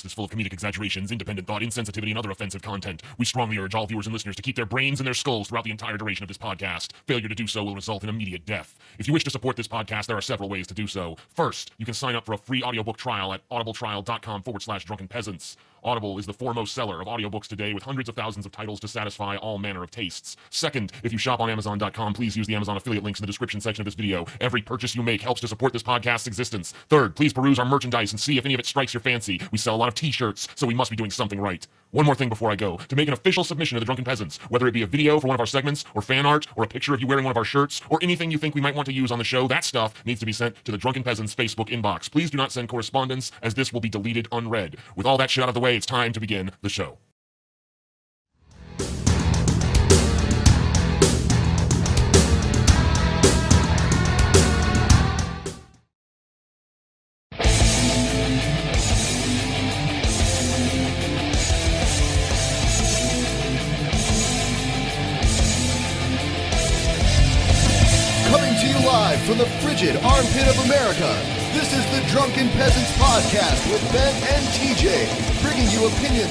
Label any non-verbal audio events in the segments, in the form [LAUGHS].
podcast is full of comedic exaggerations, independent thought, insensitivity, and other offensive content. We strongly urge all viewers and listeners to keep their brains and their skulls throughout the entire duration of this podcast. Failure to do so will result in immediate death. If you wish to support this podcast, there are several ways to do so. First, you can sign up for a free audiobook trial at audibletrial.com forward slash drunken peasants. Audible is the foremost seller of audiobooks today with hundreds of thousands of titles to satisfy all manner of tastes. Second, if you shop on Amazon.com, please use the Amazon affiliate links in the description section of this video. Every purchase you make helps to support this podcast's existence. Third, please peruse our merchandise and see if any of it strikes your fancy. We sell a lot of t-shirts, so we must be doing something right. One more thing before I go. To make an official submission to the Drunken Peasants, whether it be a video for one of our segments, or fan art, or a picture of you wearing one of our shirts, or anything you think we might want to use on the show, that stuff needs to be sent to the Drunken Peasants Facebook inbox. Please do not send correspondence, as this will be deleted unread. With all that shit out of the way, it's time to begin the show.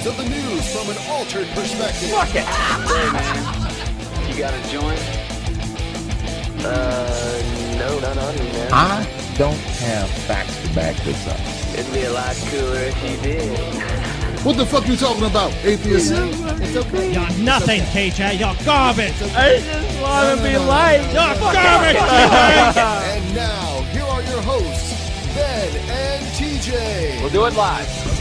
You of the news from an altered perspective. Fuck it. Hey man, you got a joint? Uh, no, not on me, man. I don't have facts to back this up. It'd be a lot cooler if you did. [LAUGHS] What the fuck you talking about, atheist? It's okay. You're nothing, KJ. You're garbage. I just want to be liked. You're garbage. And now, here are your hosts, Ben and TJ. We'll do it live.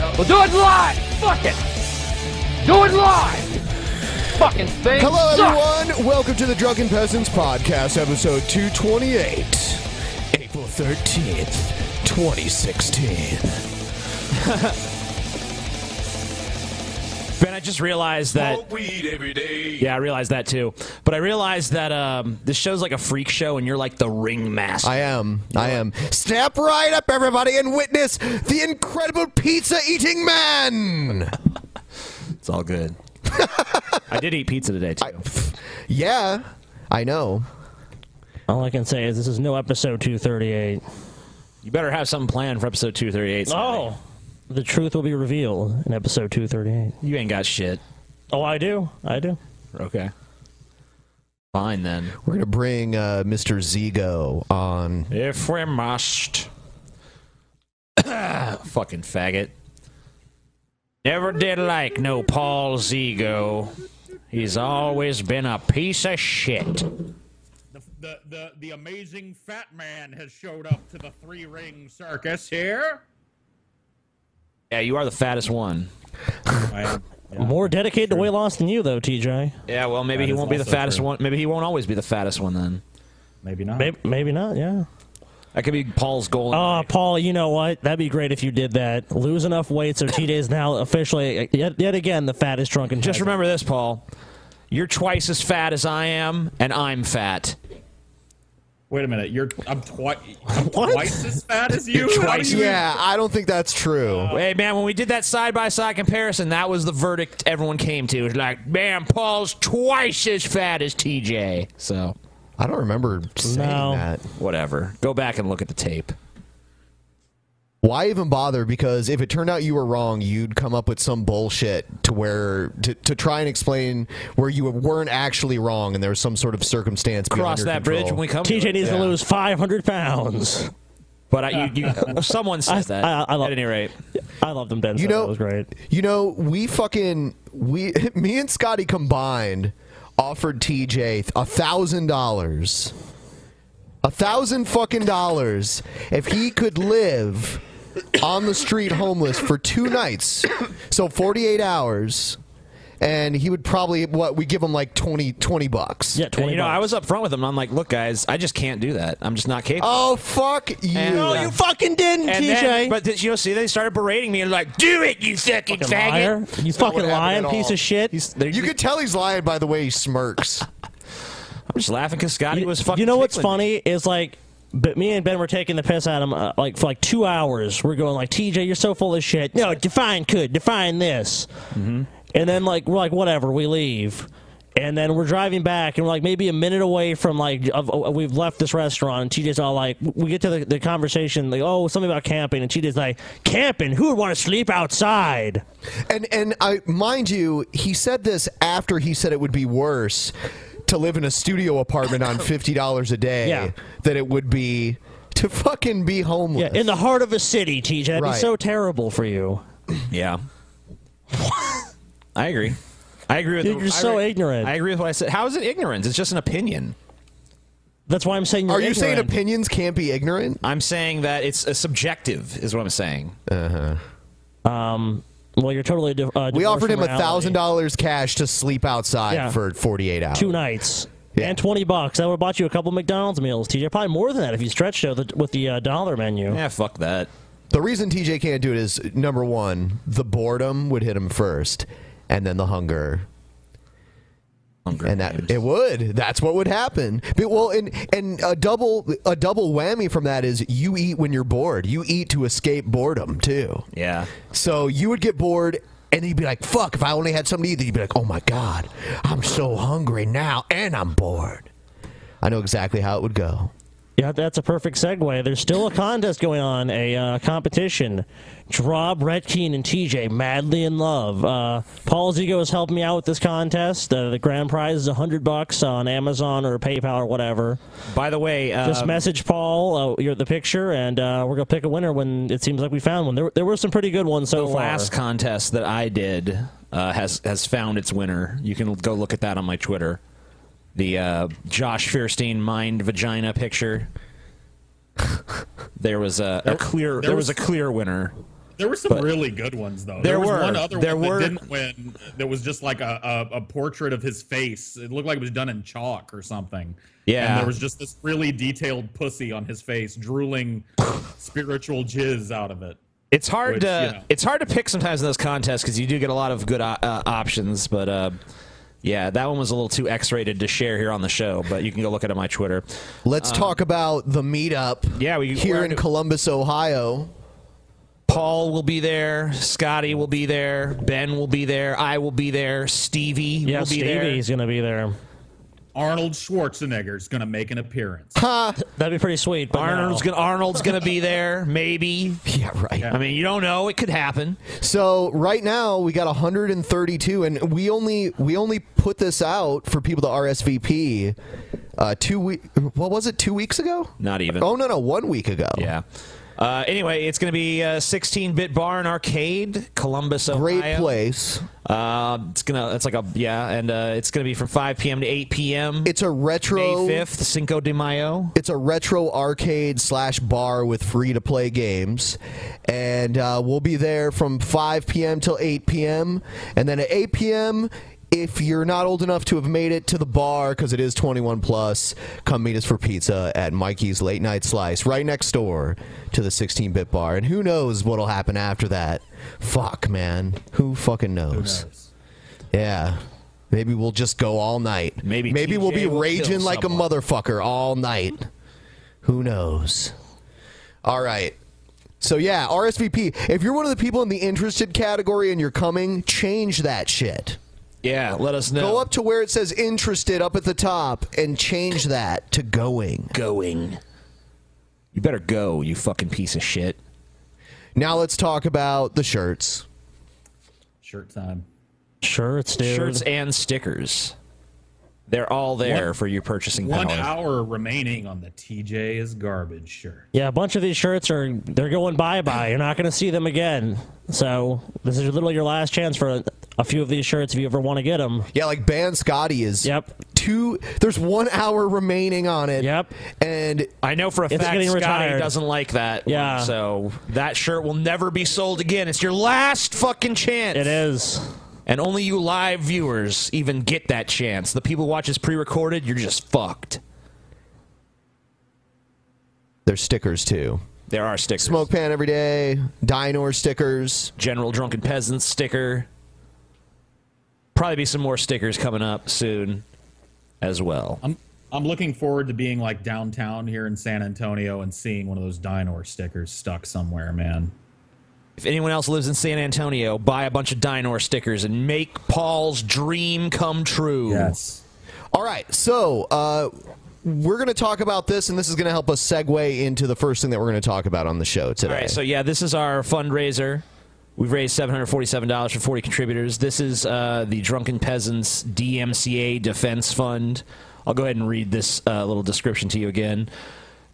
We'll do it live. Fuck it. Do it live. Fucking thing. Hello, sucks. everyone. Welcome to the Drunken Peasants Podcast, episode 228, April 13th, 2016. [LAUGHS] Ben, I just realized that. weed every day. Yeah, I realized that too. But I realized that um, this show's like a freak show, and you're like the ringmaster. I am. I am. Step right up, everybody, and witness the incredible pizza eating man. [LAUGHS] it's all good. [LAUGHS] I did eat pizza today too. [LAUGHS] Yeah, I know. All I can say is this is no episode 238. you better have something planned for episode 238. Scotty. Oh, the truth will be revealed in episode 238. you ain't got shit. Oh, I do. I do. Okay. Fine then. We're gonna bring uh, Mr. Zigo on. If we must. [COUGHS] Fucking faggot. Never did like no Paul Zigo. He's always been a piece of shit. The, the, the, the amazing fat man has showed up to the three ring circus here. Yeah, you are the fattest one. More dedicated to weight loss than you, though, TJ. Yeah, well, maybe That he is won't be the also fattest true. one. Maybe he won't always be the fattest one then. Maybe not. Maybe, maybe not. Yeah. That could be Paul's goal. Oh, Paul, you know what? That'd be great if you did that. Lose enough weight so TJ is now officially, yet, yet again, the fattest drunken. Just remember this, Paul. You're twice as fat as I am, and I'm fat. Wait a minute. You're I'm, twi- [LAUGHS] I'm twice as fat as you. How do you- Yeah, I don't think that's true. Uh, hey, man, when we did that side by side comparison, that was the verdict everyone came to. It was like, man, Paul's twice as fat as TJ. So, I don't remember saying No. that. whatever. Go back and look at the tape. Why even bother? Because if it turned out you were wrong, you'd come up with some bullshit to where to, to try and explain where you weren't actually wrong, and there was some sort of circumstance. Cross your that bridge when we come TJ it. needs Yeah. to lose 500 pounds. But I, you, you, someone says that. I- I love- at any rate, I love them, Ben. You know, that was great. You know, we fucking we [LAUGHS] me and Scotty combined offered TJ a thousand dollars, a thousand fucking dollars if he could live on the street homeless for two nights, so forty eight hours. And he would probably what we give him like 20, 20 bucks. Yeah, and, 20 you know, I was up front with him. I'm like, look, guys, I just can't do that. I'm just not capable. Oh fuck you! And- No, you fucking didn't, And TJ. then, but th- you know, see, they started berating me and like, "Do it, you fucking, fucking faggot!" liar. You not fucking lying piece of shit. He's, You could tell he's lying by the way he smirks. [LAUGHS] I'm just laughing because Scotty You- was fucking. You know what's tickling me. funny is like, but me and Ben were taking the piss at him uh, like for like two hours. We're going like, TJ, you're so full of shit. No, define could define this, Mm-hmm. and then like we're like whatever, we leave. And then we're driving back, and we're like maybe a minute away from like of, of- we've left this restaurant. And TJ's all like, we get to the, the conversation, like, oh, something about camping, and TJ's like, camping? Who would want to sleep outside? And and I mind you, he said this after he said it would be worse to live in a studio apartment on [LAUGHS] fifty dollars a day Yeah. than it would be to fucking be homeless. Yeah, in the heart of a city, TJ. That'd Right. be so terrible for you. [CLEARS THROAT] Yeah. [LAUGHS] I agree. I agree with. you. You're the- just I so agree- ignorant. I agree with what I said. How is it ignorance? It's just an opinion. That's why I'm saying you're Are you saying opinions can't be ignorant? I'm saying that it's a subjective, is what I'm saying. Uh huh. Um, well, you're totally. Di- uh, We offered him a thousand dollars cash to sleep outside Yeah. for forty eight hours. two nights. Yeah. And twenty bucks. That would have bought you a couple McDonald's meals, TJ. Probably more than that if you stretched it with the, with the uh, dollar menu. Yeah, fuck that. The reason TJ can't do it is number one, the boredom would hit him first, and then the hunger. Hunger and that Games. it would. That's what would happen. But, well, and and a double a double whammy from that is you eat when you're bored. You eat to escape boredom too. Yeah. So you would get bored. And you'd be like, "Fuck! If I only had something to eat," you'd be like, "Oh my god, I'm so hungry now, and I'm bored." I know exactly how it would go. Yeah, that's a perfect segue. There's still a contest going on, a uh, competition. Draw Brett Keane and TJ madly in love. Uh, Paul Zigo has helped me out with this contest. Uh, the grand prize is hundred bucks on Amazon or PayPal or whatever. By the way, uh, Just message Paul. Uh, you're the picture, and uh, we're gonna pick a winner when it seems like we found one. There, there were some pretty good ones so the far. last contest that I did uh, has has found its winner. You can go look at that on my Twitter. The uh, Josh Feuerstein mind vagina picture. There was a, a clear. there There was a clear winner. There were some But- really good ones though. There was were. one other There one were- that didn't win. That was just like a, a, a portrait of his face. It looked like it was done in chalk or something. Yeah. And there was just this really detailed pussy on his face, drooling [LAUGHS] spiritual jizz out of it. It's hard Which, to you know. it's hard to pick sometimes in those contests because you do get a lot of good uh, uh, options, but uh, yeah, that one was a little too X-rated to share here on the show. But you can go look at it on my Twitter. Let's talk about the meetup. Um, Yeah, we here in Columbus, Ohio. Paul will be there, Scotty will be there, Ben will be there, I will be there, Stevie yeah, will be there. Stevie's gonna be there. Arnold Schwarzenegger is going to make an appearance. Huh. [LAUGHS] That'd be pretty sweet. But Arnold's no. gonna Arnold's gonna be there, [LAUGHS] maybe. Yeah, right. I mean, you don't know; it could happen. So right now we got 132, and we only we only put this out for people to RSVP. Uh, two week, what was it? Two weeks ago? Not even. Oh no, no, one week ago. Yeah. Uh, anyway, it's going to be a 16-bit bar and arcade, Columbus, Ohio. Great place. Uh, it's gonna. It's like a yeah, and uh, it's gonna be from 5 p.m. to 8 p.m. It's a retro. May 5th, Cinco de Mayo. It's a retro arcade slash bar with free to play games, and uh, we'll be there from 5 p.m. till 8 p.m. And then at 8 p.m. if you're not old enough to have made it to the bar because it is 21 plus, come meet us for pizza at Mikey's Late Night Slice, right next door to the 16-bit bar. And who knows what'll happen after that? Fuck, man. Who fucking knows? Yeah. Maybe we'll just go all night. Maybe maybe we'll be raging like someone. a motherfucker all night. Who knows? All right. So yeah, RSVP. If you're one of the people in the interested category and you're coming, change that shit. Yeah, let us know. Go up to where it says interested up at the top and change that to going. Going. You better go, you fucking piece of shit. Now let's talk about the shirts. Shirt time. Shirts, dude. Shirts and stickers. They're all there One- for your purchasing One power. hour remaining on the TJ is garbage shirt. Yeah, a bunch of these shirts are they're going bye bye. You're not going to see them again. So this is literally your last chance for a, a few of these shirts if you ever want to get them. Yeah, like Ban Scotty is. Yep. Two. There's one hour remaining on it. Yep. And I know for a fact getting Scotty retired. doesn't like that. Yeah. So that shirt will never be sold again. It's your last fucking chance. It is. And only you live viewers even get that chance. The people who watch this pre-recorded, you're just fucked. there's stickers too. There are stickers. Smoke pan every day. Dinor stickers. General Drunken Peasants sticker. Probably be some more stickers coming up soon as well. I'm I'm looking forward to being like downtown here in San Antonio and seeing one of those Dinor stickers stuck somewhere, man. If anyone else lives in San Antonio, buy a bunch of Dinor stickers and make Paul's dream come true. Yes. All right, so uh, we're going to talk about this, and this is going to help us segue into the first thing that we're going to talk about on the show today. All right, so yeah, this is our fundraiser. We've raised $747 for 40 contributors. This is uh, the Drunken Peasants DMCA Defense Fund. I'll go ahead and read this uh, little description to you again.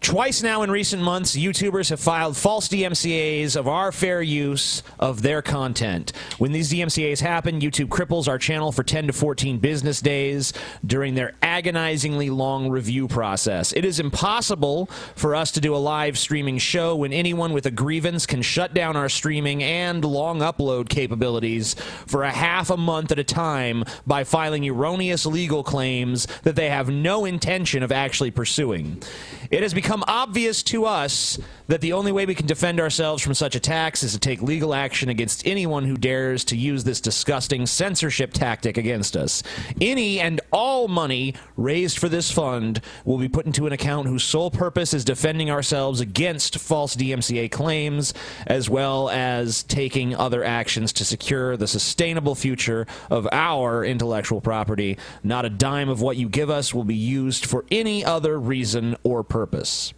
Twice now in recent months, YouTubers have filed false DMCAs of our fair use of their content. When these DMCAs happen, YouTube cripples our channel for 10 to 14 business days during their agonizingly long review process. It is impossible for us to do a live streaming show when anyone with a grievance can shut down our streaming and long upload capabilities for a half a month at a time by filing erroneous legal claims that they have no intention of actually pursuing. It has become obvious to us that the only way we can defend ourselves from such attacks is to take legal action against anyone who dares to use this disgusting censorship tactic against us. Any and all money raised for this fund will be put into an account whose sole purpose is defending ourselves against false DMCA claims, as well as taking other actions to secure the sustainable future of our intellectual property. Not a dime of what you give us will be used for any other reason or purpose.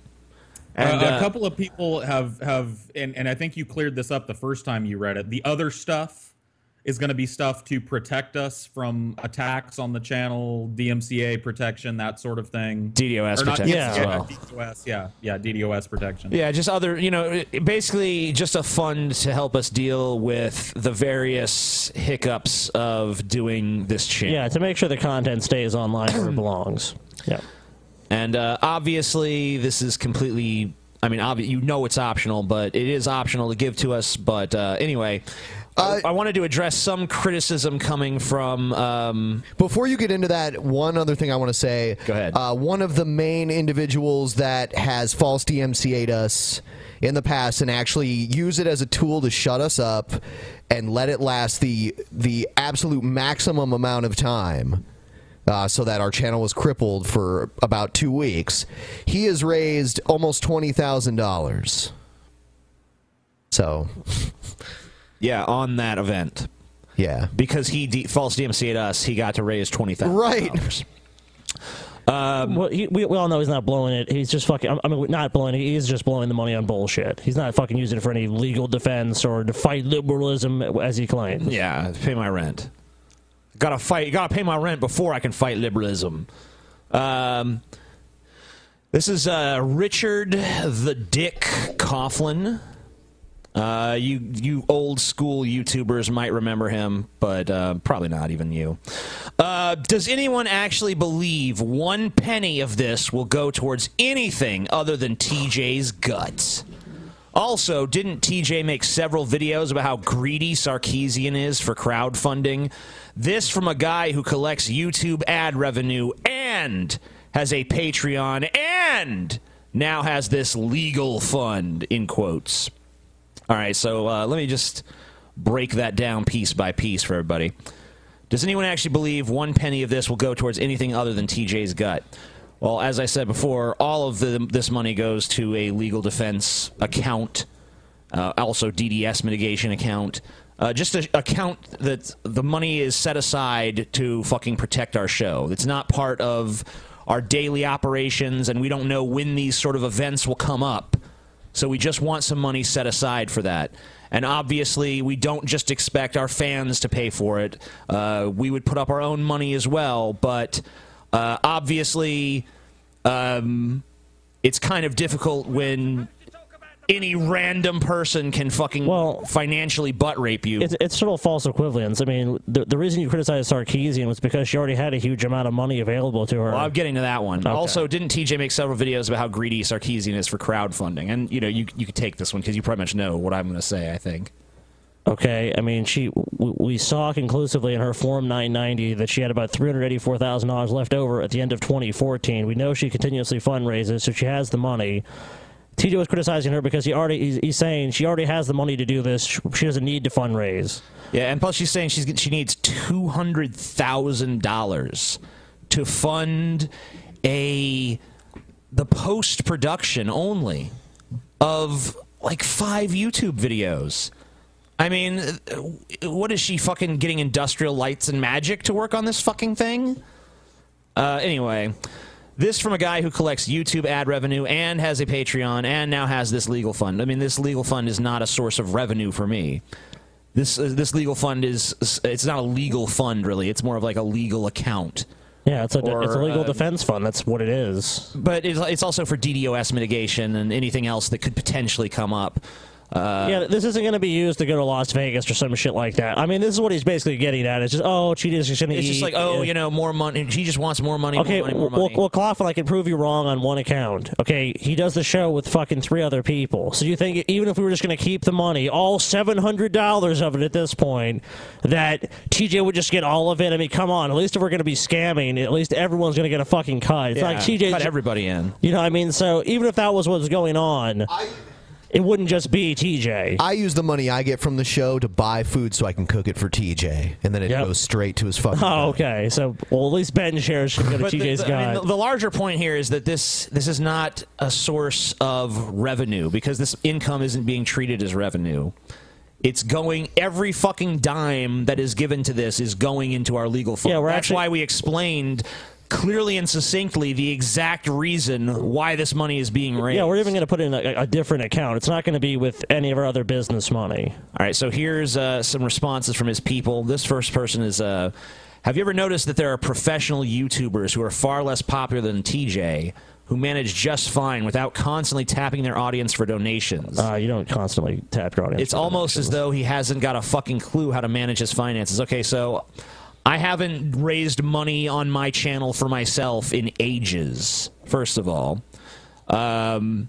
And, Uh, a uh, couple of people have have and, and I think you cleared this up the first time you read it. The other stuff is going to be stuff to protect us from attacks on the channel, DMCA protection, that sort of thing. DDoS protection DMCA, as well. DDoS, yeah, yeah, DDoS protection. Yeah, just other, you know, basically just a fund to help us deal with the various hiccups of doing this channel. Yeah, to make sure the content stays online where it belongs. Yeah. And uh, obviously, this is completely. I mean, obvi- you know it's optional, but it is optional to give to us. But uh, anyway, I, I wanted to address some criticism coming from. Um, Before you get into that, one other thing I want to say. Go ahead. Uh, one of the main individuals that has false DMCA'd us in the past and actually use it as a tool to shut us up and let it last the the absolute maximum amount of time. Uh, so that our channel was crippled for about two weeks. He has raised almost twenty thousand dollars. So, [LAUGHS] yeah, on that event. Yeah. Because he d- false DMCA'd us, he got to raise twenty thousand. Right. [LAUGHS] Um, well, he, we, we all know he's not blowing it. He's just fucking. I mean, not blowing it. He's just blowing the money on bullshit. He's not fucking using it for any legal defense or to fight liberalism as he claims. Yeah, pay my rent. Gotta fight. Gotta pay my rent before I can fight liberalism. Um, this is uh, Richard the Dick Coughlin. Uh, you you old school YouTubers might remember him, but uh, probably not even you. Uh, does anyone actually believe one penny of this will go towards anything other than TJ's guts? Also, didn't TJ make several videos about how greedy Sarkeesian is for crowdfunding? This from a guy who collects YouTube ad revenue and has a Patreon and now has this legal fund, in quotes. All right, so uh, let me just break that down piece by piece for everybody. Does anyone actually believe one penny of this will go towards anything other than TJ's gut? Well, as I said before, all of the, this money goes to a legal defense account, uh, also DDoS mitigation account. Uh, just an account that the money is set aside to fucking protect our show. It's not part of our daily operations, and we don't know when these sort of events will come up. So we just want some money set aside for that. And obviously, we don't just expect our fans to pay for it. Uh, we would put up our own money as well, but uh, obviously, um, it's kind of difficult when any random person can fucking well, financially butt rape you. It's, it's sort of false equivalence. I mean, the, the reason you criticized Sarkeesian was because she already had a huge amount of money available to her. Well, I'm getting to that one. Okay. Also, didn't TJ make several videos about how greedy Sarkeesian is for crowdfunding? And you know, you you could take this one because you pretty much know what I'm going to say. I think. Okay, I mean, she we saw conclusively in her Form 990 that she had about $384,000 left over at the end of 2014. We know she continuously fundraises, so she has the money. TJ was criticizing her because he already he's, he's saying she already has the money to do this. She doesn't need to fundraise. Yeah, and plus she's saying she's she needs two hundred thousand dollars to fund a the post production only of like five YouTube videos. I mean, what is she fucking getting industrial lights and magic to work on this fucking thing? Uh, anyway, this from a guy who collects YouTube ad revenue and has a Patreon and now has this legal fund. I mean, this legal fund is not a source of revenue for me. This uh, this legal fund is it's not a legal fund really. It's more of like a legal account. Yeah, it's a Or, it's a legal uh, defense fund. That's what it is. But it's, it's also for DDoS mitigation and anything else that could potentially come up. Uh, yeah, this isn't going to be used to go to Las Vegas or some shit like that. I mean, this is what he's basically getting at. It's just, oh, she just going to It's just like, oh, you know, more money. He just wants more money. Okay, more money, more well, money. well, Coughlin, I can prove you wrong on one account. Okay, he does the show with fucking three other people. So you think even if we were just going to keep the money, all seven hundred dollars of it at this point, that TJ would just get all of it? I mean, come on. At least if we're going to be scamming, at least everyone's going to get a fucking cut. It's Yeah, like TJ cut everybody in. You know, what I mean, so even if that was what was going on, it wouldn't just be TJ. I use the money I get from the show to buy food so I can cook it for TJ, and then it Yep. goes straight to his [LAUGHS] fucking. Oh, okay. So, well, at least Ben shares should go to But the- TJ's the, I mean, guy. the, the larger point here is that this this is not a source of revenue because this income isn't being treated as revenue. It's going every fucking dime that is given to this is going into our legal fund. Yeah, we're That's actually- why we explained clearly and succinctly the exact reason why this money is being raised. Yeah, we're even going to put it in a, a different account. It's not going to be with any of our other business money. All right, so here's uh, some responses from his people. This first person is uh, Have you ever noticed that there are professional YouTubers who are far less popular than TJ who manage just fine without constantly tapping their audience for donations? Uh, you don't constantly tap your audience. It's almost as though he hasn't got a fucking clue how to manage his finances. Okay, so I haven't raised money on my channel for myself in ages, first of all. Um,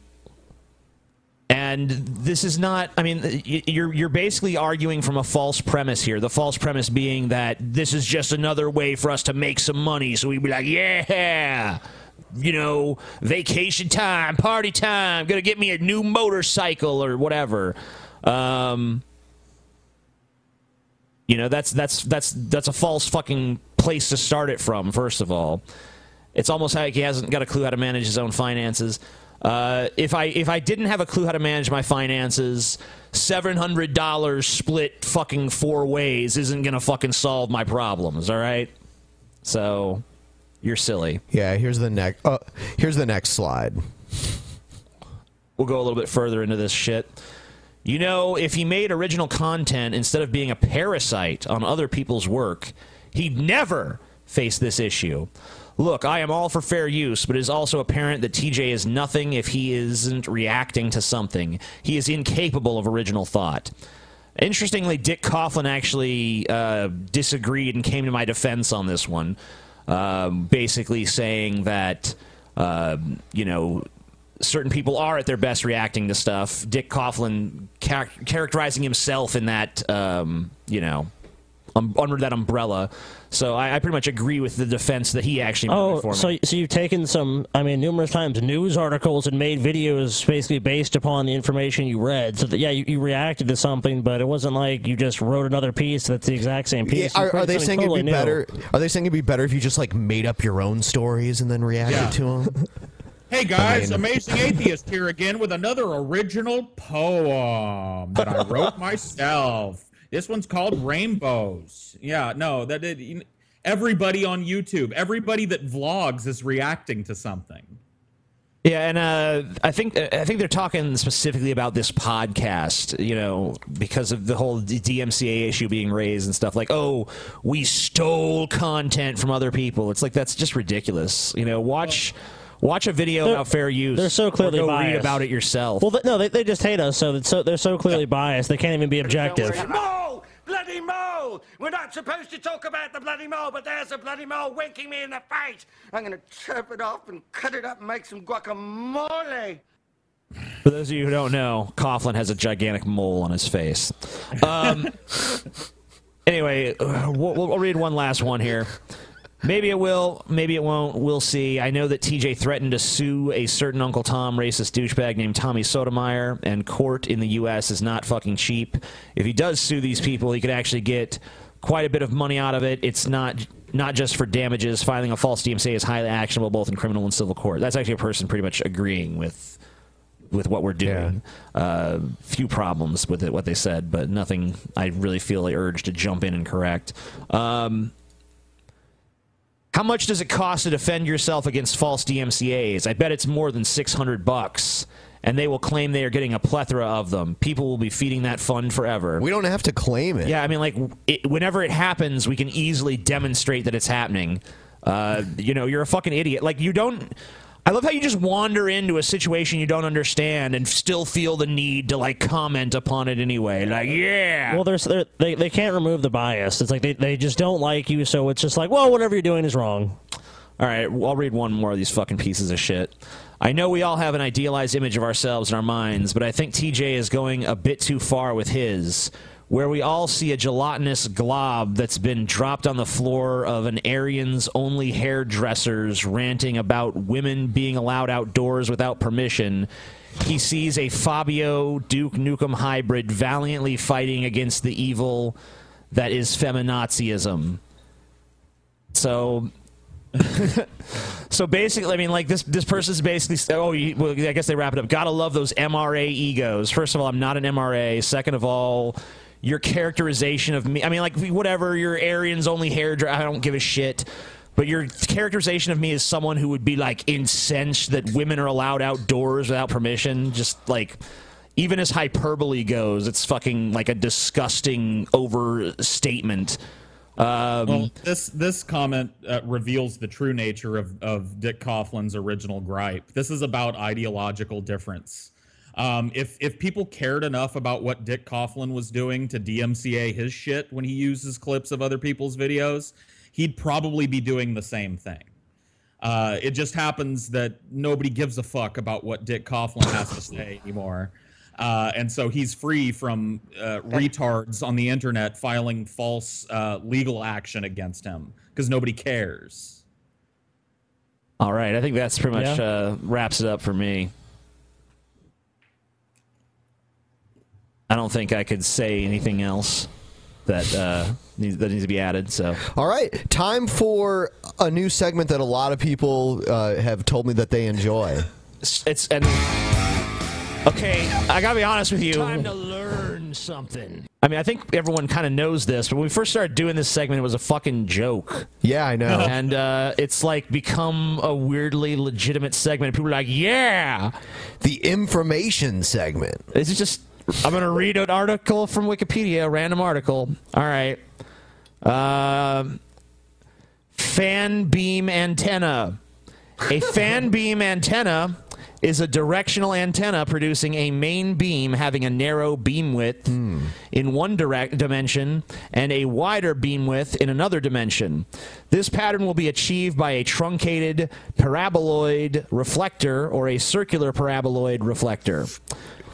and this is not, I mean, you're, you're basically arguing from a false premise here. The false premise being that this is just another way for us to make some money. So we'd be like, yeah, you know, vacation time, party time, gonna get me a new motorcycle or whatever. Um, you know, that's that's that's that's a false fucking place to start it from. First of all, it's almost like he hasn't got a clue how to manage his own finances. Uh, if I if I didn't have a clue how to manage my finances, seven hundred dollars split fucking four ways isn't gonna fucking solve my problems. All right, so you're silly. Yeah, here's the next. Uh, here's the next slide. We'll go a little bit further into this shit. You know, if he made original content instead of being a parasite on other people's work, he'd never face this issue. Look, I am all for fair use, but it is also apparent that TJ is nothing if he isn't reacting to something. He is incapable of original thought. Interestingly, Dick Coughlin actually uh, disagreed and came to my defense on this one, um, basically saying that, um, you know, certain people are at their best reacting to stuff. Dick Coughlin char- characterizing himself in that, um, you know, um, under that umbrella. So I, I pretty much agree with the defense that he actually made Oh, for me. so so you've taken some, I mean, numerous times news articles and made videos basically based upon the information you read. So that, yeah, you, you reacted to something, but it wasn't like you just wrote another piece that's the exact same piece. Yeah, are, are they saying totally it'd be new. better? Are they saying it'd be better if you just like made up your own stories and then reacted Yeah. to them? [LAUGHS] Hey guys, I mean- Amazing Atheist here again with another original poem that I wrote [LAUGHS] myself. This one's called Rainbows. Yeah, no, that it, everybody on YouTube, everybody that vlogs is reacting to something. Yeah, and uh, I think I think they're talking specifically about this podcast, you know, because of the whole DMCA issue being raised and stuff. Like, oh, we stole content from other people. It's like that's just ridiculous. You know, watch watch a video They're- about fair use. They're so or clearly go biased. read about it yourself. Well, th- no, they, they just hate us. So, so they're so clearly biased. They can't even be objective. Mole! Bloody mole! We're not supposed to talk about the bloody mole, but there's a bloody mole winking me in the face. I'm gonna chop it off and cut it up and make some guacamole. For those of you who don't know, Coughlin has a gigantic mole on his face. Um, [LAUGHS] anyway, uh, we'll, we'll read one last one here. Maybe it will, maybe it won't. We'll see. I know that TJ threatened to sue a certain Uncle Tom racist douchebag named Tommy Sotomayor, and court in the U.S. is not fucking cheap. If he does sue these people, he could actually get quite a bit of money out of it. It's not not just for damages. Filing a false DMCA is highly actionable both in criminal and civil court. That's actually a person pretty much agreeing with with what we're doing. Uh, few problems with it, what they said, but nothing I really feel the urge to jump in and correct. Um, how much does it cost to defend yourself against false DMCA's? I bet it's more than 600 bucks. And they will claim they are getting a plethora of them. People will be feeding that fund forever. We don't have to claim it. Yeah, I mean, like, it, whenever it happens, we can easily demonstrate that it's happening. Uh, you know, you're a fucking idiot. Like, you don't. I love how you just wander into a situation you don't understand and still feel the need to, like, comment upon it anyway. Like, yeah. Well, there's they they can't remove the bias. It's like they, they just don't like you, so it's just like, well, whatever you're doing is wrong. All right, I'll read one more of these fucking pieces of shit. I know we all have an idealized image of ourselves in our minds, but I think TJ is going a bit too far with his. Where we all see a gelatinous glob that's been dropped on the floor of an Aryan's only hairdressers ranting about women being allowed outdoors without permission. He sees a Fabio Duke Nukem hybrid valiantly fighting against the evil that is feminazism. So [LAUGHS] so basically, I mean, like this this person's basically oh, you, well, I guess they wrap it up. Gotta love those MRA egos. First of all, I'm not an MRA. Second of all, your characterization of me. I mean, like whatever. Your Aryan's only hair—I don't give a shit. But your characterization of me is someone who would be like incensed that women are allowed outdoors without permission. Just like. Even as hyperbole goes, it's fucking like a disgusting overstatement. Um, Well, this this comment uh, reveals the true nature of, of Dick Coughlin's original gripe. This is about ideological difference. Um, if if people cared enough about what Dick Coughlin was doing to DMCA his shit when he uses clips of other people's videos, he'd probably be doing the same thing. Uh, it just happens that nobody gives a fuck about what Dick Coughlin has to say anymore. Uh, and so he's free from uh, retards on the internet filing false uh, legal action against him because nobody cares. All right, I think that's pretty much Yeah. uh, wraps it up for me. I don't think I could say anything else that uh, needs, that needs to be added. So, All right, time for a new segment that a lot of people uh, have told me that they enjoy. It's and okay. I gotta be honest with you. Time to learn something. I mean, I think everyone kind of knows this, but when we first started doing this segment, it was a fucking joke. Yeah, I know. [LAUGHS] and uh, it's like become a weirdly legitimate segment. People are like, "Yeah, the information segment." This is just. I'm gonna read an article from Wikipedia, a random article. All right. Um, fan beam antenna. A fan [LAUGHS] beam antenna is a directional antenna producing a main beam having a narrow beam width in one direct dimension and a wider beam width in another dimension. This pattern will be achieved by a truncated paraboloid reflector or a circular paraboloid reflector.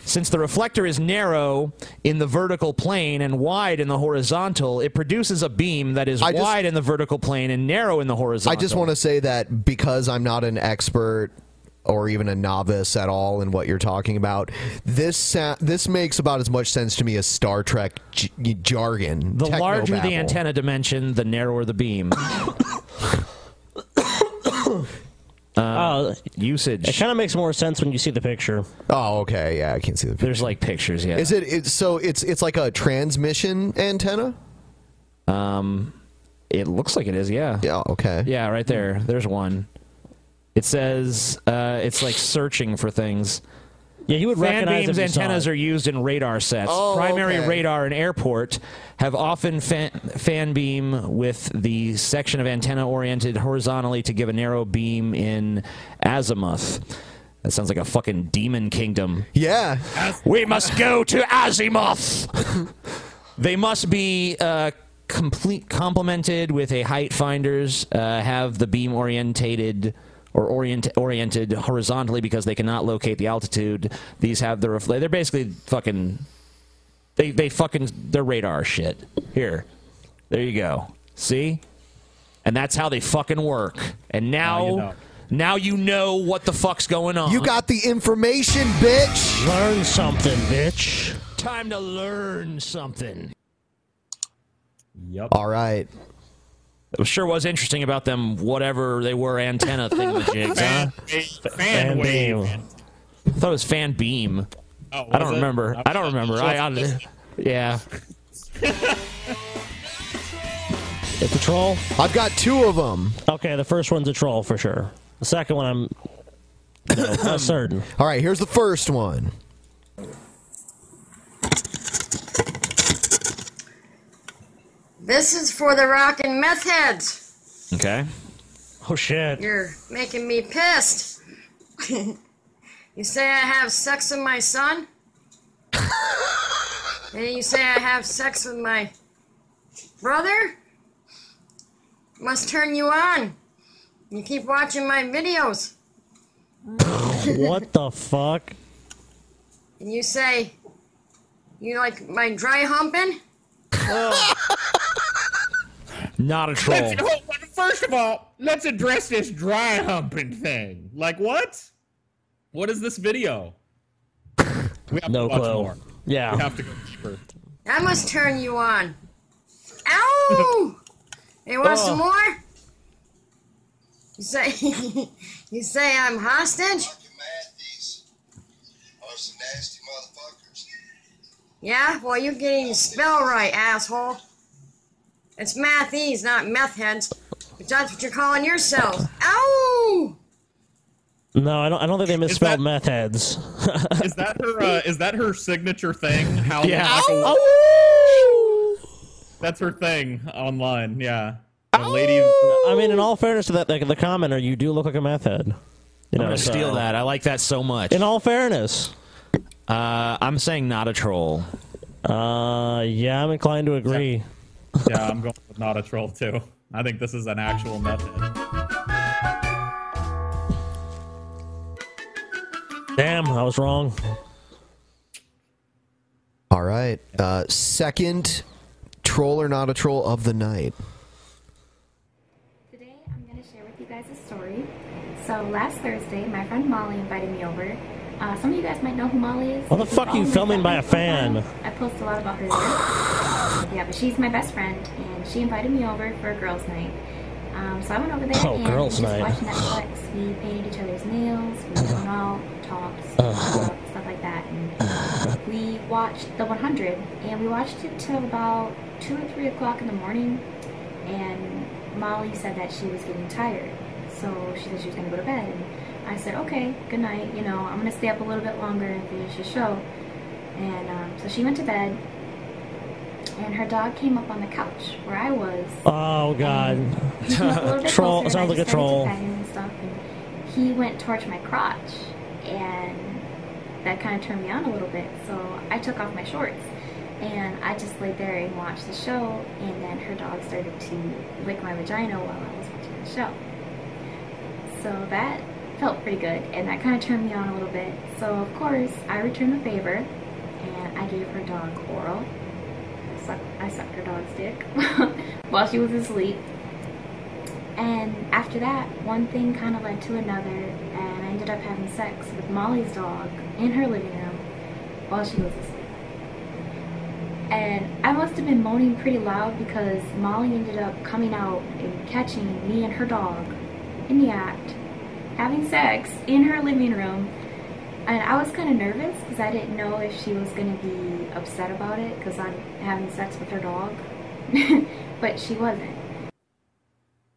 Since the reflector is narrow in the vertical plane and wide in the horizontal, it produces a beam that is I just- wide in the vertical plane and narrow in the horizontal. I just want to say that because I'm not an expert or even a novice at all in what you're talking about, this sa- this makes about as much sense to me as Star Trek j- jargon. The larger the technobabble. antenna dimension, the narrower the beam. [LAUGHS] Uh, usage. It kind of makes more sense when you see the picture. Oh, okay. Yeah, I can't see the picture. There's like pictures. Yeah. Is it it's, so? It's it's like a transmission antenna. Um, it looks like it is. Yeah. Yeah. Okay. Yeah, right there. There's one. It says uh, it's like searching for things. Yeah, you would Fan recognize beams if you saw antennas are used in radar sets. Oh, Primary okay. radar and airport have often fan, fan beam with the section of antenna oriented horizontally to give a narrow beam in azimuth. That sounds like a fucking demon kingdom. Yeah. We must go to Azimuth. [LAUGHS] they must be uh, complete complemented with a height finders. Uh, have the beam orientated or orient, oriented horizontally because they cannot locate the altitude. These have the reflect. They're basically fucking. They they fucking they're radar shit. Here, there you go. See, and that's how they fucking work. And now. you know. Now you know what the fuck's going on. You got the information, bitch. Learn something, bitch. time to learn something. Yep. All right. It sure was interesting about them, whatever they were, antenna thingamajigs, [LAUGHS] huh? Fan, Fan wave. beam. I thought it was fan beam. Oh, I don't it? remember. I don't remember. I, I, yeah. It's a troll. I've got two of them. Okay, the first one's a troll for sure. The second one, I'm you know, not [COUGHS] certain. All right. Here's the first one. This is for the rockin' meth heads. Okay. Oh shit. You're making me pissed. [LAUGHS] you say I have sex with my son? [LAUGHS] and you say I have sex with my brother? Must turn you on. You keep watching my videos. [LAUGHS] what the fuck? And you say you like my dry humping? Not a troll. Let's, first of all, let's address this dry humping thing. Like what? What is this video? We have No to watch clue. more. Yeah. We have to go deeper. That must turn you on. Ow! [LAUGHS] You want some Oh. more? You say [LAUGHS] you say I'm hostage? Yeah? Well, you're getting the spell right, asshole. It's mathies, not meth heads. But that's what you're calling yourself. Ow! No, I don't. I don't think they misspelled meth heads. Is that her? Uh, is that her signature thing? How Yeah. like Ow! that's her thing online. Yeah. The lady. I mean, in all fairness to that, the, the commenter, you do look like a meth head. You I'm gonna so- steal that. I like that so much. In all fairness, uh, I'm saying not a troll. Uh, yeah, I'm inclined to agree. Yeah, I'm going with not a troll too. I think this is an actual method. Damn, I was wrong. All right. Uh, second troll or not a troll of the night. Today I'm going to share with you guys a story. So last Thursday, my friend Molly invited me over. Uh, some of you guys might know who Molly is. What the fuck are you filming by a fan? I post a lot about her yeah, but she's my best friend, and she invited me over for a girls' night. Um, so I went over there Oh, and girls' night. watched Netflix. We painted each other's nails. We hung out, talked, stuff like that. And we watched The 100, and we watched it till about two or three o'clock in the morning. And Molly said that she was getting tired, so she said she was gonna go to bed. And I said, okay, good night. You know, I'm gonna stay up a little bit longer and finish the show. And um, so she went to bed, and her dog came up on the couch where I was. Oh god. He came up a [LAUGHS] troll. Sounds like a to troll. and stuff. And he went towards my crotch, and that kind of turned me on a little bit. So I took off my shorts and I just laid there and watched the show. And then her dog started to lick my vagina while I was watching the show. So that felt pretty good, and that kind of turned me on a little bit. So of course I returned the favor, and I gave her dog oral. Sucked, I sucked her dog's dick [LAUGHS] while she was asleep. And after that, one thing kind of led to another, and I ended up having sex with Molly's dog in her living room while she was asleep. And I must have been moaning pretty loud because Molly ended up coming out and catching me and her dog in the act, having sex in her living room. And I was kind of nervous because I didn't know if she was going to be upset about it because I'm having sex with her dog. [LAUGHS] but she wasn't.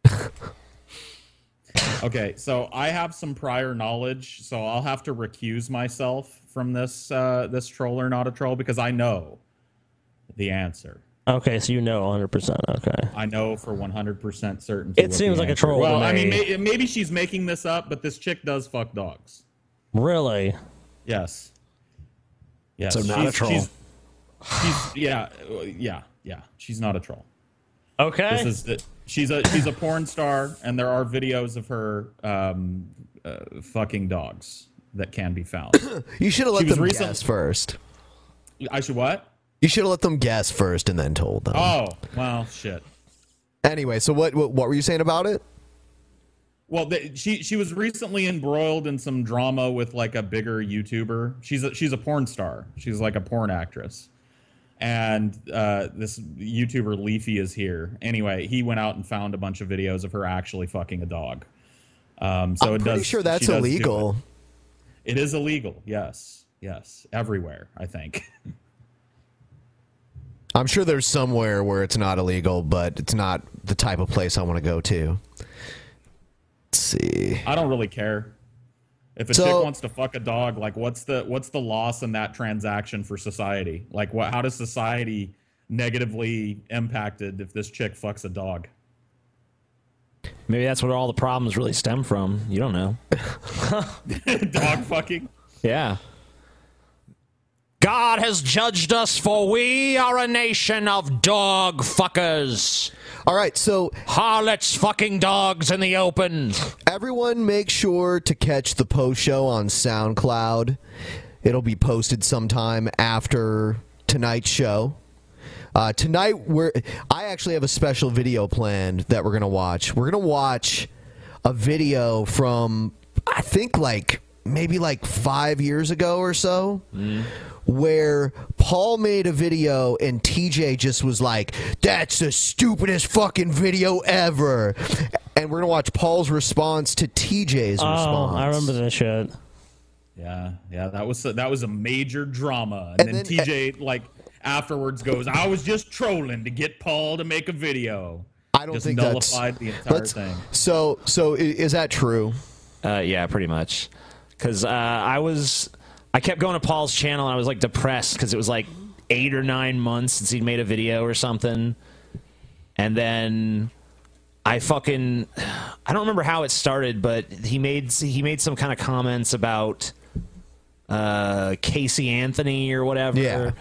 [LAUGHS] Okay, so I have some prior knowledge, so I'll have to recuse myself from this uh, this troll or not a troll because I know the answer. Okay, so you know 100%. Okay. I know for 100% certainty. It seems the like a answer- troll to Well, I mean, may, maybe she's making this up, but this chick does fuck dogs. Really? Yes. Yes. So not a troll. She's, she's yeah, yeah, yeah. She's not a troll. Okay. This is the, she's a she's a porn star, and there are videos of her um, uh, fucking dogs that can be found. [COUGHS] You should have let She was them recent- guess first. I should what? You should have let them guess first and then told them. Oh well, shit. Anyway, so what, what what were you saying about it? Well, she she was recently embroiled in some drama with like a bigger YouTuber. She's a, she's a porn star. She's like a porn actress. And uh, this YouTuber LeafyIsHere. Anyway, he went out and found a bunch of videos of her actually fucking a dog. Um, so I'm it pretty does. sure that's do illegal. It. it is illegal. Yes, yes, everywhere. I think. [LAUGHS] I'm sure there's somewhere where it's not illegal, but it's not the type of place I want to go to. Let's see. I don't really care. If a So- chick wants to fuck a dog, like what's the what's the loss in that transaction for society? Like what how does society negatively impacted if this chick fucks a dog? Maybe that's where all the problems really stem from. You don't know. [LAUGHS] [LAUGHS] dog fucking? Yeah. God has judged us, for we are a nation of dog fuckers. All right, so harlots fucking dogs in the open. Everyone, make sure to catch the post show on SoundCloud. It'll be posted sometime after tonight's show. Uh, tonight, we're I actually have a special video planned that we're gonna watch. We're gonna watch a video from I think like maybe like five years ago or so. Where Paul made a video and TJ just was like, "That's the stupidest fucking video ever," and we're gonna watch Paul's response to TJ's Oh, response. I remember this shit. Yeah, yeah, that was that was a major drama. And, And then, then- TJ like afterwards goes, "I was just trolling to get Paul to make a video." I don't just think that's- nullified the entire Let's- thing. So, so is that true? Uh, yeah, pretty much. Because uh, I was, I kept going to Paul's channel and I was like depressed because it was like eight or nine months since he'd made a video or something, and then I fucking, I don't remember how it started, but he made he made some kind of comments about uh, Casey Anthony or whatever, Yeah.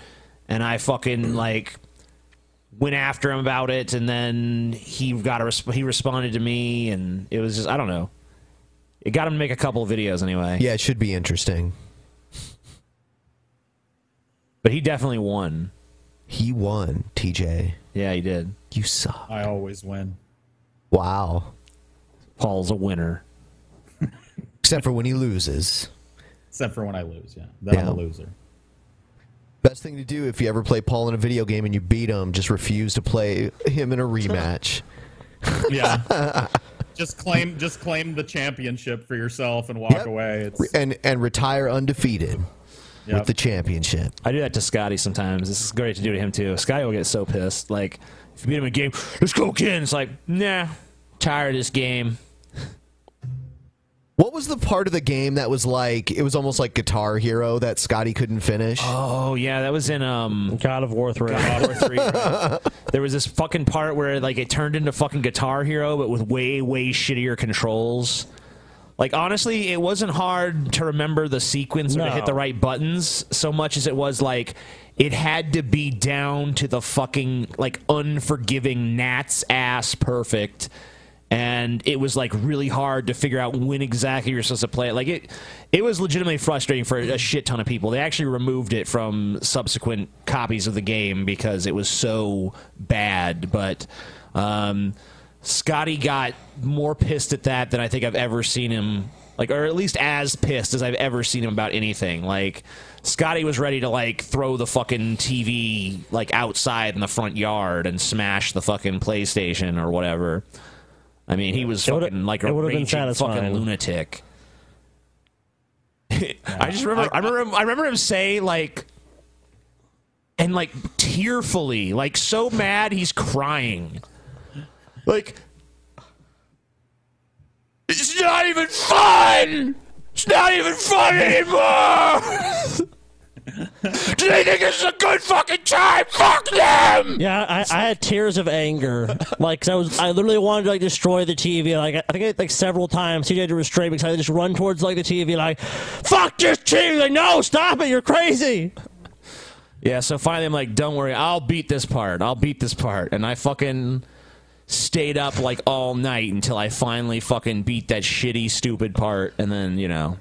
and I fucking like went after him about it, and then he got a resp- he responded to me, and it was just I don't know. It got him to make a couple of videos anyway. Yeah, it should be interesting. But he definitely won. He won, TJ. Yeah, he did. You suck. I always win. Wow. Paul's a winner. [LAUGHS] Except for when he loses. Except for when I lose, yeah. Then I'm a loser. Best thing to do if you ever play Paul in a video game and you beat him, just refuse to play him in a rematch. [LAUGHS] Yeah. [LAUGHS] just claim just claim the championship for yourself and walk away. It's and and retire undefeated Yep. with the championship. I do that to Scotty sometimes. This is great to do to him too. Scotty will get so pissed. Like if you beat him in a game, let's go again. It's like, nah, tired of this game. What was the part of the game that was like it was almost like Guitar Hero that Scotty couldn't finish? Oh yeah, that was in um God of War three. God of War three. right. [LAUGHS] There was this fucking part where like it turned into fucking Guitar Hero, but with way way shittier controls. Like honestly, it wasn't hard to remember the sequence or to hit the right buttons so much as it was like it had to be down to the fucking like unforgiving gnat's ass perfect. And it was like really hard to figure out when exactly you're supposed to play it. Like it, it was legitimately frustrating for a shit ton of people. They actually removed it from subsequent copies of the game because it was so bad. But um, Scotty got more pissed at that than I think I've ever seen him. Like, or at least as pissed as I've ever seen him about anything. Like, Scotty was ready to like throw the fucking TV like outside in the front yard and smash the fucking PlayStation or whatever. I mean, he was fucking like a it would've been raging fucking lunatic. [LAUGHS] I just remember, I, remember, him, I remember him say like, and like tearfully, like so mad he's crying, like it's not even fun. It's not even fun anymore. Do they think this is a good fucking time? Fuck them. Yeah, I, I had tears of anger, like I was, I literally wanted to like destroy the TV. Like I think I, like several times, TJ had to restrain me because I just run towards like the TV, like, "Fuck this TV!" Like, no, stop it! You're crazy. Yeah, so finally I'm like, don't worry, I'll beat this part. I'll beat this part. And I fucking stayed up like all night until I finally fucking beat that shitty, stupid part. And then, you know.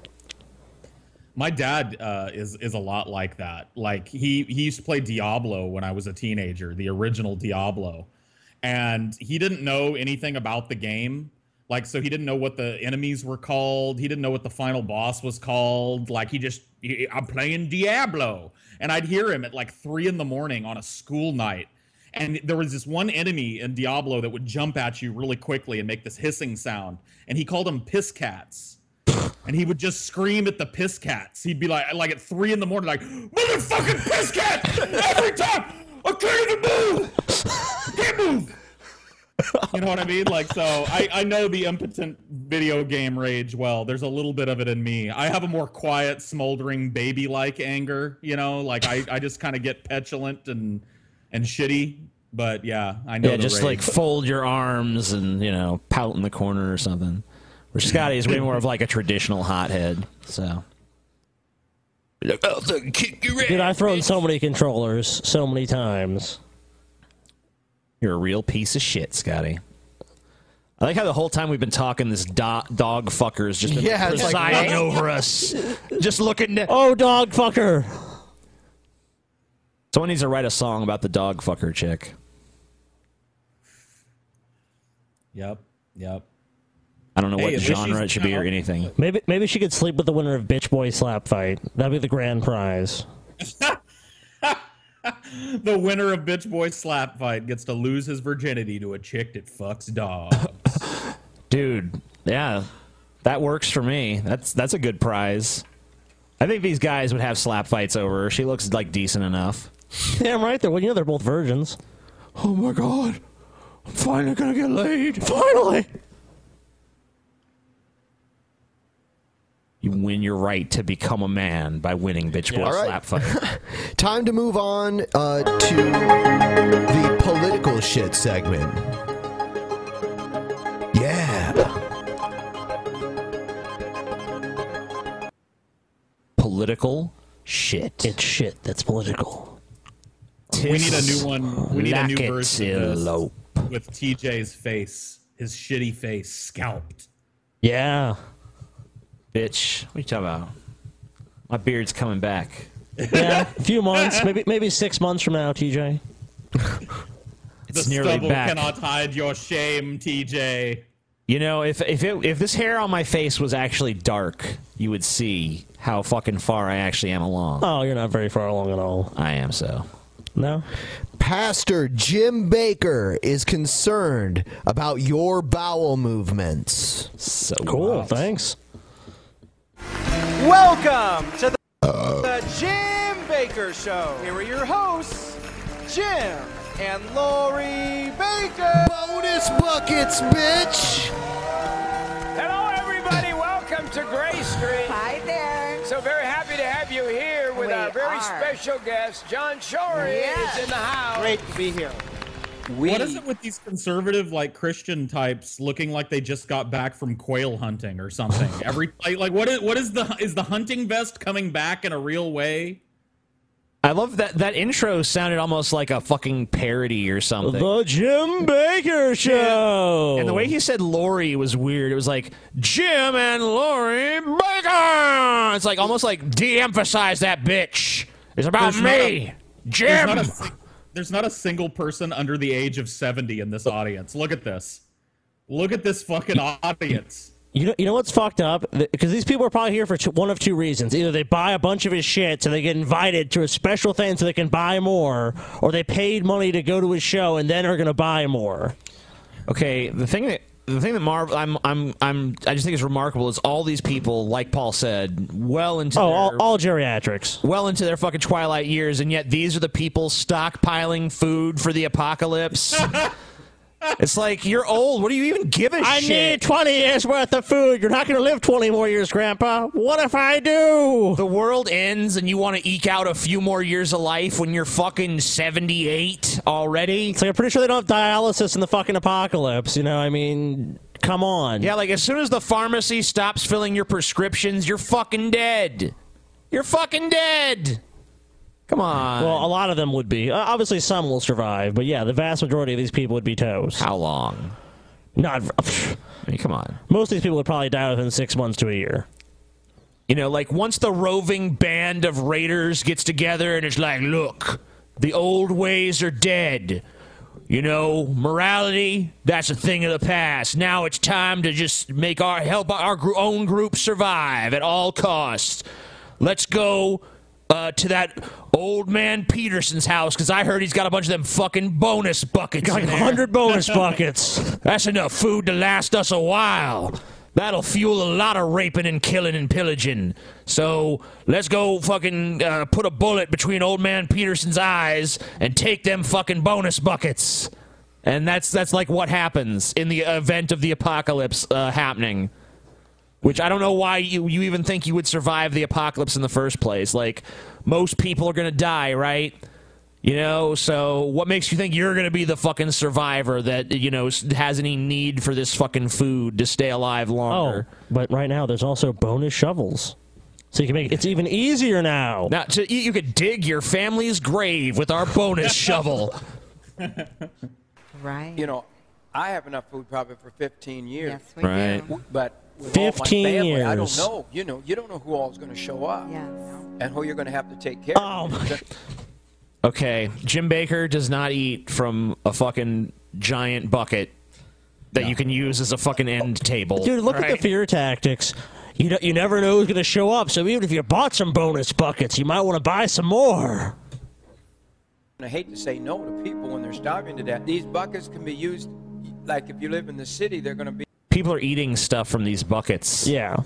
My dad uh, is is a lot like that. Like he he used to play Diablo when I was a teenager, the original Diablo, and he didn't know anything about the game. Like so, he didn't know what the enemies were called. He didn't know what the final boss was called. Like he just I'm playing Diablo, and I'd hear him at like three in the morning on a school night. And there was this one enemy in Diablo that would jump at you really quickly and make this hissing sound. And he called them piss cats and he would just scream at the piss cats. He'd be like, like at three in the morning, like motherfucking piss cat every time. I can't even move. Can't move. You know what I mean? Like, so I, I know the impotent video game rage well. There's a little bit of it in me. I have a more quiet, smoldering, baby-like anger. You know, like I, I just kind of get petulant and and shitty. But yeah, I know. Yeah, just rage. like fold your arms and, you know, pout in the corner or something. Where Scotty is way more of like a traditional hothead. So. Like, I'll kick your Dude, I've thrown so many controllers so many times. You're a real piece of shit, Scotty. I like how the whole time we've been talking, this do- dog fucker has just been Yeah, it's like, presiding over us, just looking. To- oh, dog fucker! Someone needs to write a song about the dog fucker chick. Yep. Yep. I don't know Hey, what at genre it should be or anything. Maybe maybe she could sleep with the winner of Bitch Boy Slap Fight. That'd be the grand prize. [LAUGHS] the winner of Bitch Boy Slap Fight gets to lose his virginity to a chick that fucks dogs. [LAUGHS] Dude, yeah, that works for me. That's that's a good prize. I think these guys would have slap fights over her. She looks like decent enough. [LAUGHS] Damn right. They're well, you know they're both virgins. Oh my god, I'm finally gonna get laid. Finally. You win your right to become a man by winning bitch boy All right. slap fight. [LAUGHS] Time to move on uh, to the political shit segment. Yeah. Political shit. It's shit that's political. We need a new one. We need a new version of this with TJ's face, his shitty face, scalped. Yeah. Bitch, what are you talking about? My beard's coming back. [LAUGHS] Yeah, a few months, maybe maybe six months from now, TJ. [LAUGHS] It's the nearly stubble back. cannot hide your shame, TJ. You know, if if it, if this hair on my face was actually dark, you would see how fucking far I actually am along. Oh, you're not very far along at all. I am so. No. Pastor Jim Bakker is concerned about your bowel movements. So Cool. Thanks. Welcome to the, uh. the Jim Bakker Show. Here are your hosts, Jim and Lori Bakker. Bonus buckets, bitch. Hello, everybody. Welcome to Gray Street. Hi there. So very happy to have you here with We our very are. special guest, John Shorey Yeah. is in the house. Great to be here. we what is it with these conservative like Christian types looking like they just got back from quail hunting or something? Every like, like what is what is the is the hunting vest coming back in a real way? I love that that intro sounded almost like a fucking parody or something. The Jim Bakker Show. And the way he said Lori was weird. It was like Jim and Lori Bakker. It's like almost like de-emphasize that bitch. It's about There's not me, a- Jim. There's not, a, there's not a single person under the age of 70 in this audience. Look at this. Look at this fucking audience. You know, you know what's fucked up? Because these people are probably here for two, one of two reasons. Either they buy a bunch of his shit so they get invited to a special thing so they can buy more, or they paid money to go to his show and then are going to buy more. Okay, the thing that the thing that Marv I'm I'm I'm I just think is remarkable is all these people, like Paul said, well into Oh, their, all, all geriatrics. well into their fucking twilight years, and yet these are the people stockpiling food for the apocalypse. [LAUGHS] it's like you're old. What do you even give a I shit? I need 20 years worth of food. You're not going to live 20 more years, Grandpa. What if I do? The world ends and you want to eke out a few more years of life when you're fucking 78 already? It's like I'm pretty sure they don't have dialysis in the fucking apocalypse. You know, I mean, come on. Yeah, like as soon as the pharmacy stops filling your prescriptions, you're fucking dead. You're fucking dead. Come on. Well, a lot of them would be. Uh, obviously, some will survive, but yeah, the vast majority of these people would be toast. How long? Not. I mean, come on. Most of these people would probably die within six months to a year. You know, like once the roving band of raiders gets together and it's like, look, the old ways are dead. You know, morality, that's a thing of the past. Now it's time to just make our help our own group survive at all costs. Let's go uh, to that old man Peterson's house because I heard he's got a bunch of them fucking bonus buckets. Like. 100 bonus [LAUGHS] buckets. That's enough food to last us a while. That'll fuel a lot of raping and killing and pillaging. So let's go fucking uh, put a bullet between old man Peterson's eyes and take them fucking bonus buckets. And that's that's like what happens in the event of the apocalypse uh, happening. Which I don't know why you, you even think you would survive the apocalypse in the first place. Like most people are gonna die, right? You know, so what makes you think you're going to be the fucking survivor that, you know, has any need for this fucking food to stay alive longer? Oh, but right now there's also bonus shovels. So you can make it's even easier now. Now, to, you, you could dig your family's grave with our bonus [LAUGHS] shovel. Right. You know, I have enough food probably for 15 years. Yes, we Right. do. But with all my 15 family, I don't know. You know, you don't know who all is going to show up. Yes. And who you're going to have to take care Oh, of. [LAUGHS] Okay, Jim Bakker does not eat from a fucking giant bucket that you can use as a fucking end table. Dude, look at the fear tactics. You know, you never know who's going to show up. So even if you bought some bonus buckets, you might want to buy some more. And I hate to say no to people when they're starving to death. These buckets can be used, like if you live in the city, they're going to be. People are eating stuff from these buckets. Yeah.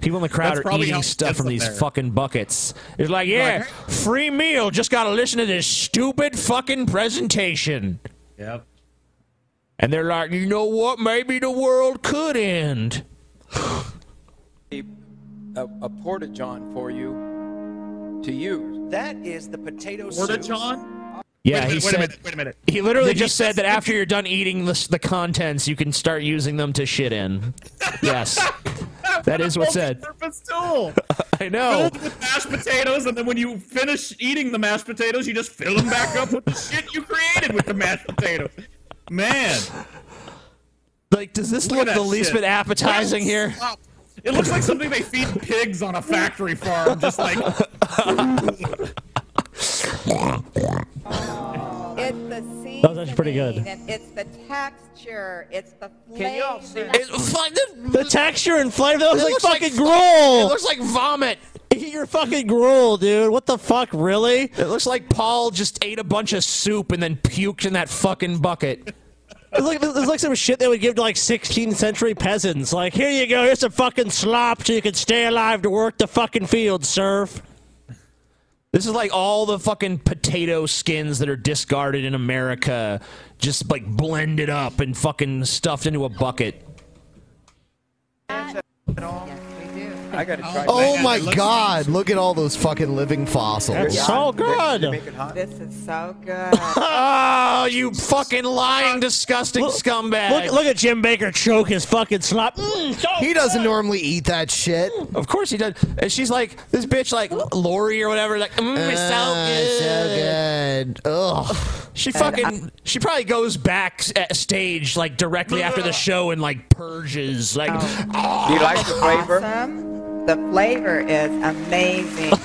People in the crowd That's are probably eating stuff from these there. fucking buckets. It's like, yeah, free meal. Just got to listen to this stupid fucking presentation. Yep. And they're like, you know what? Maybe the world could end. a, a porta john for you to use. That is the potato Porta soup. John? Yeah, Wait a he minute, wait a said. minute, wait a minute. He literally Did just said that after you're done eating the, the contents, you can start using them to shit in. Yes, [LAUGHS] that is what said. Purpose tool. [LAUGHS] I know. Filled with mashed potatoes, and then when you finish eating the mashed potatoes, you just fill them back up with the shit you created with the mashed potatoes. Man. Like, does this Look look the least shit. bit appetizing here? Stop. It looks like something they feed pigs on a factory farm. Just like It's the seasoning. That was actually pretty good. It's the texture. It's the flavor. Can y'all see The texture and flavor, that was like looks like fucking fu- gruel. It looks like vomit. [LAUGHS] Eat your fucking gruel, dude. What the fuck, really? It looks like Paul just ate a bunch of soup and then puked in that fucking bucket. It's like, it's like some shit they would give to like 16th century peasants. Like, here you go, here's some fucking slop so you can stay alive to work the fucking fields, serf. This is like all the fucking potato skins that are discarded in America, just like blended up and fucking stuffed into a bucket. Yes, we do. I gotta try. Oh that. my god, look at all those fucking living fossils. That's so good. This is so good. [LAUGHS] Oh, you fucking lying, disgusting scumbag! Look, look at Jim Bakker choke his fucking slop. Mm, so He doesn't normally eat that shit. Of course he does. And she's like, this bitch, like Lori or whatever, like, mm, it's so Ah, good. so good. Ugh. She fucking, she probably goes back at stage like directly after the show and like purges. Like, Do you like the flavor? Awesome. The flavor is amazing. [LAUGHS]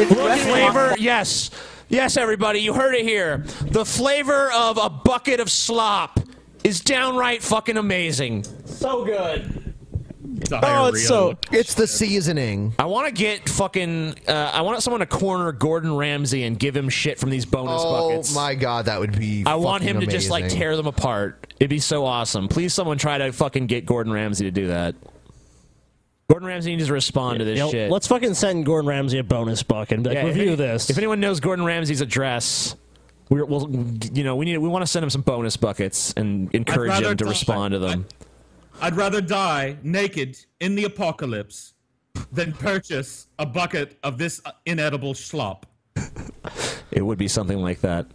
It's Look, flavor, yes. Yes, everybody, you heard it here. The flavor of a bucket of slop is downright fucking amazing. So good. Oh, it's so. It's the seasoning. I want to get fucking. Uh, I want someone to corner Gordon Ramsay and give him shit from these bonus Oh buckets. Oh my god, that would be. I want him fucking to just like tear them apart. It'd be so awesome. Please, someone try to fucking get Gordon Ramsay to do that. Gordon Ramsay needs to respond to this You know, shit. let's fucking send Gordon Ramsay a bonus bucket and like, Yeah, if review any- this. If anyone knows Gordon Ramsay's address, we're, we'll, you know, we need we want to send him some bonus buckets and encourage him to die- respond to them. I'd rather die naked in the apocalypse than purchase a bucket of this inedible slop. It would be something like that,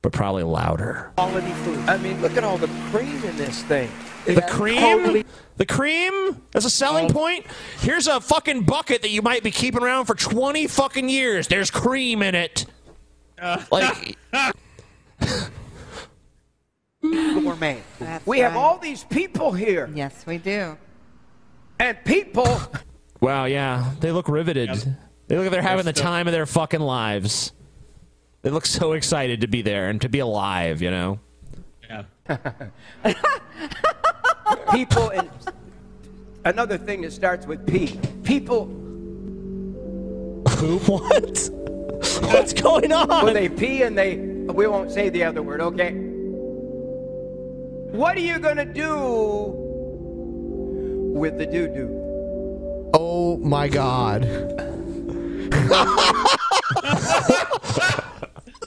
but probably louder. quality food. I mean, look at all the cream in this thing. The It's cream, totally- the cream as a selling um, point. Here's a fucking bucket that you might be keeping around for 20 fucking years. There's cream in it. Uh, like [LAUGHS] gourmet. That's we have all these people here, Yes, we do. and people. Wow, yeah. They look riveted. They look like they're having the still- time of their fucking lives. They look so excited to be there and to be alive, you know? Yeah. [LAUGHS] [LAUGHS] people and another thing that starts with P. People. [LAUGHS] what? What's going on? Well, they pee and they. We won't say the other word, okay? What are you gonna do with the doo doo? Oh my god. [LAUGHS]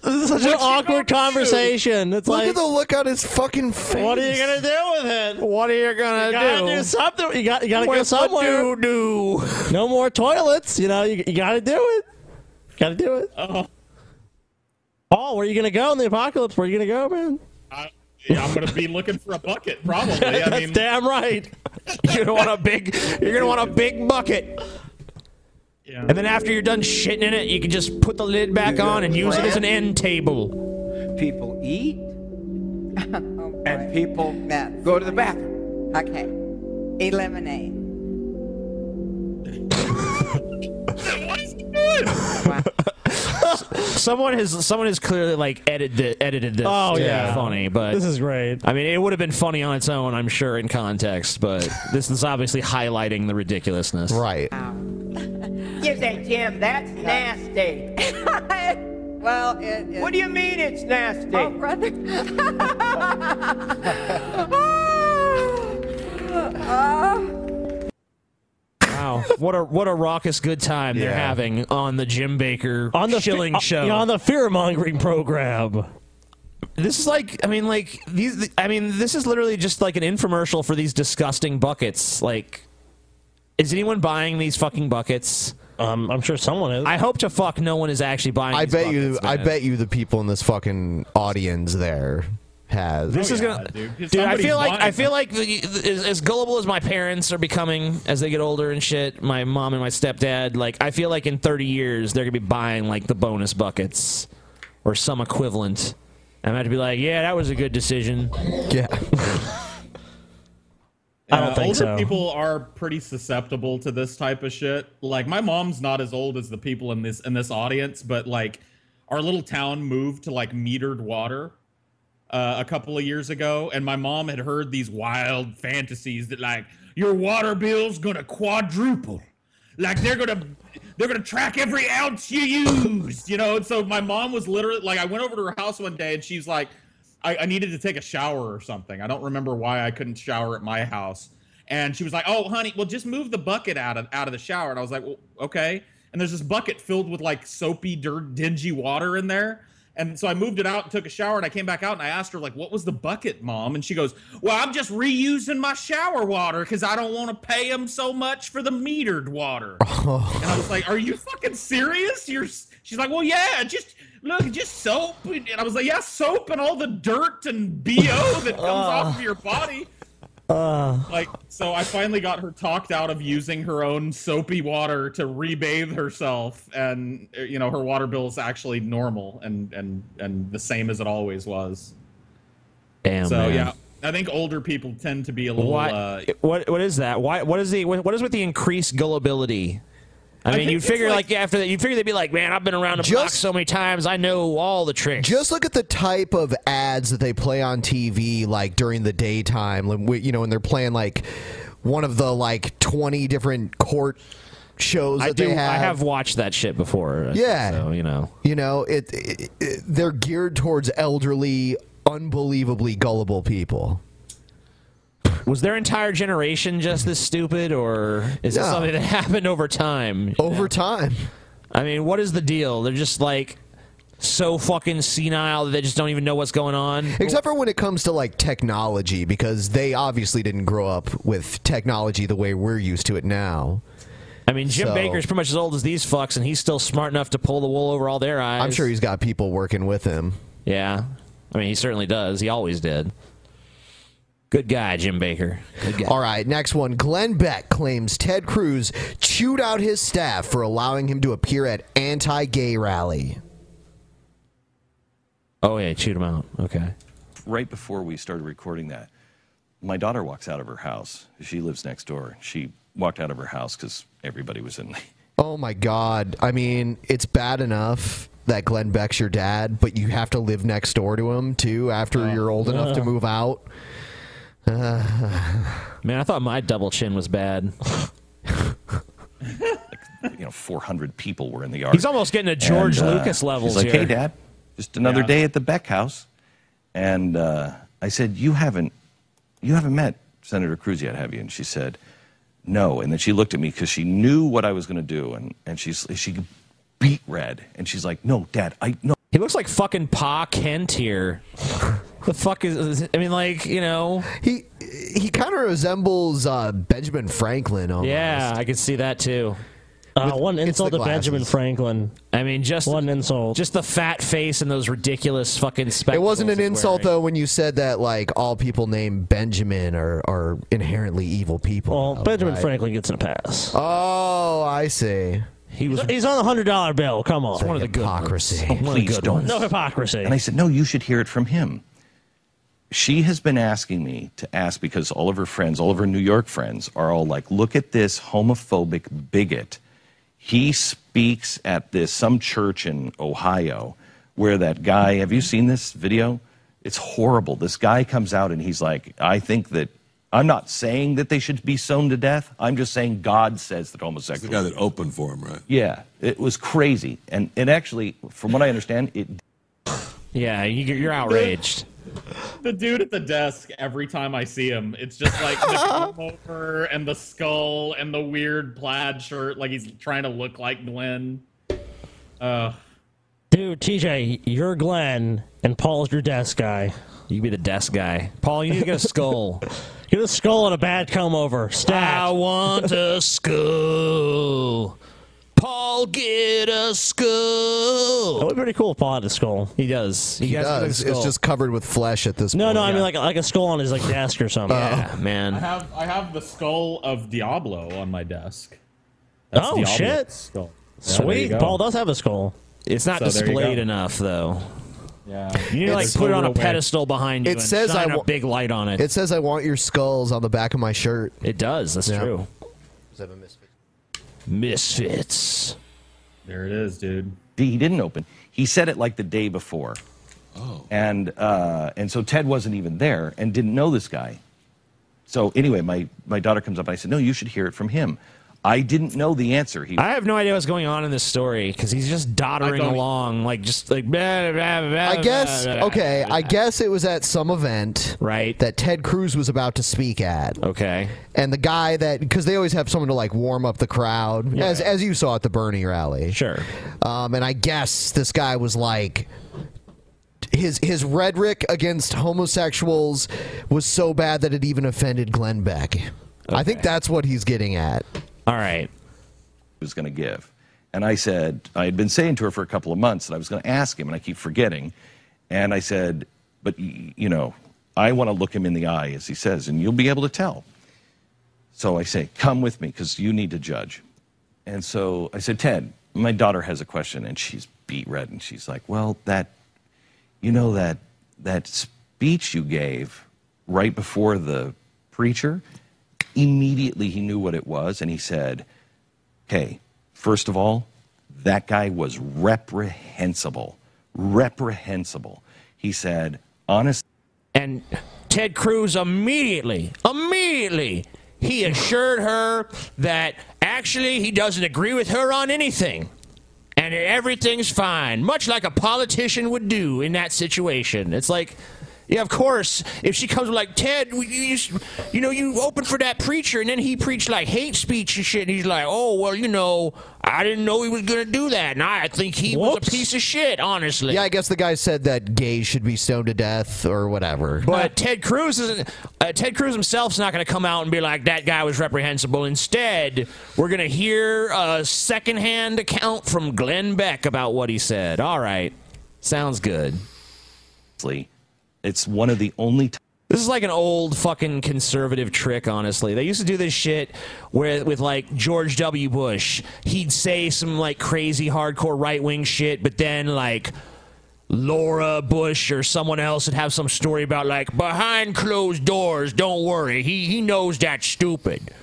This is such an awkward conversation. It's Look like, at the look on his fucking face. what are you gonna do with it? What are you gonna do? You gotta do, something. You got. You gotta go With the somewhere. doo-doo? No more toilets. You know. You, you gotta do it. Gotta do it. Oh, Oh, Paul, where are you gonna go in the apocalypse? Where are you gonna go, man? I, yeah, I'm gonna be looking for a bucket, probably. I [LAUGHS] That's mean, damn right. [LAUGHS] You're gonna want a big. You're gonna want a big bucket. Yeah. And then after you're done shitting in it, you can just put the lid back You on and use it as an end table. People eat, [LAUGHS] Oh, and people That's go to the bathroom. Okay. Eliminate. Wow. [LAUGHS] Someone has someone has clearly like edited edited this. Oh, to be yeah. funny, but This is great. I mean, it would have been funny on its own, I'm sure, in context. But this is obviously highlighting the ridiculousness. Right. [LAUGHS] You say, Jim, that's nasty. [LAUGHS] well, it is. What do you mean it's nasty? Oh, brother. [LAUGHS] Wow, what a what a raucous good time they're Yeah. having on the Jim Bakker On the Shilling fe- Show. yeah, on the fear mongering program. This is like, I mean, like these. I mean, this is literally just like an infomercial for these disgusting buckets. Like, is anyone buying these fucking buckets? Um, I'm sure someone is. I hope to fuck no one is actually buying. I these bet you. buckets, I man. bet you the people in this fucking audience there has. This Oh, is yeah, gonna, dude. dude. I somebody's feel like buying I feel like the, as, as gullible as my parents are becoming as they get older and shit. My mom and my stepdad. Like, I feel like in 30 years they're gonna be buying like the bonus buckets or some equivalent. I'm going to be like, yeah, that was a good decision. Yeah. [LAUGHS] I don't Uh, think older so. people are pretty susceptible to this type of shit. Like my mom's not as old as the people in this in this audience, but like our little town moved to like metered water uh, a couple of years ago, and my mom had heard these wild fantasies that like your water bill's gonna quadruple, like they're gonna they're gonna track every ounce you use, you know. And so my mom was literally like, I went over to her house one day, and she's like, I, I needed to take a shower or something. I don't remember why I couldn't shower at my house. And she was like, "Oh, honey, well, just move the bucket out of out of the shower." And I was like, well, "Okay." And there's this bucket filled with like soapy, dirt, dingy water in there. And so I moved it out and took a shower and I came back out and I asked her like, "What was the bucket, mom?" And she goes, "Well, I'm just reusing my shower water because I don't want to pay them so much for the metered water." [LAUGHS] and I was like, "Are you fucking serious?" You're. She's like, "Well, yeah, just look, just soap." And I was like, "Yeah, soap and all the dirt and bo that comes off of your body." Uh, Like, so I finally got her talked out of using her own soapy water to rebathe herself, and uh, you know her water bill is actually normal and and and the same as it always was. Damn. so man. yeah, I think older people tend to be a little. Why, Uh, what what is that? Why what is the what what is with the increased gullibility? I I mean, you'd figure like- like, after that, you'd figure they'd be like, "Man, I've been around the block so many times, I know all the tricks." Just look at the type of ads that they play on TV, like during the daytime. You know, when they're playing like one of the like twenty different court shows that I do. they have. I have watched that shit before. Uh, yeah. So you know. You know, it, it, it- they're geared towards elderly, unbelievably gullible people. Was their entire generation just this stupid, or is it No. something that happened over time? Over time. I mean, what is the deal? They're just like so fucking senile that they just don't even know what's going on. Except for when it comes to like technology, because they obviously didn't grow up with technology the way we're used to it now. I mean, Jim So- Bakker's pretty much as old as these fucks, and he's still smart enough to pull the wool over all their eyes. I'm sure he's got people working with him. Yeah. I mean, he certainly does. He always did. Good guy, Jim Bakker. Good guy. All right, next one. Glenn Beck claims Ted Cruz chewed out his staff for allowing him to appear at anti-gay rally. Oh yeah, chewed him out. Okay. right before we started recording that, my daughter walks out of her house. She lives next door. She walked out of her house because everybody was in. [LAUGHS] Oh my God! I mean, it's bad enough that Glenn Beck's your dad, but you have to live next door to him too after you're old enough to move out. [LAUGHS] Man, I thought my double chin was bad. You know, 400 people were in the yard. He's almost getting to George And, uh, Lucas levels She's like, here. "Hey, Dad, just another Yeah. day at the Beck house." And uh, I said, "You haven't, you haven't met Senator Cruz yet, have you?" And she said, "No." And then she looked at me because she knew what I was going to do, and and she's she beet red, and she's like, "No, Dad, I no." He looks like fucking Pa Kent here. [LAUGHS] the fuck is? I mean, like you know. He he kind of resembles uh, Benjamin Franklin. Almost. Yeah, I can see that too. Uh, one insult to Benjamin. Franklin. I mean, just one insult. Just the fat face and those ridiculous fucking spectacles. It wasn't an insult wearing. though when you said that like all people named Benjamin are, are inherently evil people. Well, Benjamin Franklin gets a pass. Oh, I see. He was. He's on the hundred dollar bill. Come on. It's one of the good hypocrisy. Oh, please don't. No hypocrisy. And I said, no, you should hear it from him. She has been asking me to ask because all of her friends, all of her New York friends, are all like, look at this homophobic bigot. He speaks at this some church in Ohio where that guy, have you seen this video? It's horrible. This guy comes out and he's like, I think that I'm not saying that they should be sewn to death. I'm just saying God says that homosexuals. the guy that opened for him, right? Yeah, it was crazy. And it actually, from what I understand, it Yeah, you're outraged. The dude at the desk every time I see him, it's just like the [LAUGHS] over and the skull and the weird plaid shirt, like he's trying to look like Glenn. Uh, Dude, TJ, you're Glenn, and Paul's your desk guy. You be the desk guy. Paul, you need to get a [LAUGHS] skull. get a skull and a bad comb over. Stat. I want a skull. Paul, get a skull. That would be pretty cool if Paul had a skull. He does. He does. It's just covered with flesh at this No, point. no, no, I mean like like a skull on his like desk or something. Uh, yeah, man. I have I have the skull of Diablo on my desk. That's Oh Diablo's shit! Skull. Yeah, there you Sweet. go. Paul does have a skull. It's not So there you displayed go. enough, though. Yeah. You need to like It's- put it on a Real way. pedestal behind you It and says shine I a wa- big light on it. It says I want your skulls on the back of my shirt. It does. That's Yeah. true. Misfits. There it is, dude. he didn't open. He said it like the day before. Oh. And uh, and so Ted wasn't even there and didn't know this guy. So anyway, my, my daughter comes up and I said, No, you should hear it from him. I didn't know the answer. He I have no idea what's going on in this story because he's just doddering I don't- along, like just like. Blah, blah, blah, I guess blah, blah, okay. blah. I guess it was at some event right that Ted Cruz was about to speak at. Okay. And the guy that because they always have someone to like warm up the crowd, as as you saw at the Bernie rally. Sure. Um, and I guess this guy was like his his rhetoric against homosexuals was so bad that it even offended Glenn Beck. I think that's what he's getting at. All right. was going to give. And I said, I had been saying to her for a couple of months that I was going to ask him, and I keep forgetting. And I said, but you know, I want to look him in the eye, as he says, and you'll be able to tell. So I say, come with me, because you need to judge. And so I said, Ted, my daughter has a question, and she's beet red, and she's like, well, that, you know, that that speech you gave right before the preacher, immediately he knew what it was, and he said, Okay, first of all, that guy was reprehensible. Reprehensible. He said, honest. And Ted Cruz immediately, immediately, he assured her that actually he doesn't agree with her on anything. And everything's fine, much like a politician would do in that situation. It's like, yeah, of course, if she comes like, Ted, you, you, you know, you open for that preacher, and then he preached like hate speech and shit, and he's like, oh, well, you know, I didn't know he was going to do that, and I think he was a piece of shit, honestly. Yeah, I guess the guy said that gays should be stoned to death or whatever. But Ted Cruz isn't. Uh, Ted Cruz himself's not going to come out and be like that guy was reprehensible. Instead, we're going to hear a secondhand account from Glenn Beck about what he said. All right, sounds good. It's one of the only times. This is like an old fucking conservative trick, honestly. They used to do this shit where with like George W. Bush, he'd say some like crazy hardcore right wing shit, but then like Laura Bush or someone else would have some story about like behind closed doors, don't worry. He he knows that's stupid.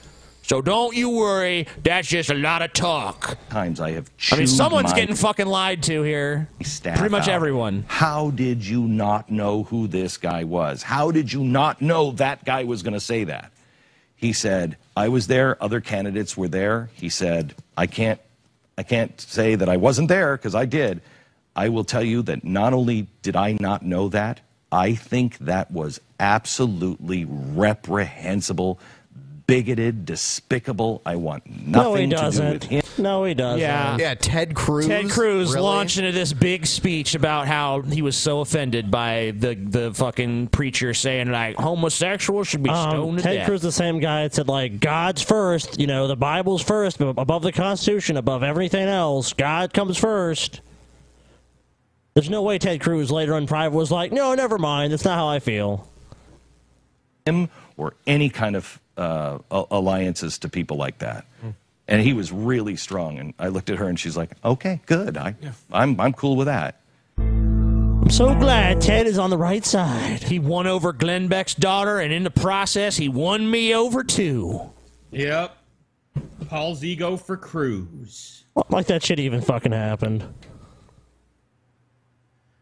So don't you worry, that's just a lot of talk. Times I have I mean, someone's getting fucking lied to here. Pretty much out. everyone. How did you not know who this guy was? How did you not know that guy was going to say that? He said, "I was there. Other candidates were there." He said, "I can't, I can't say that I wasn't there because I did. I will tell you that not only did I not know that, I think that was absolutely reprehensible." Bigoted, despicable. I want nothing No, he nothing to do doesn't. with him. No, he doesn't. Yeah. Yeah, Ted Cruz. Ted Cruz Really? launched into this big speech about how he was so offended by the the fucking preacher saying like homosexuals should be Um, stoned to Ted death. Cruz, the same guy that said like God's first, you know, the Bible's first, but above the Constitution, above everything else, God comes first. There's no way Ted Cruz later in private was like, no, never mind. That's not how I feel. him or any kind of uh, alliances to people like that. And he was really strong. And I looked at her and she's like, okay, good. I, I'm, I'm cool with that. I'm so glad Ted is on the right side. He won over Glenn Beck's daughter, and in the process, he won me over too. Yep. Paul's ego for Cruz. Like that shit even fucking happened.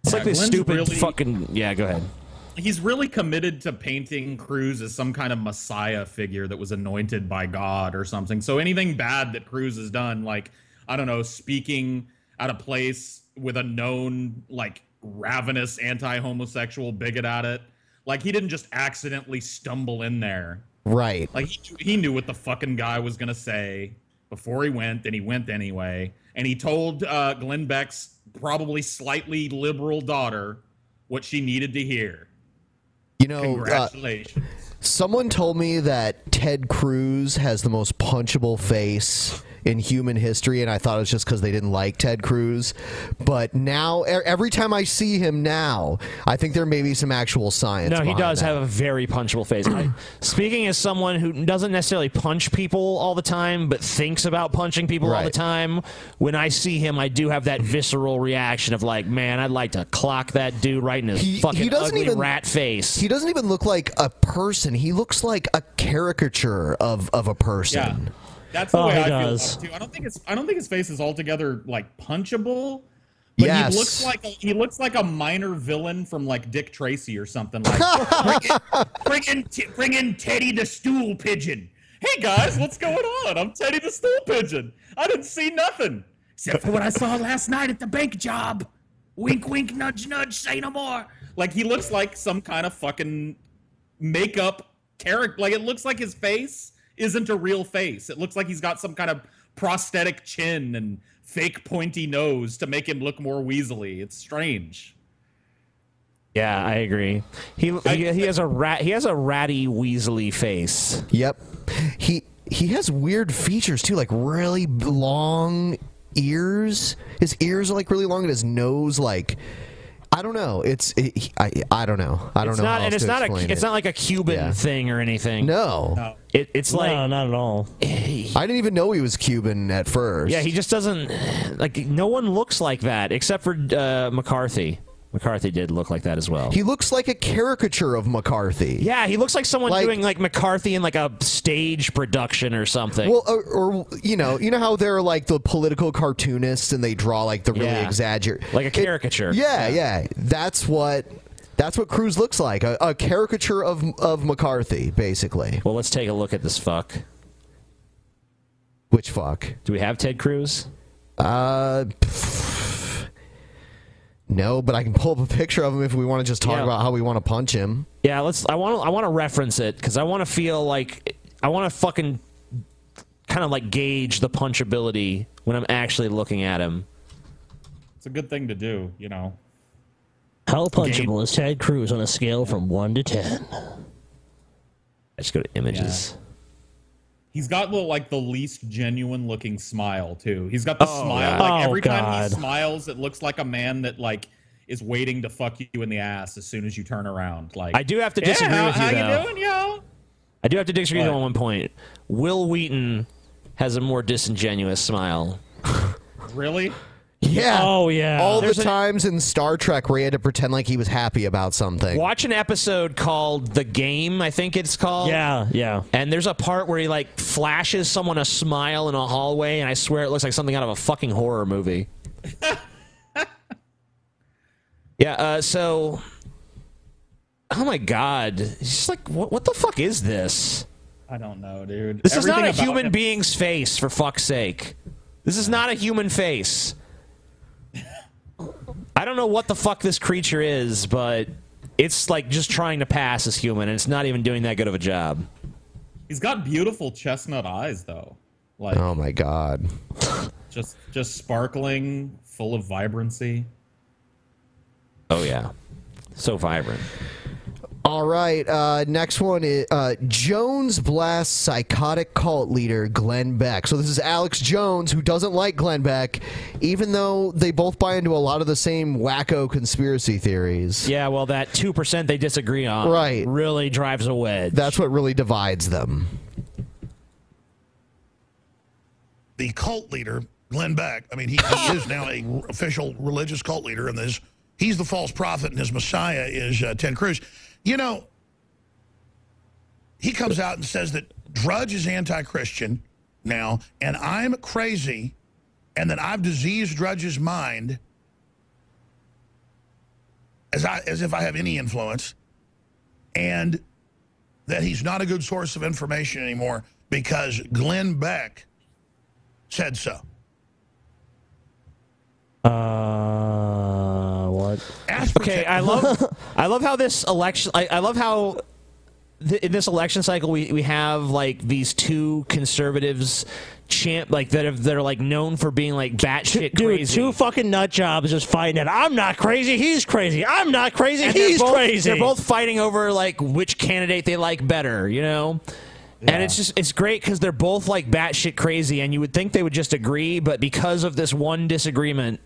It's like Yeah, this Glenn's stupid really- fucking. Yeah, go ahead. He's really committed to painting Cruz as some kind of messiah figure that was anointed by God or something. So anything bad that Cruz has done, like, I don't know, speaking at a place with a known, like, ravenous anti homosexual bigot at it, like, he didn't just accidentally stumble in there. Right. Like, he, he knew what the fucking guy was going to say before he went, and he went anyway. And he told uh, Glenn Beck's probably slightly liberal daughter what she needed to hear. You know, uh, someone told me that Ted Cruz has the most punchable face in human history, and I thought it was just because they didn't like Ted Cruz. But now, e- every time I see him now, I think there may be some actual science. No, he behind does that. have a very punchable face. I, [CLEARS THROAT] speaking as someone who doesn't necessarily punch people all the time, but thinks about punching people all the Right. time, when I see him, I do have that visceral reaction of like, man, I'd like to clock that dude right in his fucking ugly rat face. He doesn't even look like a person. He looks like a caricature of of a person. That's the Oh, way I does. feel about it too. I don't think it's I don't think his face is altogether like punchable. But Yes. he looks like a, he looks like a minor villain from like Dick Tracy or something like [LAUGHS] bring, in, bring in T- bring in Teddy the stool pigeon. Hey guys, what's going on? I'm Teddy the stool pigeon. I didn't see nothing except for what I saw last night at the bank job. Wink, wink, nudge, nudge. Say no more. Like he looks like some kind of fucking makeup character. Like it looks like his face isn't a real face. It looks like he's got some kind of prosthetic chin and fake pointy nose to make him look more weaselly. It's strange. Yeah, I agree. He he, he has a rat. He has a ratty, weaselly face. Yep. He he has weird features too, like really long ears. His ears are like really long, and his nose like. I don't know. It's it, I I don't know. I don't it's know. Not, how and else it's to not a. explain It's not like a Cuban Yeah. thing or anything. No. It, it's like no, not at all. I didn't even know he was Cuban at first. Yeah, he just doesn't like. No one looks like that except for uh, McCarthy. McCarthy did look like that as well. He looks like a caricature of McCarthy. yeah, he looks like someone Like- doing like McCarthy in like a stage production or something. Well, or, or you know, you know how they're like the political cartoonists and they draw like the really Yeah. exaggerate, Like a caricature. yeah, yeah, That's what that's what Cruz looks like a, a caricature of of McCarthy, basically. well, let's take a look at this fuck. Which fuck? Do we have Ted Cruz? Uh. pff, No, but I can pull up a picture of him if we want to just talk Yeah. about how we want to punch him. Yeah, let's. I want. to. I want to reference it because I want to feel like I want to fucking kind of like gauge the punchability when I'm actually looking at him. It's a good thing to do, you know. How punchable is Ted Cruz on a scale from one to ten? I just go to images. He's got the like the least genuine looking smile too. He's got the Oh, smile yeah. like Oh, every time God. he smiles, it looks like a man that like is waiting to fuck you in the ass as soon as you turn around. Like I do have to "Yeah, disagree how, with you, how though. you doing, yo? I do have to disagree with you on one point. Wil Wheaton has a more disingenuous smile. [LAUGHS] Really? Yeah. Oh yeah. All There's the an- times in Star Trek where he had to pretend like he was happy about something. Watch an episode called The Game, I think it's called. Yeah, yeah. And there's a part where he like flashes someone a smile in a hallway, and I swear it looks like something out of a fucking horror movie. [LAUGHS] yeah. Uh, so, oh my god, it's just like what? What the fuck is this? I don't know, dude. This is not a human him- being's face, for fuck's sake. This is not a human face. I don't know what the fuck this creature is, but it's like just trying to pass as human, and it's not even doing that good of a job. He's got beautiful chestnut eyes though. Like Oh my god. just just sparkling, full of vibrancy. Oh yeah, so vibrant. All right, uh, next one is uh, Jones blasts psychotic cult leader Glenn Beck. So this is Alex Jones who doesn't like Glenn Beck, even though they both buy into a lot of the same wacko conspiracy theories. Yeah, well, that two percent they disagree on, Right. really drives a wedge. That's what really divides them. the cult leader, Glenn Beck. I mean, he, he is now a r- official religious cult leader, and this he's the false prophet, and his messiah is uh, Ted Cruz. You know, he comes out and says that Drudge is anti-Christian now, and I'm crazy, and that I've diseased Drudge's mind as I as if I have any influence, and that he's not a good source of information anymore because Glenn Beck said so. Uh, what? Okay, I love [LAUGHS] I love how this election I, I love how th- in this election cycle we, we have like these two conservatives champ like that are that are like known for being like batshit Dude, crazy. two fucking nut jobs just fighting it. I'm not crazy. He's crazy. I'm not crazy. And they're he's both- crazy. They're both fighting over like which candidate they like better, you know. And it's just it's great because they're both like batshit crazy, and you would think they would just agree, but because of this one disagreement,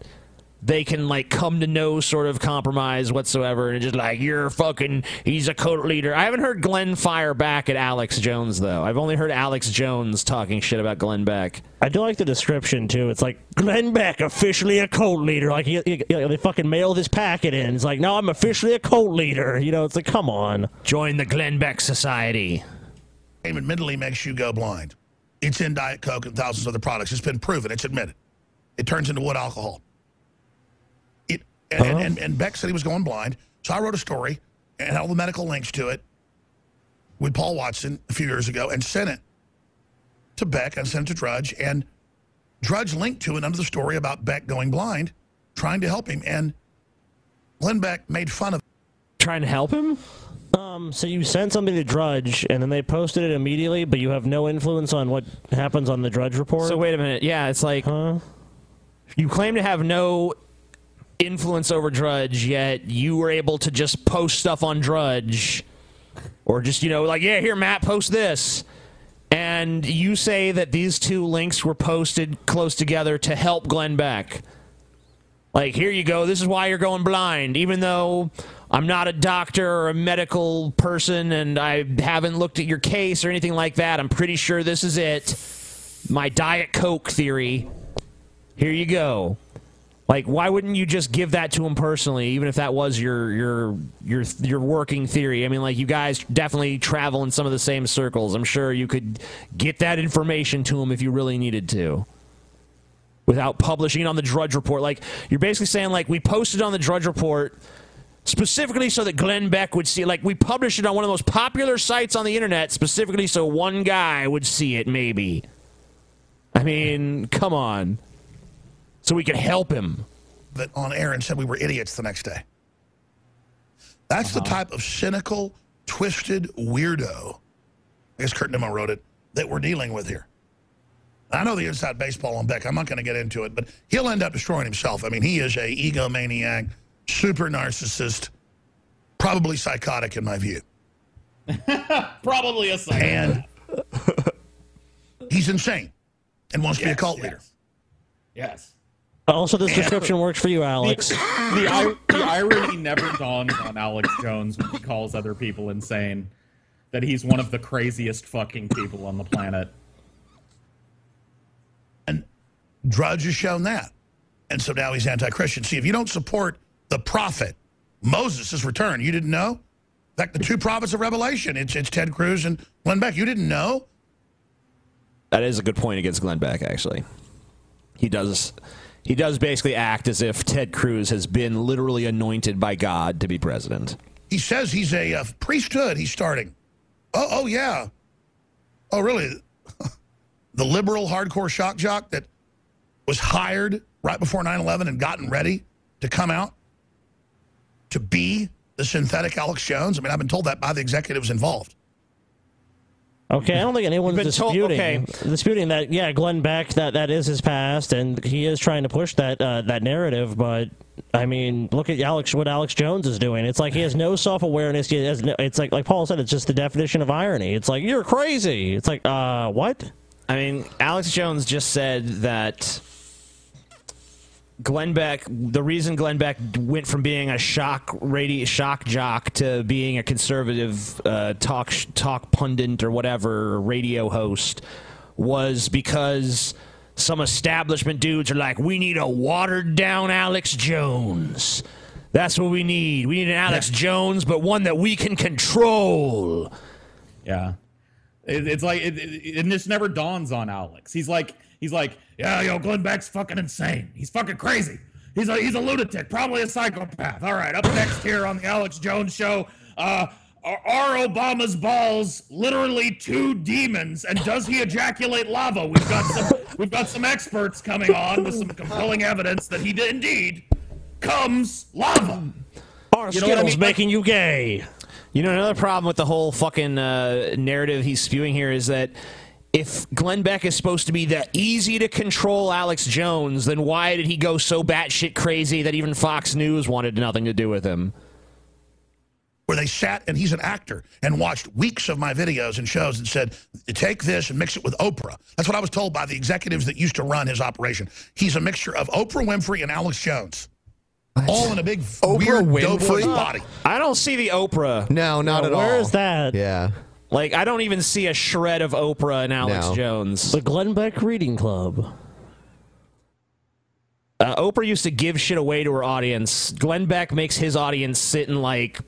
they can like come to no sort of compromise whatsoever, and it's just like you're fucking. He's a cult leader. I haven't heard Glenn fire back at Alex Jones though. I've only heard Alex Jones talking shit about Glenn Beck. I do like the description too. It's like Glenn Beck, officially a cult leader. Like he, he- they fucking mailed his packet in. It's like, now I'm officially a cult leader. You know, it's like, come on. Join the Glenn Beck Society. Admittedly makes you go blind. It's in Diet Coke and thousands of other products. It's been proven. It's admitted. It turns into wood alcohol. It and, and, and, and Beck said he was going blind. So I wrote a story and all the medical links to it with Paul Watson a few years ago and sent it to Beck and sent it to Drudge. And Drudge linked to it under the story about Beck going blind, trying to help him. And Glenn Beck made fun of Trying to help him? Um, so you send something to Drudge, and then they posted it immediately, but you have no influence on what happens on the Drudge report. So wait a minute. Yeah, it's like huh? you claim to have no influence over Drudge, yet you were able to just post stuff on Drudge, or just you know, like, yeah, here, Matt, post this, and you say that these two links were posted close together to help Glenn Beck. Like, here you go. This is why you're going blind, even though I'm not a doctor or a medical person and I haven't looked at your case or anything like that. I'm pretty sure this is it. My Diet Coke theory. Here you go. Like, why wouldn't you just give that to him personally, even if that was your your your your working theory? I mean, like you guys definitely travel in some of the same circles. I'm sure you could get that information to him if you really needed to without publishing it on the Drudge Report. Like you're basically saying, like we posted on the Drudge Report specifically so that Glenn Beck would see. it. Like we published it on one of the most popular sites on the internet specifically so one guy would see it. Maybe. I mean, come on. So we could help him. that on air and said we were idiots the next day. That's the uh-huh. type of cynical, twisted weirdo, I guess Kurt Nimmo wrote it, that we're dealing with here. I know the inside baseball on Beck. I'm not going to get into it, but he'll end up destroying himself. I mean, he is a egomaniac, super narcissist, probably psychotic in my view. [LAUGHS] Probably a psycho. And he's insane and wants to be a cult yes. leader. Yes. Also, this description works for you, Alex. The, ir- the irony never dawns on Alex Jones when he calls other people insane that he's one of the craziest fucking people on the planet. And Drudge has shown that. And so now he's anti-Christian. See, if you don't support the prophet, Moses' return, you didn't know? In fact, the two prophets of Revelation, it's, it's Ted Cruz and Glenn Beck. You didn't know? That is a good point against Glenn Beck. Actually, he does. He does basically act as if Ted Cruz has been literally anointed by God to be president. He says he's a uh, priesthood he's starting. Oh, oh, yeah. Oh, really? [LAUGHS] the liberal hardcore shock jock that was hired right before 9-11 and gotten ready to come out to be the synthetic Alex Jones? I mean, I've been told that by the executives involved. Okay, I don't think anyone's You've told- disputing okay. disputing that. Yeah, Glenn Beck that that is his past, and he is trying to push that uh, that narrative. But I mean, look at Alex what Alex Jones is doing. It's like he has no self awareness. He has no, it's like like Paul said. It's just the definition of irony. It's like you're crazy. It's like uh what? I mean, Alex Jones just said that Glenn Beck, the reason Glenn Beck went from being a shock radio shock jock to being a conservative uh, talk talk pundit or whatever radio host was because some establishment dudes are like, we need a watered down Alex Jones. That's what we need. We need an Alex Jones, but one that we can control. Yeah. It, it's like, it, it, and this never dawns on Alex. He's like, he's like, yeah, yo, Glenn Beck's fucking insane. He's fucking crazy. He's a, he's a lunatic, probably a psychopath. All right, up next here on the Alex Jones Show, uh, are, are Obama's balls literally two demons? And does he ejaculate lava? We've got some, we've got some experts coming on with some compelling evidence that he did indeed comes lava. Are You know what I Skittles mean? making you gay? You know, another problem with the whole fucking uh, narrative he's spewing here is that if Glenn Beck is supposed to be the easy to control Alex Jones, then why did he go so batshit crazy that even Fox News wanted nothing to do with him? where they sat and he's an actor and watched weeks of my videos and shows and said, take this and mix it with Oprah. That's what I was told by the executives that used to run his operation. He's a mixture of Oprah Winfrey and Alex Jones. All in a big weird doughboy's body. I don't see the Oprah. No, not at all. Where is that? Yeah. Like, I don't even see a shred of Oprah and Alex No. Jones. The Glenn Beck Reading Club. Uh, Oprah used to give shit away to her audience. Glenn Beck makes his audience sit in like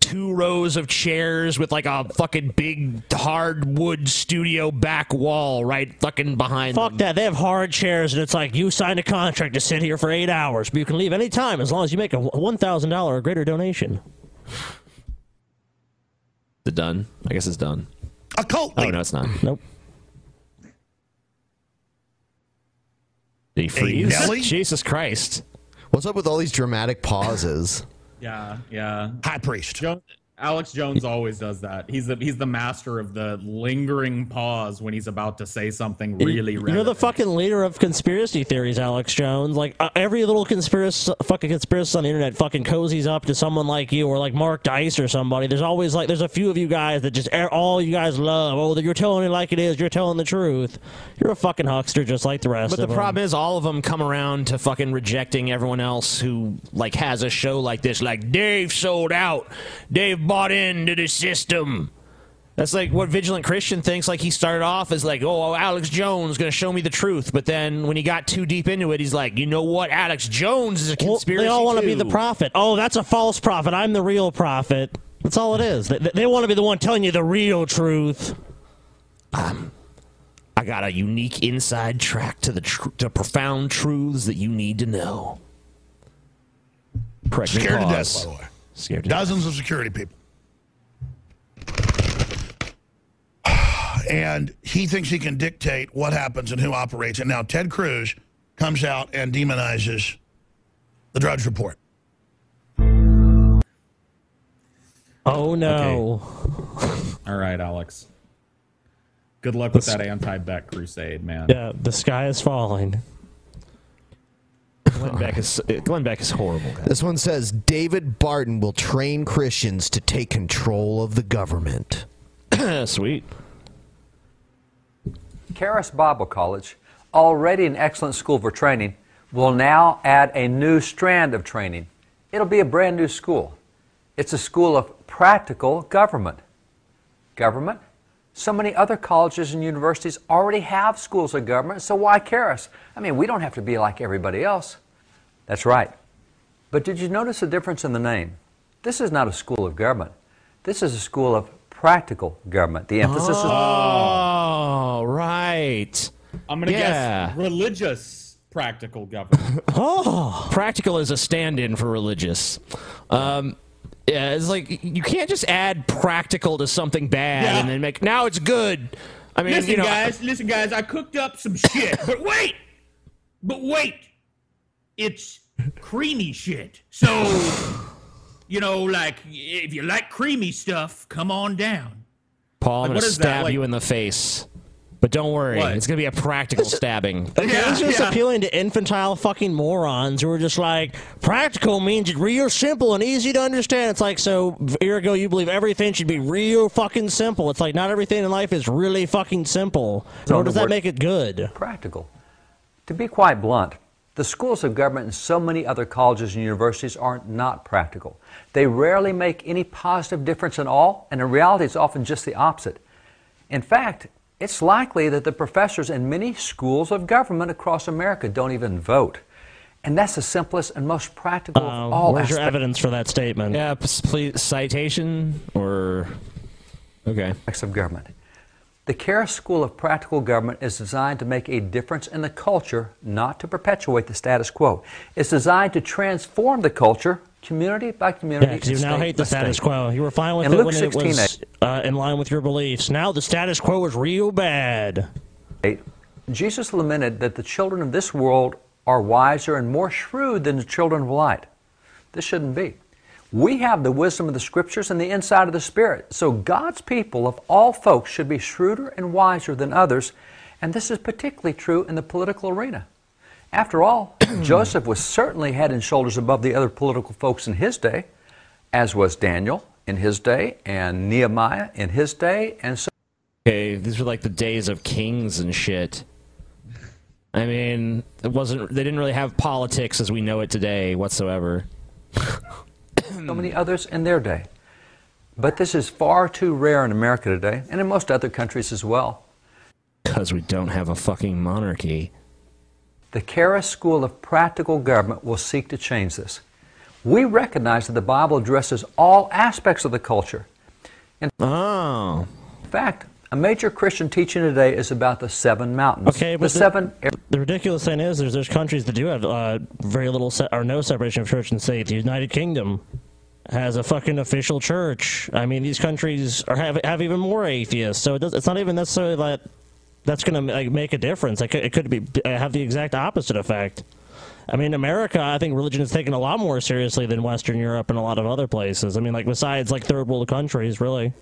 two rows of chairs with like a fucking big hardwood studio back wall right fucking behind them. Fuck them. that. They have hard chairs, and it's like you signed a contract to sit here for eight hours, but you can leave any time as long as you make a one thousand dollar or greater donation. Is it done? I guess it's done. A cult. Oh no, it's not. Nope. Did he freeze? Nelly? [LAUGHS] Jesus Christ! What's up with all these dramatic pauses? Yeah, yeah. High priest. Jones, Alex Jones always does that. He's the he's the master of the lingering pause when he's about to say something really You're relevant. the fucking leader of conspiracy theories, Alex Jones. Like uh, every little conspiracy, fucking conspiracy on the internet, fucking cozies up to someone like you or like Mark Dice or somebody. There's always like there's a few of you guys that just er, all you guys love. Oh, you're telling it like it is. You're telling the truth. You're a fucking huckster, just like the rest. But of the them. problem is, all of them come around to fucking rejecting everyone else who like has a show like this. Like Dave sold out. Dave bought into the system. That's like what Vigilant Christian thinks. Like he started off as like, oh, Alex Jones going to show me the truth. But then when he got too deep into it, he's like, you know what? Alex Jones is a Well, conspiracy. they all want to be the prophet. Oh, that's a false prophet. I'm the real prophet. That's all it is. They, they want to be the one telling you the real truth. Um, I got a unique inside track to the tr- to profound truths that you need to know. Correct me, Scared to death, by the way. Scared to Dozens of security people. And he thinks he can dictate what happens and who operates. And now Ted Cruz comes out and demonizes the Drudge Report. Oh no! All right, Alex. Good luck with that anti-Beck crusade, man. Yeah, the sky is falling. Glenn Beck is Glenn Beck is horrible. This one says David Barton will train Christians to take control of the government. [CLEARS THROAT] Sweet. Charis Bible College, already an excellent school for training, will now add a new strand of training. It'll be a brand new school. It's a school of practical government. Government? So many other colleges and universities already have schools of government, so why Charis? I mean, we don't have to be like everybody else. That's right. But did you notice the difference in the name? This is not a school of government. This is a school of practical government. The emphasis is Oh, right. I'm gonna Yeah. guess religious practical government. [LAUGHS] Oh, practical is a stand-in for religious. Um, yeah, it's like you can't just add practical to something bad Yeah. and then make now it's good. I mean, listen, you know, guys, listen, guys. I cooked up some shit, [LAUGHS] but wait, but wait, it's creamy shit. So, you know, like if you like creamy stuff, come on down. Paul, I'm gonna what is that, stab like- you in the face. But don't worry, What? it's gonna be a practical [LAUGHS] stabbing. Okay, it's just appealing to infantile fucking morons who are just like, practical means it's real simple and easy to understand. It's like, so, ergo, you believe everything should be real fucking simple. It's like, not everything in life is really fucking simple. Nor does that make it good. practical. To be quite blunt, the schools of government and so many other colleges and universities are not practical. They rarely make any positive difference at all, and in reality, it's often just the opposite. In fact, it's likely that the professors in many schools of government across America don't even vote. And that's the simplest and most practical of all Uh, Where's your evidence for that statement? Yeah, please citation or okay. of government. The Charis School of Practical Government is designed to make a difference in the culture, not to perpetuate the status quo. It's designed to transform the culture, community by community. Yeah, you now hate the by status quo. You were fine with In it Luke when 16, it was uh, in line with your beliefs. Now the status quo is real bad. Jesus lamented that the children of this world are wiser and more shrewd than the children of light. This shouldn't be. We have the wisdom of the scriptures and the insight of the Spirit. So God's people of all folks should be shrewder and wiser than others, and this is particularly true in the political arena. After all, [CLEARS THROAT] Joseph was certainly head and shoulders above the other political folks in his day, as was Daniel in his day, and Nehemiah in his day, and so. Okay, these were like the days of kings and shit. I mean, it wasn't. They didn't really have politics as we know it today whatsoever. [COUGHS] so many others in their day. But this is far too rare in America today, and in most other countries as well. Because we don't have a fucking monarchy. The Charis School of Practical Government will seek to change this. We recognize that the Bible addresses all aspects of the culture. In oh. fact, a major Christian teaching today is about the seven mountains. Okay, the but the, seven. the ridiculous thing is, there's there's countries that do have uh, very little se- or no separation of church and state. The United Kingdom has a fucking official church. I mean, these countries are have have even more atheists. So it does, it's not even necessarily that that's going to like make a difference. It could, it could be uh, have the exact opposite effect. I mean, America, I think religion is taken a lot more seriously than Western Europe and a lot of other places. I mean, like besides like third world countries, really.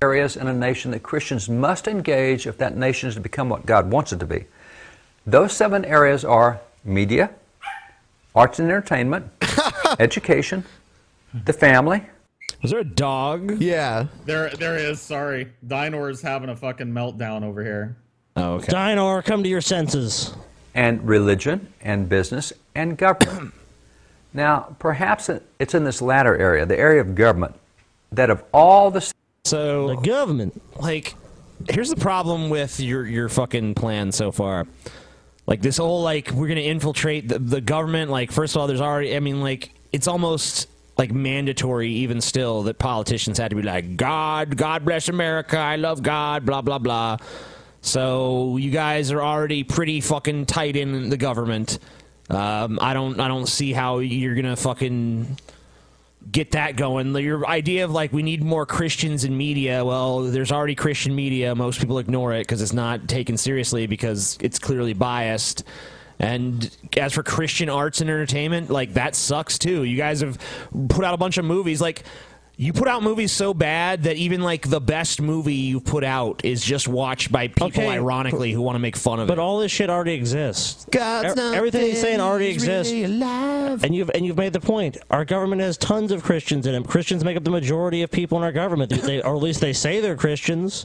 areas in a nation that Christians must engage if that nation is to become what God wants it to be. Those seven areas are media, arts and entertainment, [LAUGHS] education, the family. Was there a dog? Yeah. There, there is. Sorry, Dinor's having a fucking meltdown over here. Oh, okay. Dinor, come to your senses. and religion and business and government. [CLEARS THROAT] now, perhaps it's in this latter area, the area of government, that of all the So the government, like, here's the problem with your your fucking plan so far. Like this whole like we're gonna infiltrate the, the government. Like first of all, there's already. I mean, like it's almost like mandatory even still that politicians had to be like God, God bless America, I love God, blah blah blah. So you guys are already pretty fucking tight in the government. Um, I don't I don't see how you're gonna fucking get that going. Your idea of like we need more Christians in media. Well, there's already Christian media. Most people ignore it because it's not taken seriously because it's clearly biased. And as for Christian arts and entertainment, like that sucks too. You guys have put out a bunch of movies. Like you put out movies so bad that even like the best movie you put out is just watched by people, Okay. ironically, who want to make fun of But it. But all this shit already exists. God's E- everything he's saying already exists. alive. And you've and you've made the point. Our government has tons of Christians in it. Christians make up the majority of people in our government, they, or at least they say they're Christians.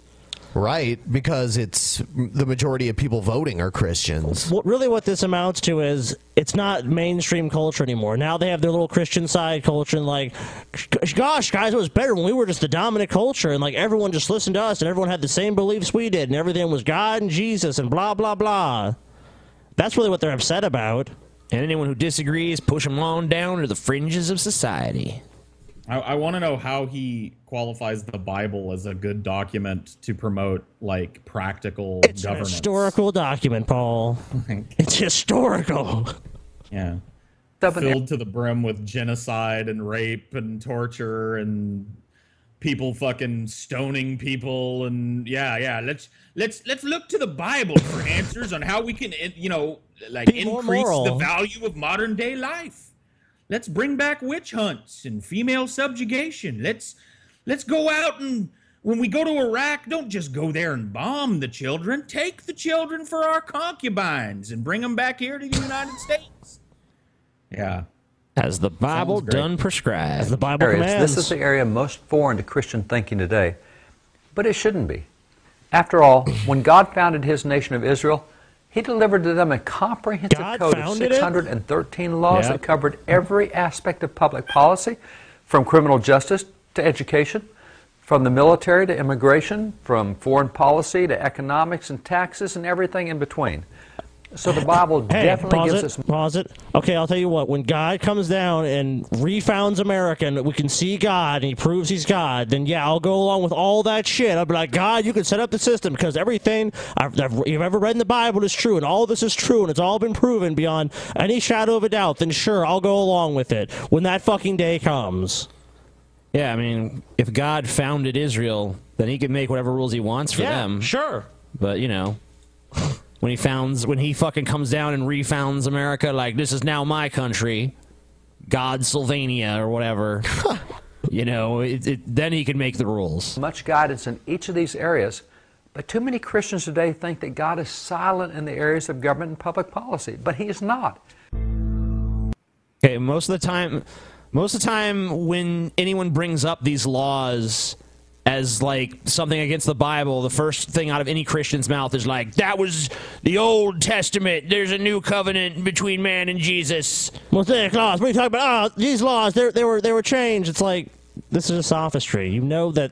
Right, because it's the majority of people voting are Christians. What, really, what this amounts to is it's not mainstream culture anymore. Now they have their little Christian side culture, and like, gosh, guys, it was better when we were just the dominant culture, and like everyone just listened to us, and everyone had the same beliefs we did, and everything was God and Jesus, and blah blah blah. That's really what they're upset about. And anyone who disagrees, push them on down to the fringes of society. I, I want to know how he qualifies the Bible as a good document to promote like practical It's an governance. historical document, Paul. it's historical. Yeah. Stuff in Filled to the brim with genocide and rape and torture and people fucking stoning people and yeah, yeah. Let's let's let's look to the Bible for answers on how we can you know like Be increase the value of modern day life. Let's bring back witch hunts and female subjugation. Let's let's go out and when we go to Iraq, don't just go there and bomb the children. Take the children for our concubines and bring them back here to the United States. Yeah. As the Bible done prescribed. As the Bible areas. commands. This is the area most foreign to Christian thinking today. But it shouldn't be. After all, when God founded his nation of Israel, he delivered to them a comprehensive God code of founded it? 613 laws Yep. that covered every aspect of public policy, from criminal justice to education, from the military to immigration, from foreign policy to economics and taxes and everything in between. So the Bible Hey, definitely pause gives it. us Pause it. Okay, I'll tell you what. When God comes down and refounds America, and we can see God, and He proves He's God, then yeah, I'll go along with all that shit. I'll be like, God, you can set up the system because everything I've, I've, you've ever read in the Bible is true, and all this is true, and it's all been proven beyond any shadow of a doubt. Then sure, I'll go along with it when that fucking day comes. Yeah, I mean, if God founded Israel, then he can make whatever rules he wants for Yeah, them. Sure. But, you know, [LAUGHS] when he founds, when he fucking comes down and refounds America, like, this is now my country, God Sylvania or whatever, [LAUGHS] you know, it, it, then he can make the rules. much guidance in each of these areas, but too many Christians today think that God is silent in the areas of government and public policy, but He is not. Okay, most of the time, most of the time when anyone brings up these laws as like something against the Bible, the first thing out of any Christian's mouth is like, "That was the Old Testament. There's a new covenant between man and Jesus." Mosaic laws. What are you talking about? Oh, these laws, they they were they were changed. It's like this is a sophistry. You know that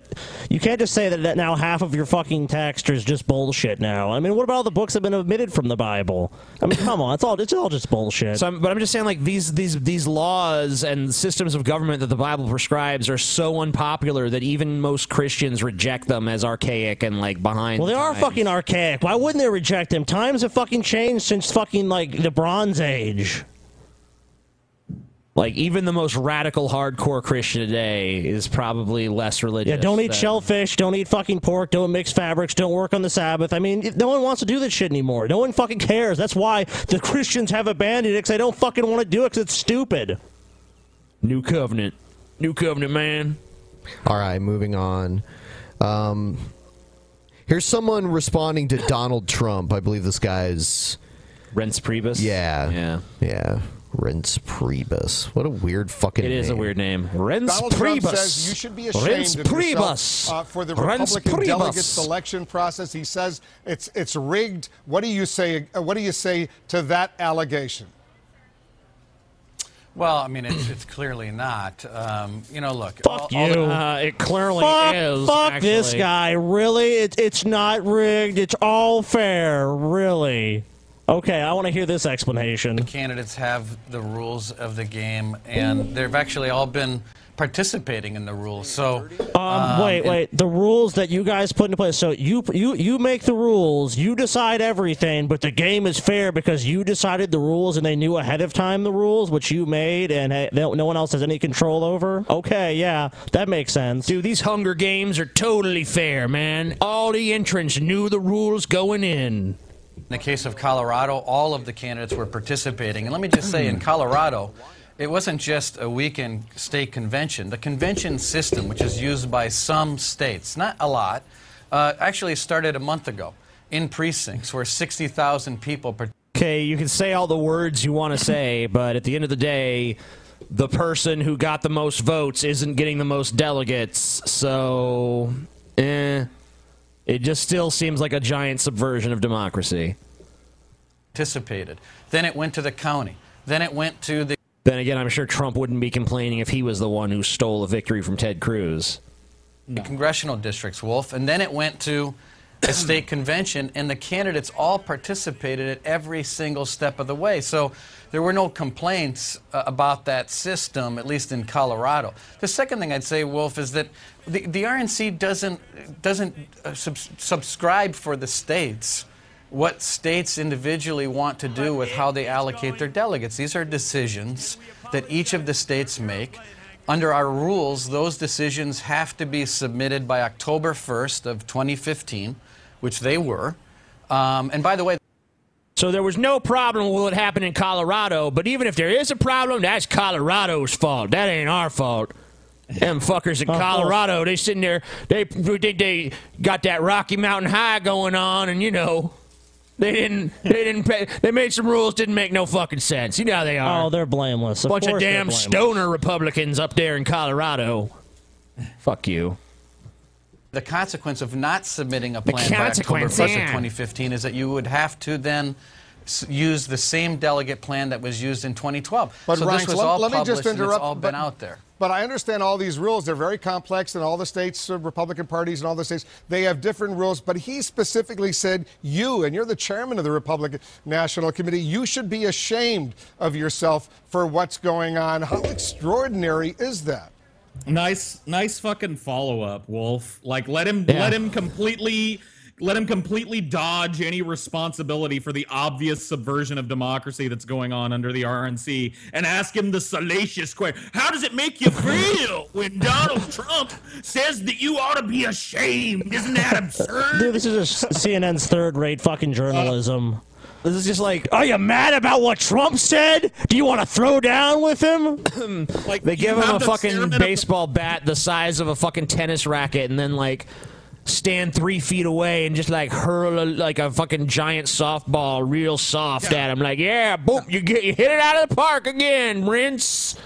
you can't just say that, that now half of your fucking text is just bullshit. Now, I mean, what about all the books that have been omitted from the Bible? I mean, come on, it's all it's all just bullshit. So, I'm, but I'm just saying, like these these these laws and systems of government that the Bible prescribes are so unpopular that even most Christians reject them as archaic and like behind. well, they the are fucking archaic. Why wouldn't they reject them? Times have fucking changed since fucking like the Bronze Age. Like even the most radical hardcore Christian today is probably less religious. Yeah, don't eat than- shellfish, don't eat fucking pork, don't mix fabrics, don't work on the Sabbath. I mean, no one wants to do this shit anymore. No one fucking cares. That's why the Christians have abandoned it because they don't fucking want to do it because it's stupid. New covenant. New covenant, man. All right, moving on. Um, here's someone responding to Donald Trump. I believe this guy's Reince Priebus. Yeah, yeah, yeah. Reince Priebus. What a weird fucking. Name. It is a name. weird name. Reince Donald Trump says you should be ashamed Reince of yourself Priebus. uh, for the Reince Republican Priebus. delegate selection process. He says it's it's rigged. What do you say? Uh, what do you say to that allegation? Well, I mean, it's, it's clearly not. Um, you know, look. Fuck all- all you. the- Uh, it clearly fuck, is. Fuck this guy. Really? It, it's not rigged. It's all fair. Really? Okay, I want to hear this explanation. The candidates have the rules of the game, and they've actually all been participating in the rules. So, Um, wait, wait. The rules that you guys put into place. So you you you make the rules. You decide everything, but the game is fair because you decided the rules and they knew ahead of time the rules, which you made, and hey, no, no one else has any control over. Okay, yeah, that makes sense. Dude, these Hunger Games are totally fair, man. All the entrants knew the rules going in. In the case of Colorado, all of the candidates were participating. And let me just say, in Colorado, it wasn't just a weekend state convention. The convention system, which is used by some states, not a lot, uh, actually started a month ago in precincts where 60,000 people. Okay, you can say all the words you want to say, but at the end of the day, the person who got the most votes isn't getting the most delegates. So, eh. It just still seems like a giant subversion of democracy. participated. Then it went to the county. Then it went to the Then again, I'm sure Trump wouldn't be complaining if he was the one who stole a victory from Ted Cruz. The congressional districts, Wolf. And then it went to a [COUGHS] state convention, and the candidates all participated at every single step of the way. So there were no complaints uh, about that system, at least in Colorado. The second thing I'd say, Wolf, is that the, the RNC doesn't, doesn't uh, subs- subscribe for the states what states individually want to do with how they allocate their delegates. These are decisions that each of the states make. Under our rules, those decisions have to be submitted by October 1st of 2015, which they were. Um, and by the way, So there was no problem with what happened in Colorado, but even if there is a problem, that's Colorado's fault. That ain't our fault. Them fuckers in Colorado, they sitting there, they, they they got that Rocky Mountain High going on, and you know, they didn't they didn't pay, they made some rules didn't make no fucking sense. You know how they are. Oh, they're blameless. Of Bunch of damn stoner Republicans up there in Colorado. Fuck you. The consequence of not submitting a plan by October 1st yeah. of 2015 is that you would have to then use the same delegate plan that was used in 2012. But so Reince, this was let, all let me published just and it's all but, been out there. But I understand all these rules. They're very complex, and all the states, uh, Republican parties, and all the states, they have different rules. But he specifically said, "You, and you're the chairman of the Republican National Committee, you should be ashamed of yourself for what's going on." How extraordinary is that? Nice, nice fucking follow up, Wolf. Like let him Yeah. let him completely let him completely dodge any responsibility for the obvious subversion of democracy that's going on under the RNC and ask him the salacious question. How does it make you feel when Donald Trump says that you ought to be ashamed? Isn't that [LAUGHS] absurd? Dude, this is CNN's third-rate fucking journalism. Uh, This is just like, are you mad about what Trump said? Do you want to throw down with him? [CLEARS THROAT] like They give him a fucking chairman of the- baseball bat the size of a fucking tennis racket, and then like stand three feet away and just like hurl a, like a fucking giant softball real soft at him. Like, yeah, boom, you get you hit it out of the park again, Reince.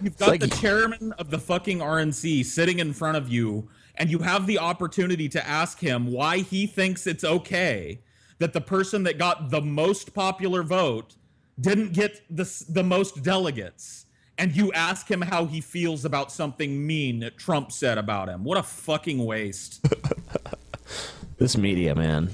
You've got Like- the chairman of the fucking RNC sitting in front of you, and you have the opportunity to ask him why he thinks it's okay that the person that got the most popular vote didn't get the, the most delegates. And you ask him how he feels about something mean that Trump said about him. What a fucking waste. [LAUGHS] This media, man.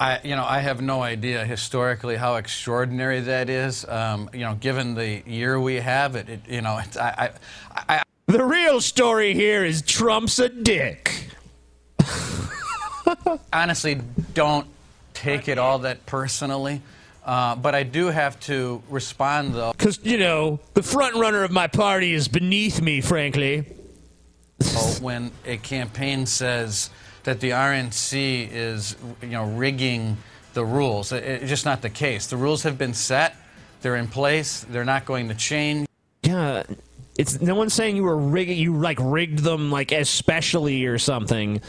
I, you know, I have no idea historically how extraordinary that is. Um, you know, given the year we have, it, it you know, it's, I, I, I, The real story here is Trump's a dick. honestly don't take it all that personally. Uh, but I do have to respond, though. Because, you know, the front runner of my party is beneath me, frankly. when a campaign says that the RNC is, you know, rigging the rules. It's just not the case. The rules have been set. They're in place. They're not going to change. Yeah, it's no one's saying you were rigging, you like rigged them like especially or something.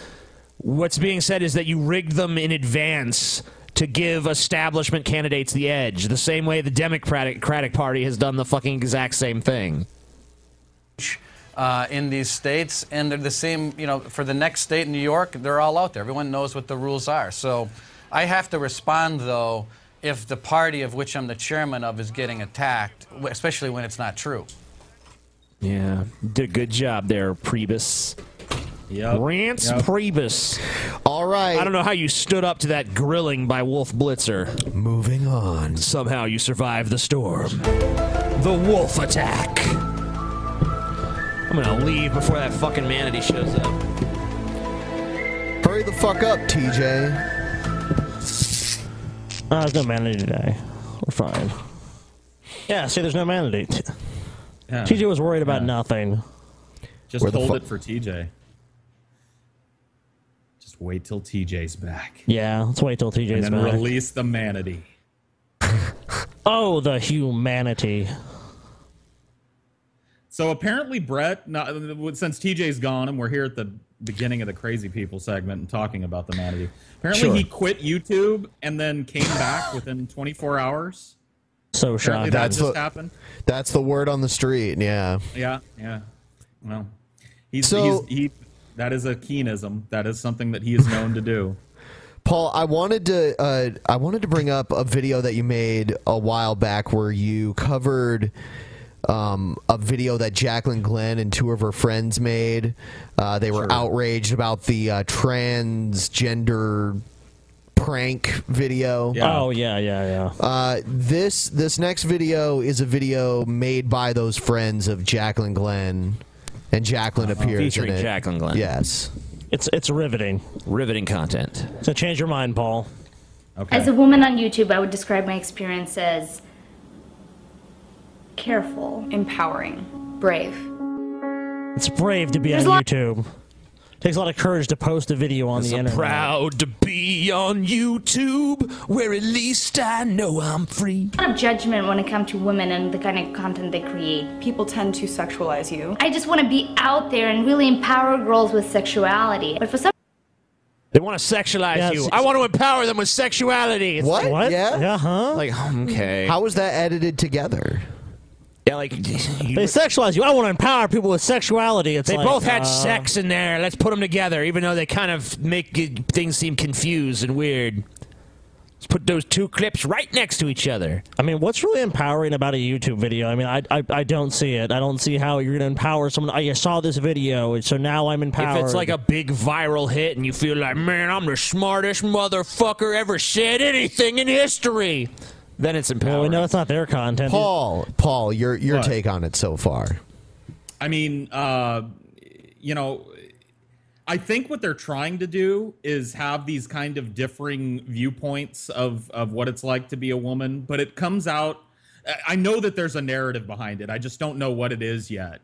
What's being said is that you rigged them in advance to give establishment candidates the edge, the same way the Democratic Party has done the fucking exact same thing. uh, in these states, and they're the same. You know, for the next state, in New York, they're all out there. Everyone knows what the rules are. So, I have to respond though if the party of which I'm the chairman of is getting attacked, especially when it's not true. Yeah, did a good job there, Priebus. Yep. Reince Yep. Priebus. All right. I don't know how you stood up to that grilling by Wolf Blitzer. Moving on. Somehow you survived the storm. The wolf attack. I'm gonna leave before that fucking manatee shows up. Hurry the fuck up, TJ. Uh, there's no manatee today. We're fine. Yeah, see, there's no manatee. Yeah. TJ was worried about Yeah. nothing. Just Where hold fu- it for TJ. Just wait till TJ's back. Yeah, let's wait till TJ's back. and then back. release the manatee. [LAUGHS] Oh, the humanity. So apparently, Brett, not, since TJ's gone and we're here at the beginning of the Crazy People segment and talking about the manatee, apparently Sure. he quit YouTube and then came back within 24 hours. So Apparently shocked. that That's just the- happened. That's the word on the street. Yeah. Yeah, yeah. Well, he's, So- he's he. That is a keenism. That is something that he is known to do. [LAUGHS] Paul, I wanted to uh, I wanted to bring up a video that you made a while back where you covered um, a video that Jaclyn Glenn and two of her friends made. Uh, they were outraged about the uh, transgender prank video. Oh, yeah, yeah, yeah. Uh, this this next video is a video made by those friends of Jaclyn Glenn, and Jaclyn uh-huh. appears Featuring in it. Jaclyn Glenn. Yes, it's it's riveting. Riveting content. So change your mind, Paul. Okay. As a woman on YouTube, I would describe my experience as careful, empowering, brave. It's brave to be There's on a lot- YouTube. Takes a lot of courage to post a video on the I'm internet. proud to be on YouTube, where at least I know I'm free. A lot of judgment when it comes to women and the kind of content they create. People tend to sexualize you. I just want to be out there and really empower girls with sexuality. But for some They want to sexualize Yeah, you. I want to empower them with sexuality. It's What? like- What? Yeah? Uh huh. Like, okay. How was that edited together? Yeah, like [LAUGHS] They sexualize you. I want to empower people with sexuality. It's they like, both had uh, sex in there. Let's put them together, even though they kind of make things seem confused and weird. Let's put those two clips right next to each other. I mean, what's really empowering about a YouTube video? I mean, I, I, I don't see it. I don't see how you're going to empower someone. I saw this video, so now I'm empowered. If it's like a big viral hit and you feel like, man, I'm the smartest motherfucker ever said anything in history, then it's empowering. well, we know it's not their content. Paul, Paul, your your What? take on it so far? I mean, uh, you know, I think what they're trying to do is have these kind of differing viewpoints of of what it's like to be a woman, but it comes out. I- I know that there's a narrative behind it. I just don't know what it is yet.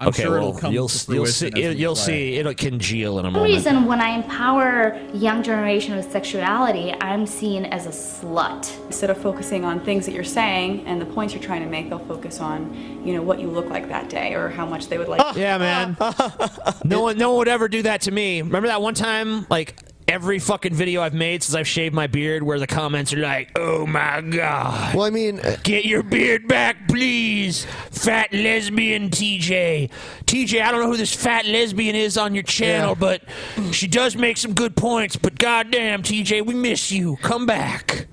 I'm okay, sure well, it'll come you'll, to you'll see. it, you'll see. It'll congeal in a For some moment. reason, when I empower young generation with sexuality, I'm seen as a slut. Instead of focusing on things that you're saying and the points you're trying to make, they'll focus on, you know, what you look like that day or how much they would like. Ah! Yeah, man. [LAUGHS] no one, no one would ever do that to me. Remember that one time, like every fucking video I've made since I've shaved my beard, where the comments are like, "Oh my god." Well, I mean, uh, Get your beard back, please. Fat lesbian TJ. TJ, I don't know who this fat lesbian is on your channel, Yeah. but she does make some good points. But goddamn, TJ, we miss you. Come back.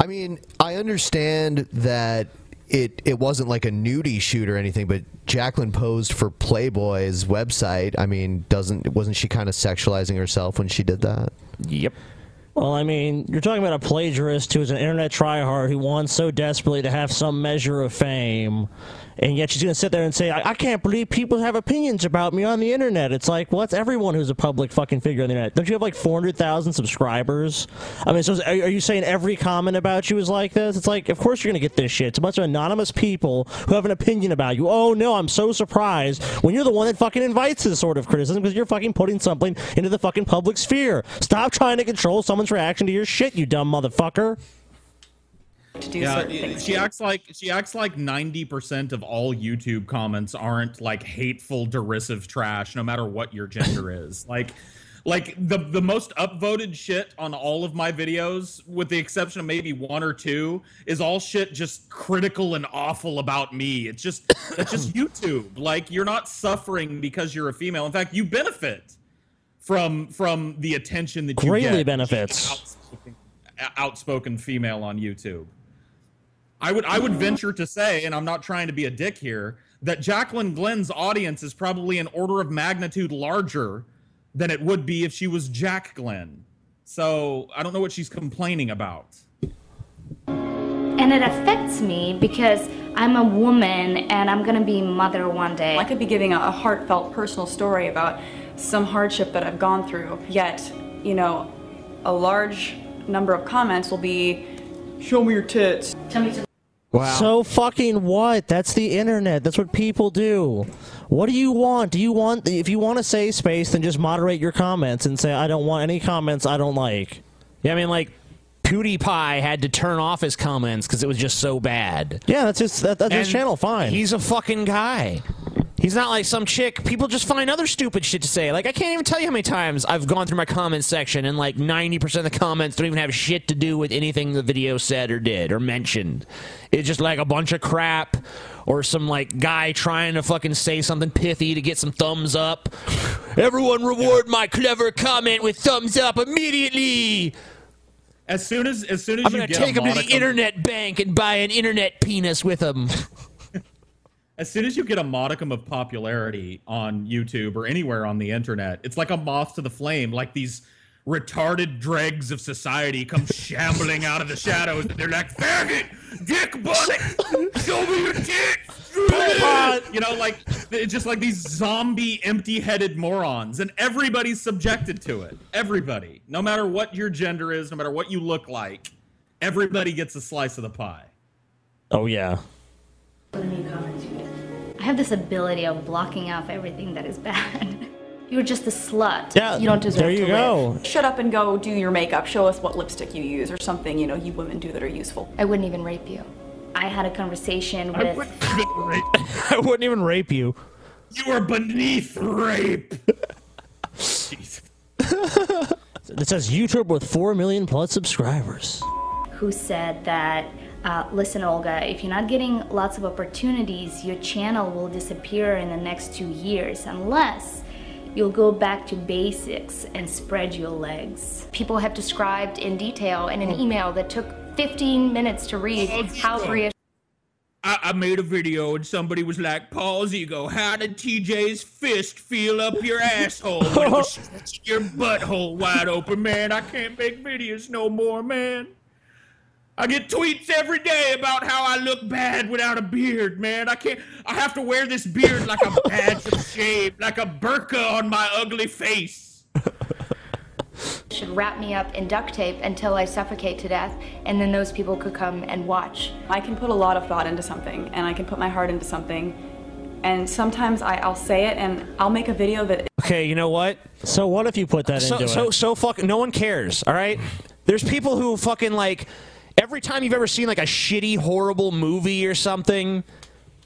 I mean, I understand that it it wasn't like a nudie shoot or anything, but Jaclyn posed for Playboy's website. I mean, doesn't wasn't she kind of sexualizing herself when she did that? Yep. Well, I mean, you're talking about a plagiarist who's an internet tryhard who wants so desperately to have some measure of fame, and yet she's going to sit there and say, I-, "I can't believe people have opinions about me on the internet." It's like, well, that's everyone who's a public fucking figure on the internet. Don't you have like 400,000 subscribers? I mean, so is- are, are you saying every comment about you is like this? It's like, of course you're going to get this shit. It's a bunch of anonymous people who have an opinion about you. Oh no, I'm so surprised when you're the one that fucking invites this sort of criticism because you're fucking putting something into the fucking public sphere. Stop trying to control someone's reaction to your shit, you dumb motherfucker. To do yeah, certain things. she acts like she acts like ninety percent of all YouTube comments aren't like hateful, derisive trash, no matter what your gender [LAUGHS] is. Like, like the the most upvoted shit on all of my videos, with the exception of maybe one or two, is all shit just critical and awful about me. It's just it's just [COUGHS] YouTube. Like you're not suffering because you're a female. In fact, you benefit from from the attention that you Greatly get. benefits. outspoken female on YouTube. I would I would venture to say, and I'm not trying to be a dick here, that Jaclyn Glenn's audience is probably an order of magnitude larger than it would be if she was Jack Glenn. So I don't know what she's complaining about. And it affects me because I'm a woman and I'm gonna be mother one day. I could be giving a, a heartfelt personal story about some hardship that I've gone through, yet, you know, a large number of comments will be, show me your tits. Tell me to So fucking what? That's the internet. That's what people do. What do you want? Do you want if you want to say space, then just moderate your comments and say I don't want any comments I don't like. Yeah, I mean like PewDiePie had to turn off his comments because it was just so bad. Yeah, that's his that, that's his And channel. Fine. He's a fucking guy. He's not like some chick. People just find other stupid shit to say. Like I can't even tell you how many times I've gone through my comments section and like ninety percent of the comments don't even have shit to do with anything the video said or did or mentioned. It's just like a bunch of crap or some like guy trying to fucking say something pithy to get some thumbs up. Everyone reward my clever comment with thumbs up immediately. As soon as as soon as I'm you gonna get take him to the internet bank and buy an internet penis with him. As soon as you get a modicum of popularity on YouTube or anywhere on the internet, it's like a moth to the flame. Like these retarded dregs of society come [LAUGHS] shambling out of the shadows, and they're like, "Faggot, dick butt, [LAUGHS] show me your tits." You know, like it's just like these zombie, empty-headed morons, and everybody's subjected to it. Everybody, no matter what your gender is, no matter what you look like, everybody gets a slice of the pie. Oh yeah. I have this ability of blocking off everything that is bad. [LAUGHS] You're just a slut. Yeah, you don't deserve there you to go. live. Shut up and go do your makeup. Show us what lipstick you use or something, you know, you women do that are useful. I wouldn't even rape you. I had a conversation I with. wouldn't even rape [LAUGHS] I wouldn't even rape you. You are beneath rape. [LAUGHS] It says YouTube with four million plus subscribers. who said that, uh, listen, Olga, if you're not getting lots of opportunities, your channel will disappear in the next two years unless you'll go back to basics and spread your legs. People have described in detail in an email that took 15 minutes to read how Bria I, I made a video and somebody was like, Paul's ego, how did TJ's fist feel up your asshole when it was [LAUGHS] your butthole wide open, man? I can't make videos no more, man. I get tweets every day about how I look bad without a beard, man. I can't. I have to wear this beard like a badge of shame, like a burqa on my ugly face. [LAUGHS] should wrap me up in duct tape until I suffocate to death, and then those people could come and watch. I can put a lot of thought into something and I can put my heart into something. And sometimes I, I'll say it and I'll make a video that Okay, you know what? So what if you put that so, into so, it? So fucking no one cares. All right. There's people who fucking like every time you've ever seen like a shitty, horrible movie or something.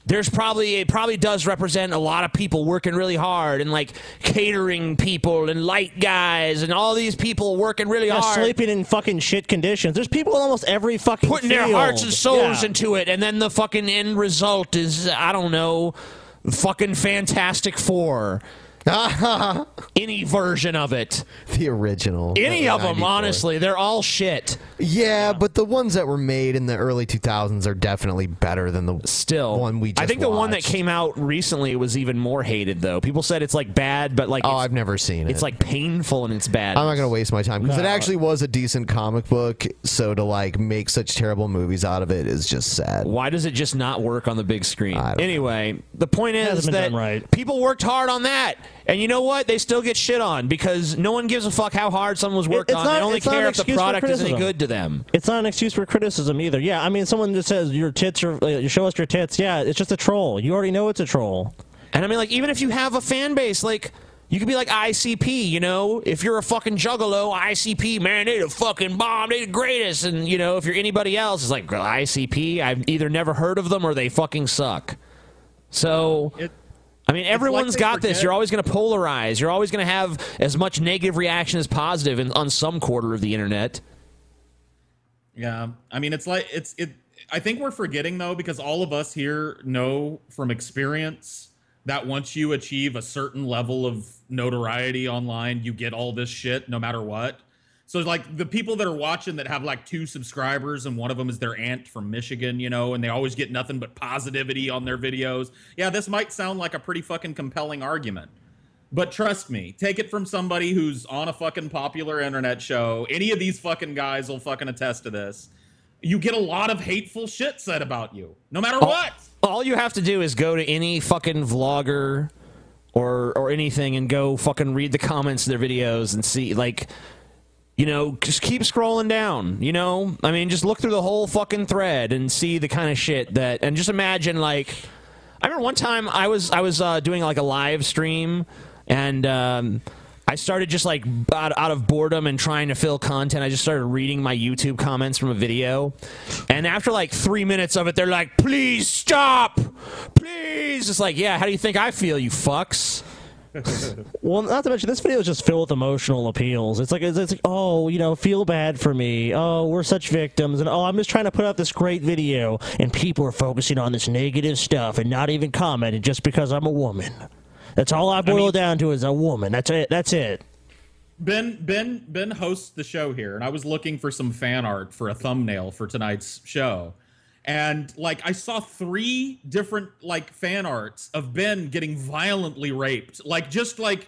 There's probably it probably does represent a lot of people working really hard and like catering people and light guys and all these people working really Yeah, hard. sleeping in fucking shit conditions. There's people in almost every fucking putting their hearts and souls Yeah. into it, and then the fucking end result is I don't know, fucking Fantastic Four. [LAUGHS] any version of it. The original. Any of them, 94. honestly, they're all shit. Yeah, but the ones that were made in the early 2000s are definitely better than the still one we just I think the one that watched. came out recently was even more hated, though. People said it's like bad, but like Oh, I've never seen it. it's like painful and it's bad. I'm not going to waste my time because it No. actually was a decent comic book. So to like make such terrible movies out of it is just sad. Why does it just not work on the big screen? Anyway, the point is Hasn't been that done right. people worked hard on that, and you know what? They still get shit on because no one gives a fuck how hard someone was worked It's on. not- they only it's not care an if the excuse for product is any criticism. good to them. It's not an excuse for criticism either. Yeah, I mean, someone just says your tits are. Uh, you show us your tits. Yeah, it's just a troll. You already know it's a troll. And I mean, like, even if you have a fan base, like, you could be like ICP, you know? If you're a fucking juggalo, ICP, man, they the fucking bomb, They're the greatest. And, you know, if you're anybody else, it's like, ICP, I've either never heard of them or they fucking suck. So, I mean, everyone's got this. You're always going to polarize. You're always going to have as much negative reaction as positive in, on some quarter of the internet. Yeah, I mean, it's like it's it. I think we're forgetting though because all of us here know from experience that once you achieve a certain level of notoriety online, you get all this shit no matter what. So like the people that are watching that have like two subscribers and one of them is their aunt from Michigan, you know, and they always get nothing but positivity on their videos. Yeah, this might sound like a pretty fucking compelling argument. But trust me, take it from somebody who's on a fucking popular internet show. Any of these fucking guys will fucking attest to this. You get a lot of hateful shit said about you, no matter what. All you have to do is go to any fucking vlogger or or anything and go fucking read the comments of their videos and see like you know just keep scrolling down you know i mean just look through the whole fucking thread and see the kind of shit that and just imagine like i remember one time i was i was uh, doing like a live stream and um I started just like out, out of boredom and trying to fill content. I just started reading my YouTube comments from a video. And after like three minutes of it, they're like, please stop. Please. It's like, yeah, how do you think I feel, you fucks? [LAUGHS] Well, not to mention this video is just filled with emotional appeals. It's like it's, it's like, oh, you know, feel bad for me. Oh, we're such victims, and oh, I'm just trying to put out this great video, and people are focusing on this negative stuff and not even commenting just because I'm a woman. That's all I boil it down to is a woman. That's it. That's it. Ben Ben Ben hosts the show here, and I was looking for some fan art for a thumbnail for tonight's show. And like I saw three different like fan arts of Ben getting violently raped. Like just like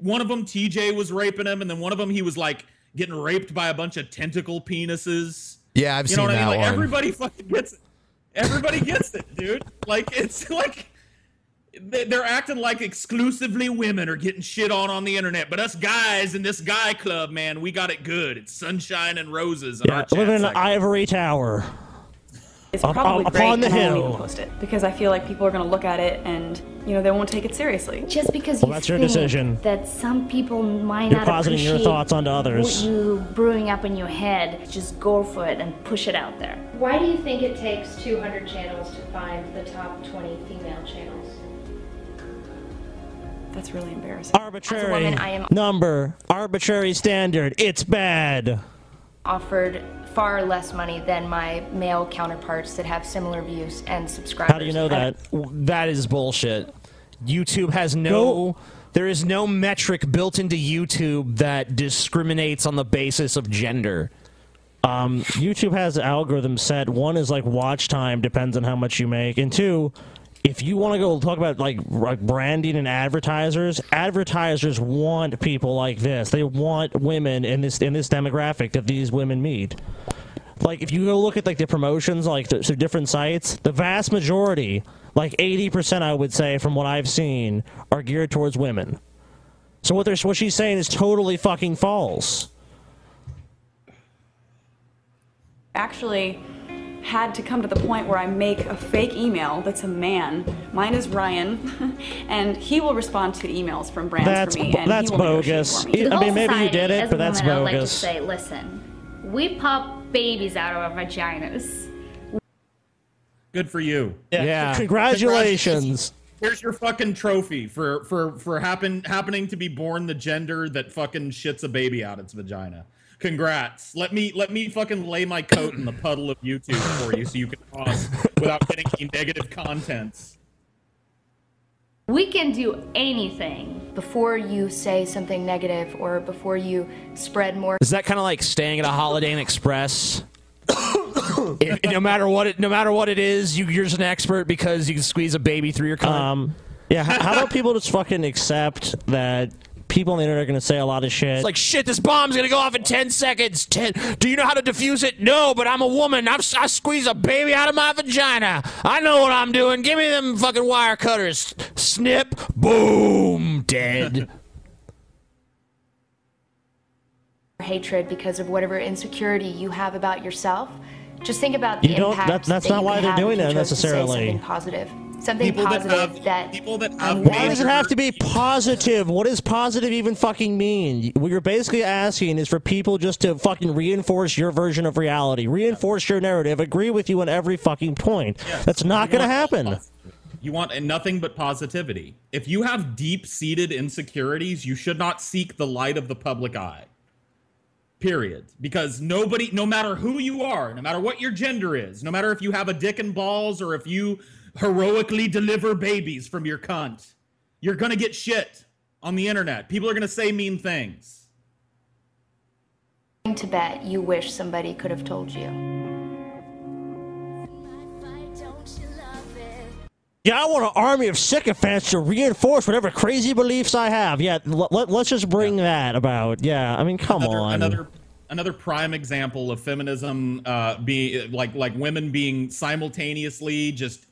one of them TJ was raping him, and then one of them he was like getting raped by a bunch of tentacle penises. Yeah, I've you know seen what I mean? Like one. everybody fucking gets it. Everybody gets it, dude. Like it's like they- they're acting like exclusively women are getting shit on on the internet, but us guys in this guy club, man, we got it good. It's sunshine and roses. In Yeah, our chat living in an ivory tower. It's Up- probably up great on the and I won't even post it because I feel like people are going to look at it and you know they won't take it seriously. Just because Well, you that's your think decision. that some people might You're not positing your thoughts onto others. What you brewing up in your head, just go for it and push it out there. Why do you think it takes 200 channels to find the top 20 female channels? That's really embarrassing. Arbitrary woman, I am- number, arbitrary standard. It's bad. Offered far less money than my male counterparts that have similar views and subscribers. How do you know that? That is bullshit. YouTube has no. There is no metric built into YouTube that discriminates on the basis of gender. Um, YouTube has algorithms set. One is like watch time depends on how much you make, and two, if you want to go talk about like like branding and advertisers, advertisers want people like this. They want women in this in this demographic that these women meet. Like if you go look at like the promotions, like the, different sites, the vast majority, like eighty percent, I would say, from what I've seen, are geared towards women. So what they're what she's saying is totally fucking false. Actually, had to come to the point where I make a fake email that's a man. Mine is Ryan, [LAUGHS] and he will respond to emails from brands That's for me. and that's he will negotiate bogus. me. I mean, maybe you did it, as but a that's woman, I would like to bogus. say, listen, we pop babies out of our vaginas. Good for you. Yeah. Congratulations. Here's your fucking trophy for for for happen happening to be born the gender that fucking shits a baby out its vagina. Congrats. Let me let me fucking lay my coat in the puddle of YouTube for you so you can toss without getting any negative contents. We can do anything. Before you say something negative or before you spread more Is that kind of like staying at a Holiday Inn Express? [COUGHS] If- no matter what it, no matter what it is, you, you're just an expert because you can squeeze a baby through your cunt. Um, yeah, how, how about people just fucking accept that people on the internet are going to say a lot of shit? It's like shit. This bomb's gonna go off in ten seconds. Ten. Do you know how to defuse it? No, but I'm a woman. I've, I squeeze a baby out of my vagina. I know what I'm doing. Give me them fucking wire cutters. Snip. Boom. Dead. hatred because of whatever insecurity you have about yourself, just think about the You don't- impact that- that's that not why they're have doing that say necessarily. Something positive. Something People that positive have- that, people that Why does it have to be positive? What does positive even fucking mean? What you're basically asking is for people just to fucking reinforce your version of reality, reinforce your narrative, agree with you on every fucking point. That's not going to happen. You want nothing but positivity. If you have deep seated insecurities, you should not seek the light of the public eye. Period. Because nobody, no matter who you are, no matter what your gender is, no matter if you have a dick and balls or if you heroically deliver babies from your cunt, you're going to get shit on the internet. People are going to say mean things. to bet you wish somebody could have told you. Yeah, I want an army of sycophants to reinforce whatever crazy beliefs I have. Yeah, let, let, us just bring that about. Yeah, I mean, come another, on. Another another prime example of feminism uh, being like like women being simultaneously just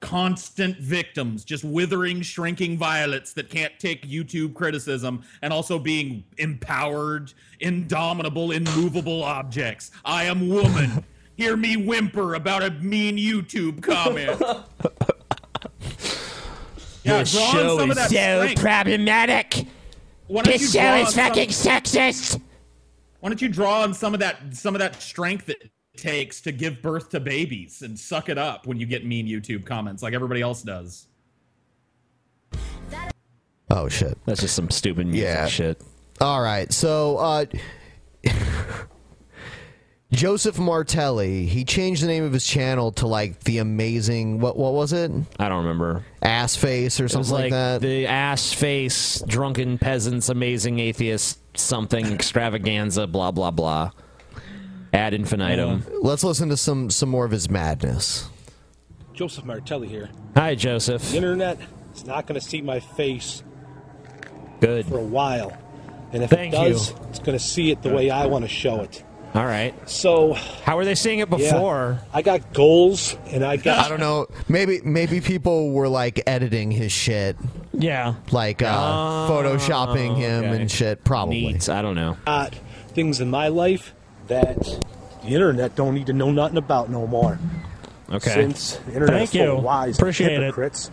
constant victims, just withering, shrinking violets that can't take YouTube criticism, and also being empowered, indomitable, immovable objects. I am woman. [LAUGHS] Hear me whimper about a mean YouTube comment. [LAUGHS] Yeah, this draw on show is so strength. problematic. Why don't This show is on some- fucking sexist. Why don't you draw on some of that some of that strength it takes to give birth to babies and suck it up when you get mean YouTube comments like everybody else does? Oh shit. That's just some stupid music yeah. shit. All right. So uh [LAUGHS] Joseph Martelli, he changed the name of his channel to like the amazing what what was it? I don't remember. Ass face or It was something like, like that. the ass face, drunken peasants, amazing atheist, something [LAUGHS] extravaganza, blah blah blah. Ad infinitum. Um, let's listen to some some more of his madness. Joseph Martelli here. Hi, Joseph. The internet is not going to see my face Good. for a while. And if Thank it does, you. it's going to see it the way I want to show it. All right. So, how were they seeing it Yeah. before? I got goals, and I got. I don't know. Maybe maybe people were like editing his shit. Yeah. Like uh, Oh, photoshopping him okay. and shit. Probably. I don't know. got things in my life that the internet don't need to know nothing about no more. Okay. Since the internet's Thank full you. of lies, Appreciate and it. hypocrites,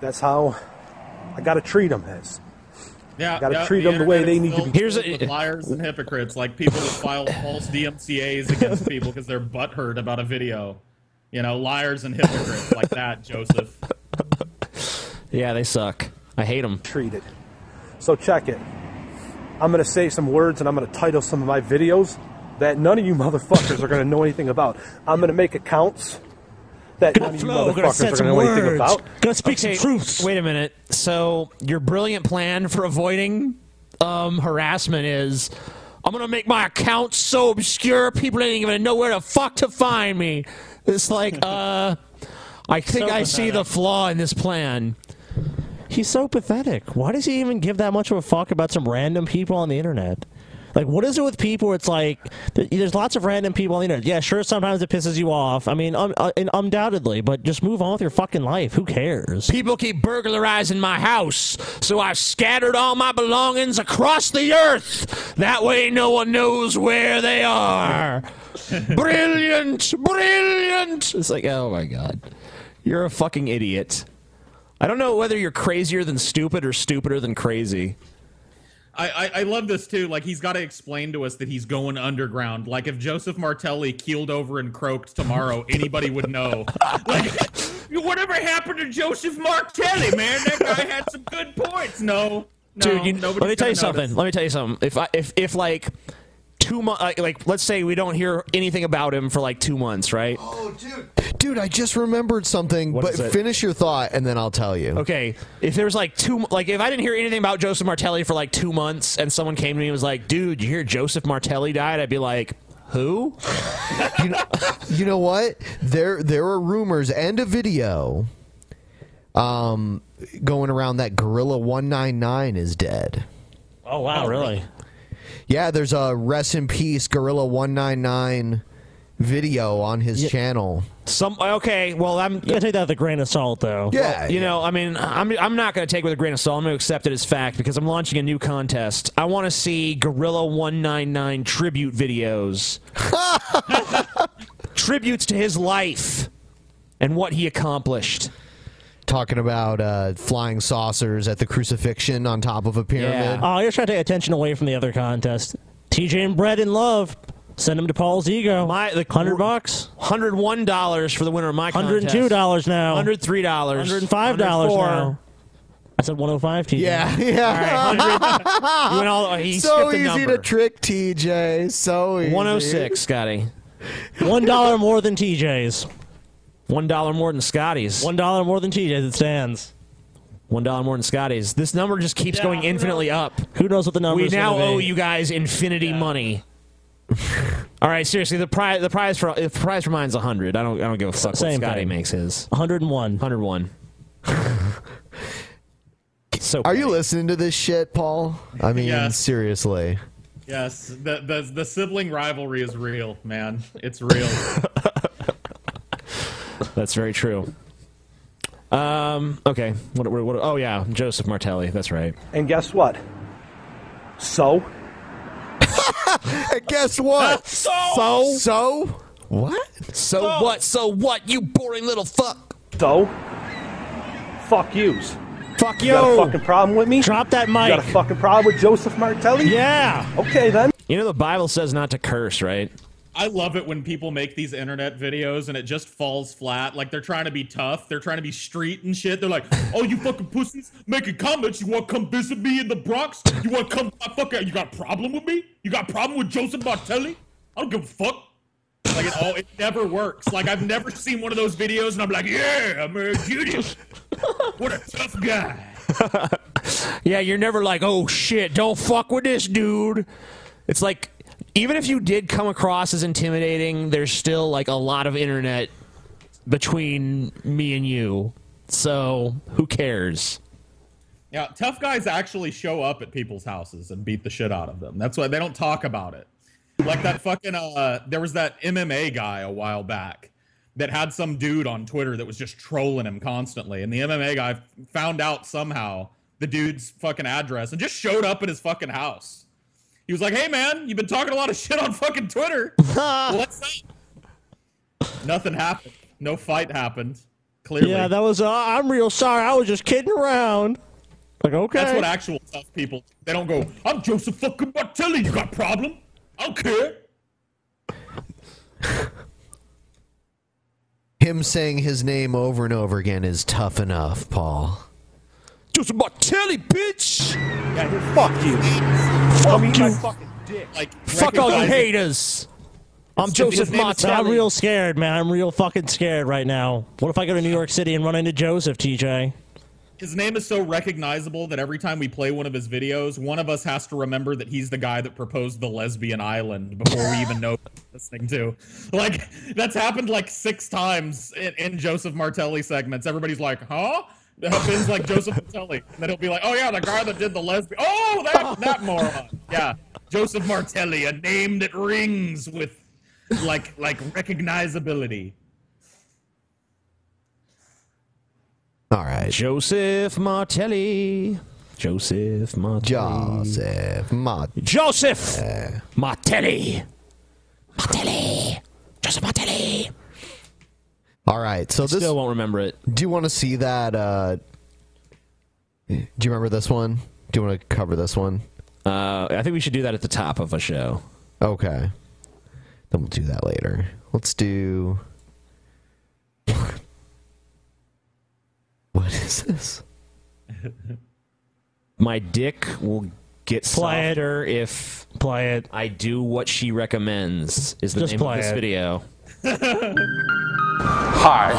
that's how I got to treat them as. Yeah, Gotta yeah, treat the them the way they need to be. Here's a- with liars and hypocrites, like people that file false DMCA's against people because they're butthurt about a video. You know, liars and hypocrites like that, Joseph. Yeah, they suck. I hate them. Treated. So check it. I'm going to say some words and I'm going to title some of my videos that none of you motherfuckers are going to know anything about. I'm going to make accounts that none of you flow, gonna motherfuckers set are some going to know anything words. about. Gonna speak Okay, some truths. Wait a minute. So your brilliant plan for avoiding um, harassment is I'm gonna make my account so obscure people ain't even gonna know where the fuck to find me. It's like, [LAUGHS] uh, I think So I see the flaw in this plan. He's so pathetic. Why does he even give that much of a fuck about some random people on the internet? Like, what is it with people? where It's like there's lots of random people on the internet. Yeah, sure, sometimes it pisses you off. I mean, um, uh, and undoubtedly, but just move on with your fucking life. Who cares? People keep burglarizing my house, so I've scattered all my belongings across the earth. That way, no one knows where they are. [LAUGHS] brilliant, brilliant. It's like, oh my god, you're a fucking idiot. I don't know whether you're crazier than stupid or stupider than crazy. I, I, I love this too. Like he's got to explain to us that he's going underground. Like if Joseph Martelli keeled over and croaked tomorrow, anybody would know. [LAUGHS] Like whatever happened to Joseph Martelli, man? That guy had some good points. No, no Dude, you, let me tell you gonna something. Let me tell you something. If I if if like two months, like, like let's say we don't hear anything about him for like two months, right? Oh, dude. Dude, I just remembered something, What but is it? finish your thought and then I'll tell you. Okay, if there was like two, like if I didn't hear anything about Joseph Martelli for like two months, and someone came to me and was like, "Dude, you hear Joseph Martelli died?" I'd be like, "Who?" you, know, you know what? There there are rumors and a video um going around that Gorilla 199 is dead. Oh wow, really? Yeah, there's a rest in peace Gorilla 199 video on his channel. Some okay, well I'm gotta take that with a grain of salt, though. Yeah, you know, I mean, I'm I'm not going to take it with a grain of salt. I'm going to accept it as fact because I'm launching a new contest. I want to see Gorilla 199 tribute videos, [LAUGHS] tributes to his life and what he accomplished. Talking about uh, flying saucers at the crucifixion on top of a pyramid. Oh, you're trying to take attention away from the other contest. TJ and Brett in love. Send them to Paul's ego. My the hundred bucks. Hundred one dollars for the winner of my contest. Hundred and two dollars now. Hundred three dollars. Hundred and five dollars now. I said one hundred five. TJ. Yeah, [LAUGHS] yeah. All right, 100 you went all, he [LAUGHS] so easy number. to trick TJ. So easy. 106, Scotty. One dollar more than TJ's. One dollar more than Scotty's. One dollar more than TJ's. It stands. One dollar more than Scotty's. This number just keeps Yeah, going who infinitely up. Who knows what the number is? We now owe be. you guys infinity money. [LAUGHS] All right, seriously, the prize the prize for the prize for mine's hundred. I don't I don't give a fuck Same what Scotty thing. makes his. 101. 101. [LAUGHS] so Are you listening to this shit, Paul? I mean, Yes. seriously. Yes, the, the the sibling rivalry is real, man. It's real. [LAUGHS] [LAUGHS] That's very true. Um. Okay. What, what, what? Oh yeah, Joseph Martelli. That's right. And guess what? So? [LAUGHS] And guess what? [LAUGHS] So? So? So? What? So what? So what? You boring little fuck. So? Fuck yous. Fuck You got a fucking problem with me? Drop that mic. You got a fucking problem with Joseph Martelli? Yeah. Okay then. You know the Bible says not to curse, right? I love it when people make these internet videos and it just falls flat. Like they're trying to be tough, they're trying to be street and shit. They're like, "Oh, you fucking pussies making comments. You want to come visit me in the Bronx? You want to come? Fuck, out. you got a problem with me? You got a problem with Joseph Martelli? I don't give a fuck." Like it all, it never works. Like I've never seen one of those videos and I'm like, "Yeah, man, get it. What a tough guy." [LAUGHS] Yeah, you're never like, oh shit, don't fuck with this dude. It's like, even if you did come across as intimidating, there's still like a lot of internet between me and you. So who cares? Yeah, tough guys actually show up at people's houses and beat the shit out of them. That's why they don't talk about it. Like that fucking uh there was that MMA guy a while back that had some dude on Twitter that was just trolling him constantly and the MMA guy found out somehow the dude's fucking address and just showed up at his fucking house. He was like, "Hey man, you've been talking a lot of shit on fucking Twitter. [LAUGHS] What's up?" Nothing happened. No fight happened. Clearly. Yeah, that was. Uh, I'm real sorry. I was just kidding around. Like okay. That's what actual tough people. They don't go. I'm Joseph fucking Martelli. You got a problem? I don't care. Him saying his name over and over again is tough enough, Paul. Joseph Martelli, bitch. Yeah, fuck you. Fuck eat you. my fucking dick. Like, Fuck all you haters. I'm His- Joseph his Martelli. I'm real scared, man. I'm real fucking scared right now. What if I go to New York City and run into Joseph, TJ? His name is so recognizable that every time we play one of his videos, one of us has to remember that he's the guy that proposed the lesbian island before we even know [LAUGHS] what we're listening to. Like that's happened like six times in, in Joseph Martelli segments. Everybody's like, "Huh?" Ben's like Joseph Martelli, and then he'll be like, "Oh yeah, the guy that did the lesbian. Oh, that that moron. Yeah, Joseph Martelli, a name that rings with like like recognizability." All right. Joseph Martelli. Joseph Martelli. Joseph Martelli. Joseph Martelli. Martelli. Joseph Martelli. All right. So this. Still won't remember it. Do you want to see that? Uh, do you remember this one? Do you want to cover this one? Uh, I think we should do that at the top of a show. Okay. Then we'll do that later. Let's do. [LAUGHS] what is this? My dick will Get Play softer if play it. I do what she recommends. Is the Just name play of this it. video? Hi.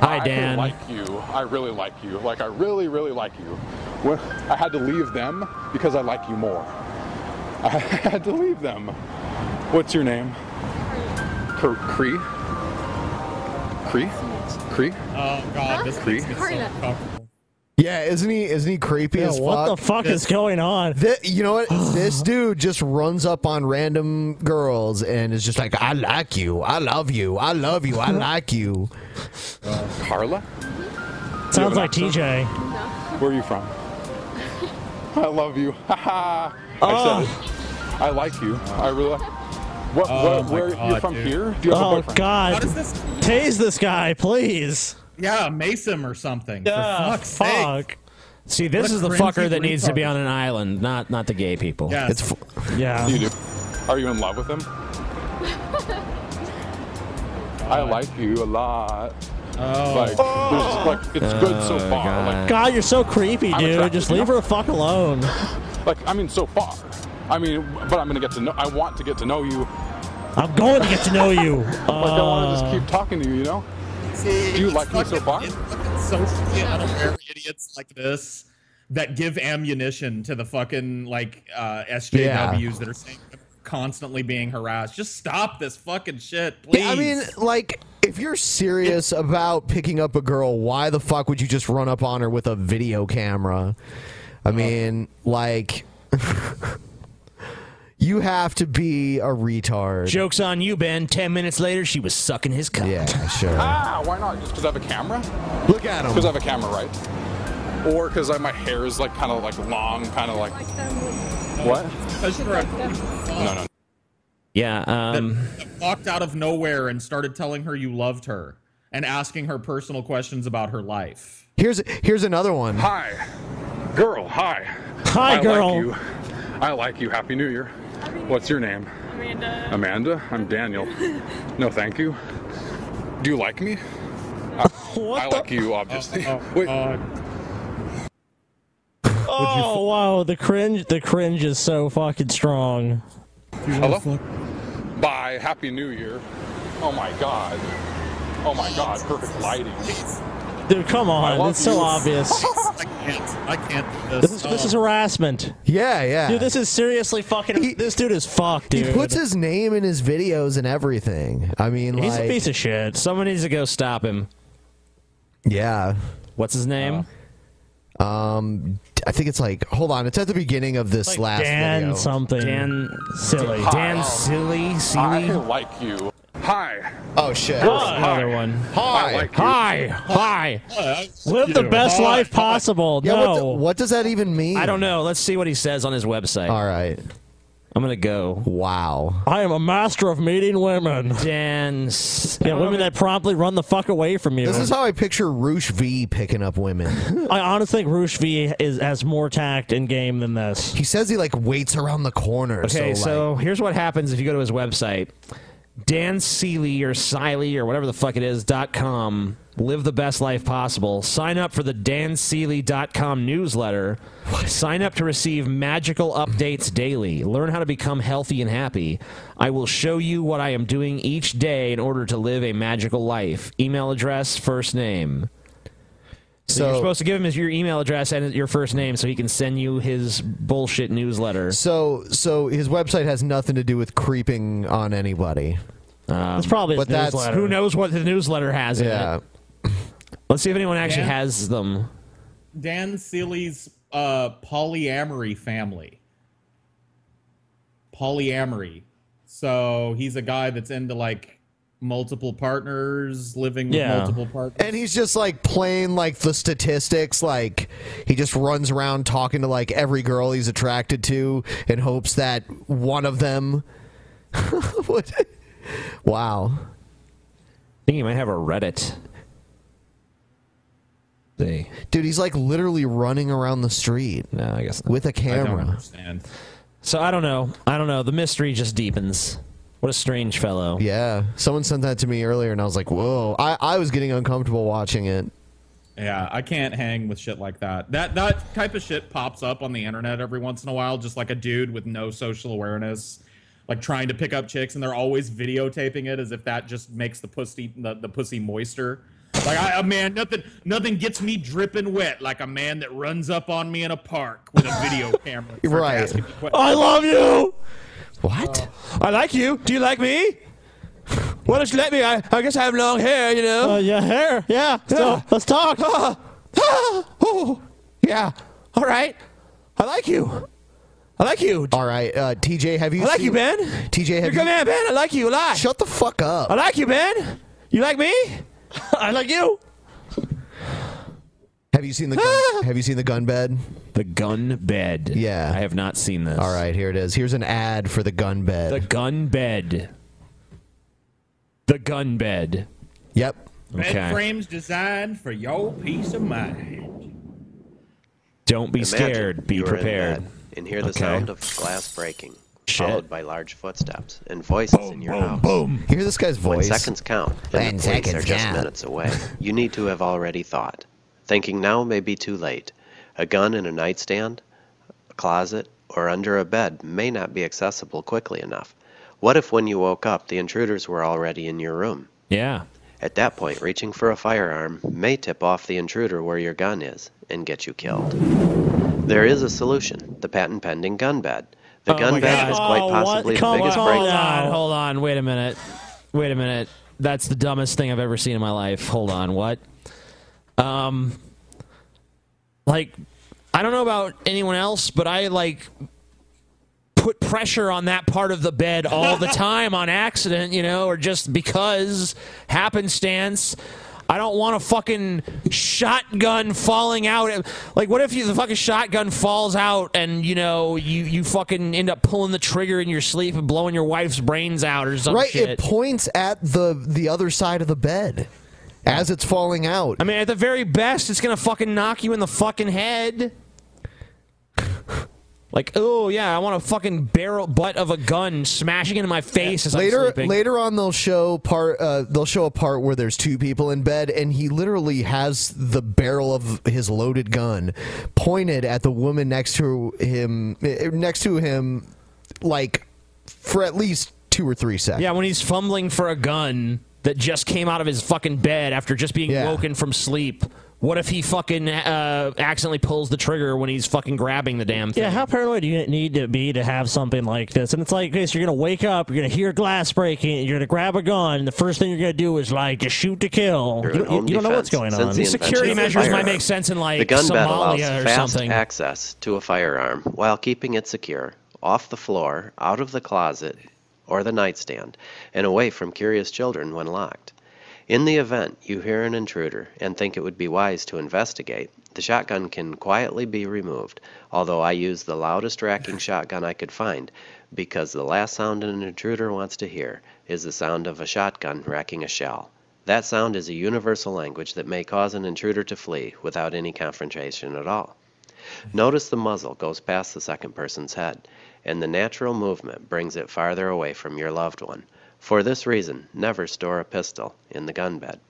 Hi, Dan. I Dan. like you. I really like you. Like I really, really like you. When I had to leave them because I like you more. [LAUGHS] I had to leave them. What's your name? Cr- Cree. Cree. Cree. Oh God, this Cree. makes so uncomfortable. Yeah, isn't he? Isn't he creepy Yeah, as fuck? what the fuck is going on? Thi- you know what? [GASPS] this dude just runs up on random girls and is just like, "I like you, I love you, I love you, I [LAUGHS] like you." Uh, Carla. Sounds like TJ. Where are you from? [LAUGHS] I love you. Haha. [LAUGHS] I said oh. it. I like you. I really. What? Oh what where God, you're from dude. here? Do you have a Oh boyfriend? God! How this? Tase this guy, please. Yeah, mace him or something. Yeah, for fuck's sake. See, this What a is the fucker that needs to be on an island, not not the gay people. Yes. It's f- Yeah. You do. Are you in love with him? [LAUGHS] I like you a lot. Oh. Like, there's, like it's good so Oh, far. God. Like, God, you're so creepy, dude. Just leave her the fuck alone. [LAUGHS] like I mean, so far. I mean, but I'm gonna get to know. I want to get to know you. I'm going to get to know you. [LAUGHS] Like I want to Uh, just keep talking to you. You know? See, Do you like me so far? socially unaware idiots like this that give ammunition to the fucking like uh, SJWs that are saying constantly being harassed. Just stop this fucking shit, please. Yeah, I mean, like, if you're serious about picking up a girl, why the fuck would you just run up on her with a video camera? I mean, like, [LAUGHS] you have to be a retard. Joke's on you, Ben. Ten minutes later, she was sucking his cock. Yeah, sure. Ah, why not? Just because I have a camera? Look at him. Because I have a camera, right? Or because my hair is like kind of like long, kind of like what? That's correct. No, no. Yeah. Um, that walked out of nowhere and started telling her you loved her and asking her personal questions about her life. Here's here's another one. Hi, girl. Hi. Hi, I girl. Like you. I like you. Happy New Year. What's your name? Amanda. Amanda. I'm Daniel. [LAUGHS] No, thank you. Do you like me? I, I like you, obviously. Wait. oh, [LAUGHS] oh, oh wow, the cringe, the cringe is so fucking strong. Hello. Bye. Happy New Year. Oh my God. Oh my God. Perfect lighting. Dude, come on, it's so you. obvious. [LAUGHS] I can't. I can't do This this. is this Oh. is harassment. Yeah, yeah. Dude, this is seriously fucking. this dude is fucked, he puts his name in his videos and everything. I mean, He's a piece of shit. Someone needs to go stop him. yeah. What's his name? Um, I think it's like. Hold on, it's at the beginning of this Like last Dan video. something. Dan silly. Hi. Dan Silly. I like you. Hi. Oh shit. Girl, Another one. I like you. Hi. Hi. Live the best life possible. Yeah, what, the- no. what does that even mean? I don't know. Let's see what he says on his website. All right. I'm gonna go. Wow. I am a master of meeting women. Dance. Yeah, women that promptly run the fuck away from you. This is how I picture Roosh V picking up women. I honestly think Roosh V is has more tact in game than this. he says he like waits around the corner. Okay, so, so, like, here's what happens if you go to his website. Dan Seeley or Siley or whatever the fuck it is dot com. Live the best life possible. Sign up for the danseeley.com newsletter. Sign up to receive magical updates daily. Learn how to become healthy and happy. I will show you what I am doing each day in order to live a magical life. Email address, first name. So, you're supposed to give him his, your email address and your first name so he can send you his bullshit newsletter. so so his website has nothing to do with creeping on anybody. Um, It's probably his but that's- newsletter. Who knows what the newsletter has in Yeah. it? Let's see if anyone actually Dan? has them. Dan Seeley's uh, polyamory family. Polyamory. So he's a guy that's into like multiple partners, living with Yeah. multiple partners. And he's just like playing like the statistics. Like he just runs around talking to like every girl he's attracted to in hopes that one of them. [LAUGHS] What? [LAUGHS] wow. I think he might have a Reddit. See. Dude, he's like literally running around the street No, I guess not. with a I don't camera. understand. So I don't know. I don't know. The mystery just deepens. What a strange fellow. Yeah. Someone sent that to me earlier and I was like, whoa. I, I was getting uncomfortable watching it. Yeah, I can't hang with shit like that. That that type of shit pops up on the internet every once in a while, just like a dude with no social awareness, like trying to pick up chicks, and they're always videotaping it as if that just makes the pussy the, the pussy moister. Like I, a man, nothing nothing gets me dripping wet like a man that runs up on me in a park with a video [LAUGHS] camera. Right. asking me questions. I love you. What? I like you. Do you like me? Why don't you let me? I, I guess I have long hair, you know. Uh, yeah, hair. Yeah. So let's talk. [LAUGHS] Ah, ah, oh, yeah. All right. I like you. I like you. All right, uh, TJ, have you? I like seen- you, Ben. TJ, You're have a good you? man, Ben. I like you a lot. Shut the fuck up. I like you, Ben. You like me? [LAUGHS] I like you. Have you seen the gun, [LAUGHS] Have you seen the gun bed? The gun bed. Yeah, I have not seen this. All right, here it is. Here's an ad for the gun bed. The gun bed. The gun bed. Yep. Bed Okay. frames designed for your peace of mind. Don't be Imagine scared. Be you are in prepared. and hear the Okay. sound of glass breaking, Shit. followed by large footsteps and voices in your house. Boom. Hear this guy's When voice. seconds count and When the police are seconds just count. minutes away, you need to have already thought. Thinking now may be too late. A gun in a nightstand, a closet, or under a bed may not be accessible quickly enough. What if when you woke up the intruders were already in your room? Yeah. At that point, reaching for a firearm may tip off the intruder where your gun is and get you killed. There is a solution the patent pending gun bed. The Oh gun bed God. is quite Oh, possibly the Come biggest on, breakthrough. hold on, hold on. Wait a minute. Wait a minute. That's the dumbest thing I've ever seen in my life. Hold on. What? Um, like, I don't know about anyone else, but I like put pressure on that part of the bed all the [LAUGHS] time on accident, you know, or just because happenstance. I don't want a fucking shotgun falling out. Like, what if you, the fucking shotgun falls out and you know you you fucking end up pulling the trigger in your sleep and blowing your wife's brains out or some right, shit? it points at the the other side of the bed as it's falling out. I mean, at the very best, it's gonna fucking knock you in the fucking head. Like, oh yeah, I want a fucking barrel butt of a gun smashing into my face as I'm later sleeping. later on they'll show part uh, they'll show a part where there's two people in bed and he literally has the barrel of his loaded gun pointed at the woman next to him eh, next to him like for at least 2 or 3 seconds. Yeah, when he's fumbling for a gun that just came out of his fucking bed after just being Yeah. woken from sleep. What if he fucking uh, accidentally pulls the trigger when he's fucking grabbing the damn thing? Yeah, how paranoid do you need to be to have something like this? And it's like this: you're gonna wake up, you're gonna hear glass breaking, you're gonna grab a gun, and the first thing you're gonna do is like just shoot to kill. Your You, you- own you don't know what's going on. the Security of the measures might make sense in like the gun bed allows Somalia or fast something. access to a firearm while keeping it secure, off the floor, out of the closet or the nightstand, and away from curious children when locked. In the event you hear an intruder and think it would be wise to investigate, the shotgun can quietly be removed, although I use the loudest racking [LAUGHS] shotgun I could find because the last sound an intruder wants to hear is the sound of a shotgun racking a shell. That sound is a universal language that may cause an intruder to flee without any confrontation at all. Notice the muzzle goes past the second person's head, and the natural movement brings it farther away from your loved one. For this reason, never store a pistol in the gun bed.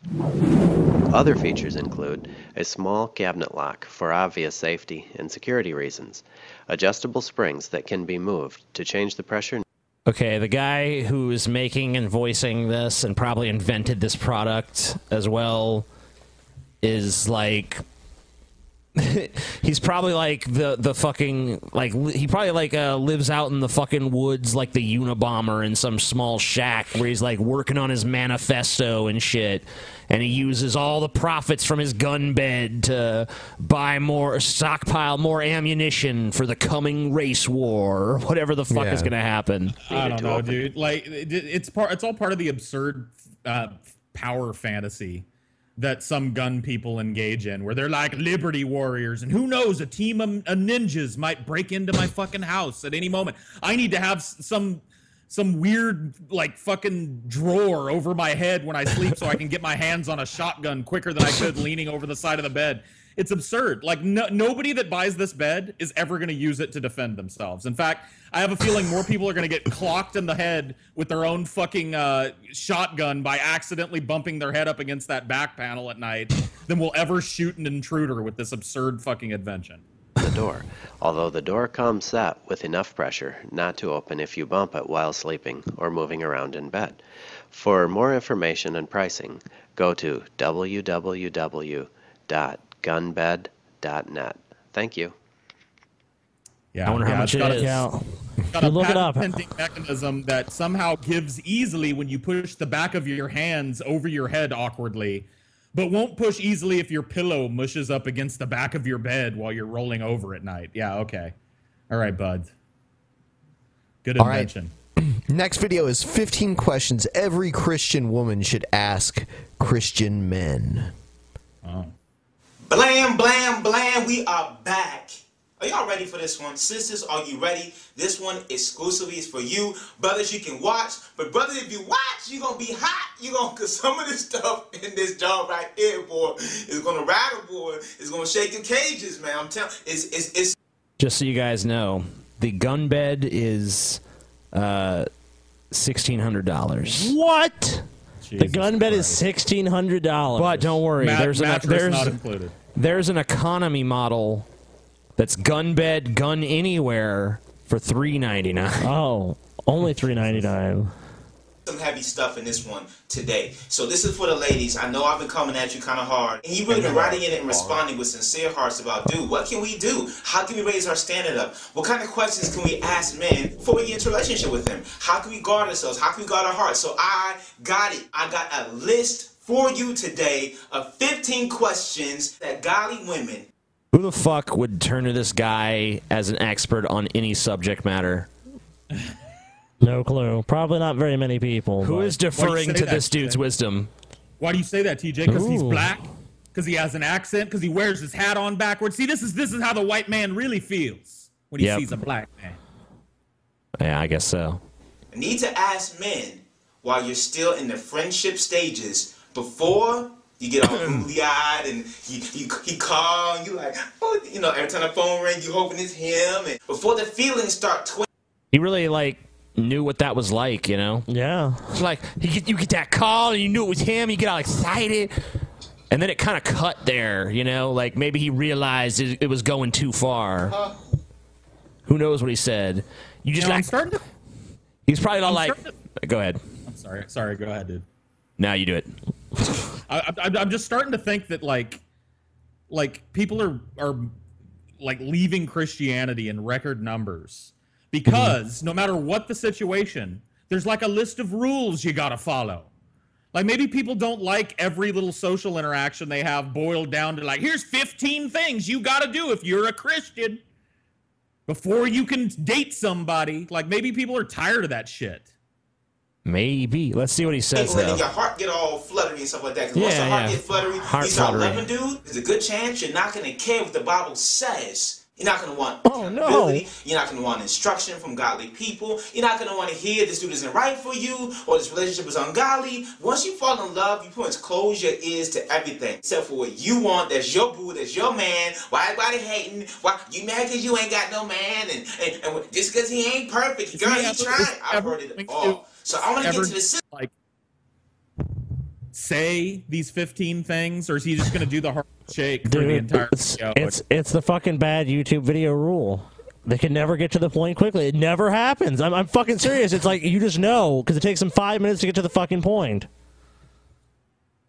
Other features include a small cabinet lock for obvious safety and security reasons, adjustable springs that can be moved to change the pressure Okay, the guy who is making and voicing this and probably invented this product as well is like [LAUGHS] he's probably like the the fucking like he probably like uh, lives out in the fucking woods like the Unabomber in some small shack where he's like working on his manifesto and shit and he uses all the profits from his gun bed to buy more stockpile more ammunition for the coming race war or whatever the fuck is going to happen I don't know, dude. Like it- it's part. It's all part of the absurd uh, power fantasy that some gun people engage in, where they're like liberty warriors, and who knows, a team of, ninjas might break into my fucking house at any moment. I need to have some some weird like fucking drawer over my head when I sleep, so I can get my hands on a shotgun quicker than I could leaning over the side of the bed. It's absurd. Like no, nobody that buys this bed is ever going to use it to defend themselves. In fact, I have a feeling more people are going to get clocked in the head with their own fucking uh, shotgun by accidentally bumping their head up against that back panel at night than will ever shoot an intruder with this absurd fucking invention. the door, although the door comes set with enough pressure not to open if you bump it while sleeping or moving around in bed. For more information and pricing, go to www.gunbed.net. Thank you. Yeah, I wonder how much it's it got is. a- Yeah. it's got a look it up. mechanism that somehow gives easily when you push the back of your hands over your head awkwardly, but won't push easily if your pillow mushes up against the back of your bed while you're rolling over at night. Yeah, okay. All right, bud. Good All right. invention. [CLEARS THROAT] Next video is 15 questions every Christian woman should ask Christian men. Oh. Blam, blam, blam, we are back. Are y'all ready for this one? Sisters, are you ready? This one exclusively is for you. Brothers, you can watch. But brothers, if you watch, you're gonna be hot. You're gonna cause some of this stuff [LAUGHS] in this job right here, boy, is gonna rattle, boy. It's gonna shake your cages, man. I'm telling it's it's it's Just so you guys know, the gun bed is uh, sixteen hundred dollars. What? the gun bed is sixteen hundred dollars. But don't worry, Mat- there's an mattress there's not included. There's an economy model that's gun bed, gun anywhere for three ninety nine. Oh, only three ninety nine. some heavy stuff in this one today. So this is for the ladies. I know I've been coming at you kind of hard, and you've really been writing in it and responding with sincere hearts about, dude, what can we do? How can we raise our standard up? What kind of questions can we ask men before we get into a relationship with them? How can we guard ourselves? How can we guard our hearts? So I got it. I got a list for you today of 15 questions that godly women Who the fuck would turn to this guy as an expert on any subject matter? No clue. Probably not very many people. Who but- is deferring to this dude's wisdom? Why do you say that, TJ? Because he's black? Because he has an accent? Because he wears his hat on backwards? See, this is this is how the white man really feels when he Yep. sees a black man. Yeah, I guess so. need to ask men while you're still in the friendship stages before you get all [CLEARS THROAT] googly eyed and he, he, he call you like, oh, you know, every time the phone rings, you hoping it's him. And before the feelings start twisting. He really like knew what that was like, you know? Yeah. It's like you get, you get that call and you knew it was him. You get all excited, and then it kind of cut there, you know? Like maybe he realized it, it was going too far. Who knows what he said? You just You know, I'm like starting to- he's probably not I'm like. starting Go ahead. I'm sorry. Sorry. Go ahead, dude. Now you do it. I, I, I'm just starting to think that like, like people are are like leaving Christianity in record numbers because no matter what the situation, there's like a list of rules you gotta follow. Like maybe people don't like every little social interaction they have boiled down to like, here's 15 things you gotta do if you're a Christian before you can date somebody. Like maybe people are tired of that shit. Maybe. Let's see what he says And then though. your heart get all fluttery and stuff like that. Because once Yeah, your heart yeah. get fluttery, Heart you start fluttery. loving dude, there's a good chance you're not going to care what the Bible says. You're not going to want Oh, no. accountability. You're not going to want instruction from godly people. You're not going to want to hear this dude isn't right for you or this relationship is ungodly. Once you fall in love, you pretty much close your ears to everything except for what you want. That's your boo. That's your man. Why everybody hating? Why you mad because you ain't got no man? And, and, and just because he ain't perfect, girl, he ever- trying. is I've heard it going all. To So I want to get ever, to the system. like say these 15 things, or is he just going to do the heart shake for the entire it's, video? it's it's the fucking bad YouTube video rule. They can never get to the point quickly. It never happens. I'm, I'm fucking serious. It's like you just know because it takes them five minutes to get to the fucking point.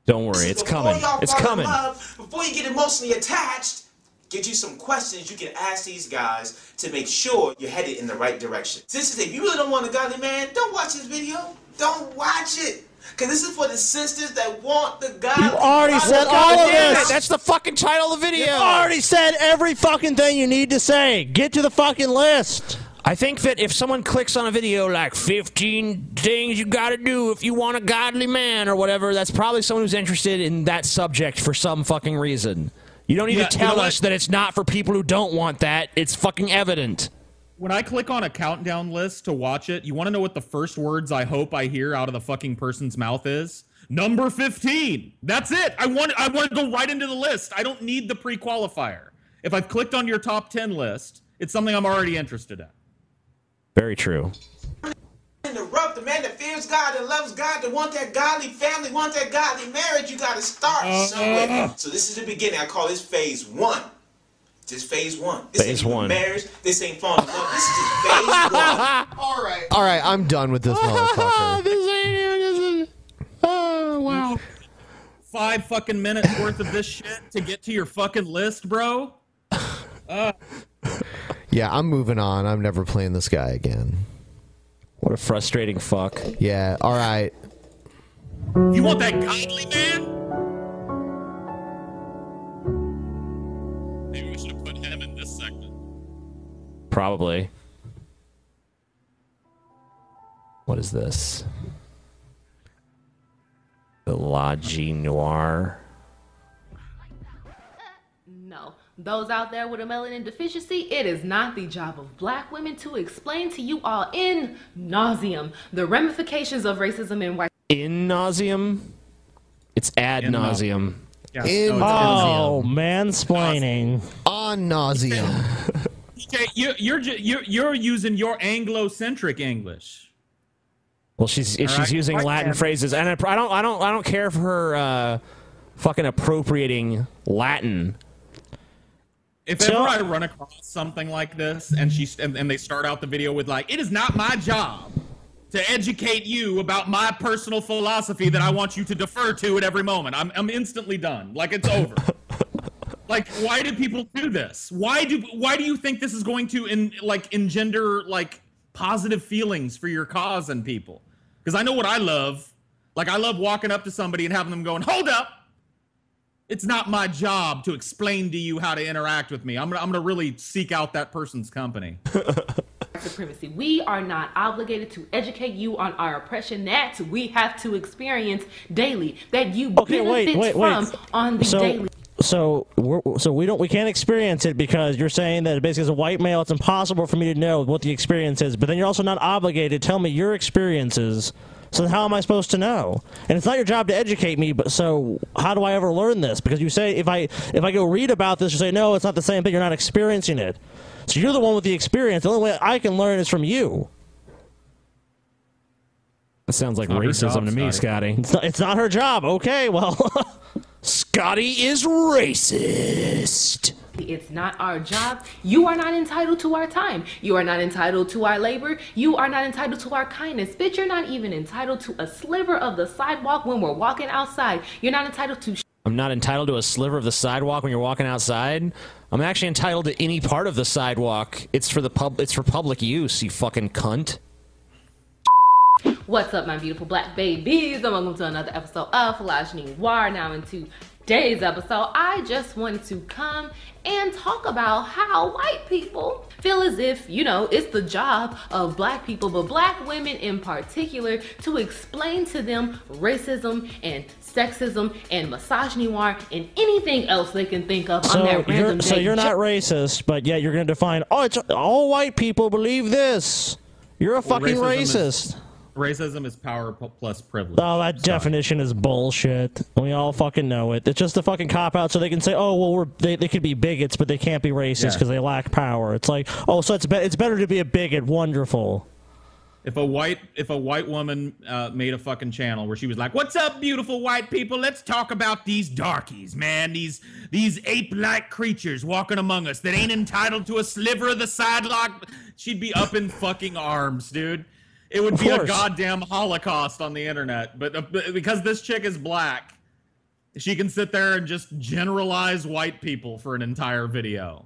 Don't worry, it's coming. It's coming. love, before you get emotionally attached, get you some questions you can ask these guys to make sure you're headed in the right direction. Sisters, if you really don't want a godly man, don't watch this video. Don't watch it. Because this is for the sisters that want the godly You already godly said all of man. this. That's the fucking title of the video. You already said every fucking thing you need to say. Get to the fucking list. I think that if someone clicks on a video like 15 things you gotta do if you want a godly man or whatever, that's probably someone who's interested in that subject for some fucking reason. You don't need Yeah, to you know tell us that it's not for people who don't want that. It's fucking evident. When I click on a countdown list to watch it, you want to know what the first words I hope I hear out of the fucking person's mouth is? Number 15. That's it. I want I want to go right into the list. I don't need the pre-qualifier. If I've clicked on your top 10 list, it's something I'm already interested in. Very true. Interrupt the man that fears God, that loves God, that want that godly family, want that godly marriage. You got to start Uh, somewhere. So this is the beginning. I call this phase one. Just phase one. This Phase ain't one. marriage. This ain't falling in love. This is just phase one. [LAUGHS] All right. All right, I'm done with this motherfucker. [LAUGHS] this ain't even. Oh wow. Five fucking minutes worth of this shit to get to your fucking list, bro. Uh, Yeah, I'm moving on. I'm never playing this guy again. What a frustrating fuck. Yeah, all right. you want that godly man? Maybe we should have put him in this segment. Probably. What is this? The La G Noir. Those out there with a melanin deficiency, it is not the job of black women to explain to you all in nauseum the ramifications of racism and white. In nauseum? It's ad In nauseum. Yeah. In Oh, mansplaining. On nauseum. [LAUGHS] Okay, you, you're, ju- you're you're using your Anglo-centric English. Well, she's All she's right. using Right, Latin Ken. phrases, and I, I don't I don't I don't care for her uh, fucking appropriating Latin. If ever I run across something like this, and she and, and they start out the video with like, "It is not my job to educate you about my personal philosophy that I want you to defer to at every moment," I'm I'm instantly done. Like it's over. [LAUGHS] like, why do people do this? Why do why do you think this is going to in like engender like positive feelings for your cause and people? Because I know what I love. Like I love walking up to somebody and having them going, "Hold up." It's not my job to explain to you how to interact with me. I'm gonna, I'm gonna really seek out that person's company. [LAUGHS] supremacy. We are not obligated to educate you on our oppression that we have to experience daily, that you Okay, benefit wait, wait, wait. from on the so, daily. So, we're, so we don't, we can't experience it because you're saying that basically as a white male, it's impossible for me to know what the experience is. But then you're also not obligated to tell me your experiences. So how am I supposed to know? And it's not your job to educate me. But so how do I ever learn this? Because you say if I if I go read about this, you say no, it's not the same thing. You're not experiencing it. So you're the one with the experience. The only way I can learn is from you. That sounds like racism job, to me, Scotty. Scotty. It's not, it's not her job. Okay, well, [LAUGHS] Scotty is racist. It's not our job. You are not entitled to our time. You are not entitled to our labor. You are not entitled to our kindness. Bitch, you're not even entitled to a sliver of the sidewalk when we're walking outside. You're not entitled to I'm not entitled to a sliver of the sidewalk when you're walking outside. I'm actually entitled to any part of the sidewalk. It's for the pub. It's for public use. You fucking cunt. What's up, my beautiful black babies? And welcome to another episode of Flash Noir. Now, in today's episode, I just wanted to come and talk about how white people feel as if, you know, it's the job of black people, but black women in particular, to explain to them racism and sexism and misogyny and anything else they can think of on so that random you're so you're not racist, but yet you're going to define. Oh, it's all white people believe this. You're a fucking racism is- racist. Racism is power plus privilege. Oh, that definition is bullshit. We all fucking know it. It's just a fucking cop out so they can say, "Oh, well, we're they, they could be bigots, but they can't be racist Yeah. because they lack power." It's like, "Oh, so it's be- it's better to be a bigot." Wonderful. If a white if a white woman uh, made a fucking channel where she was like, "What's up, beautiful white people? Let's talk about these darkies, man. These these ape-like creatures walking among us that ain't entitled to a sliver of the sidewalk." She'd be up in fucking arms, dude. It would Of be a goddamn holocaust on the internet. But uh, because this chick is black, she can sit there and just generalize white people for an entire video.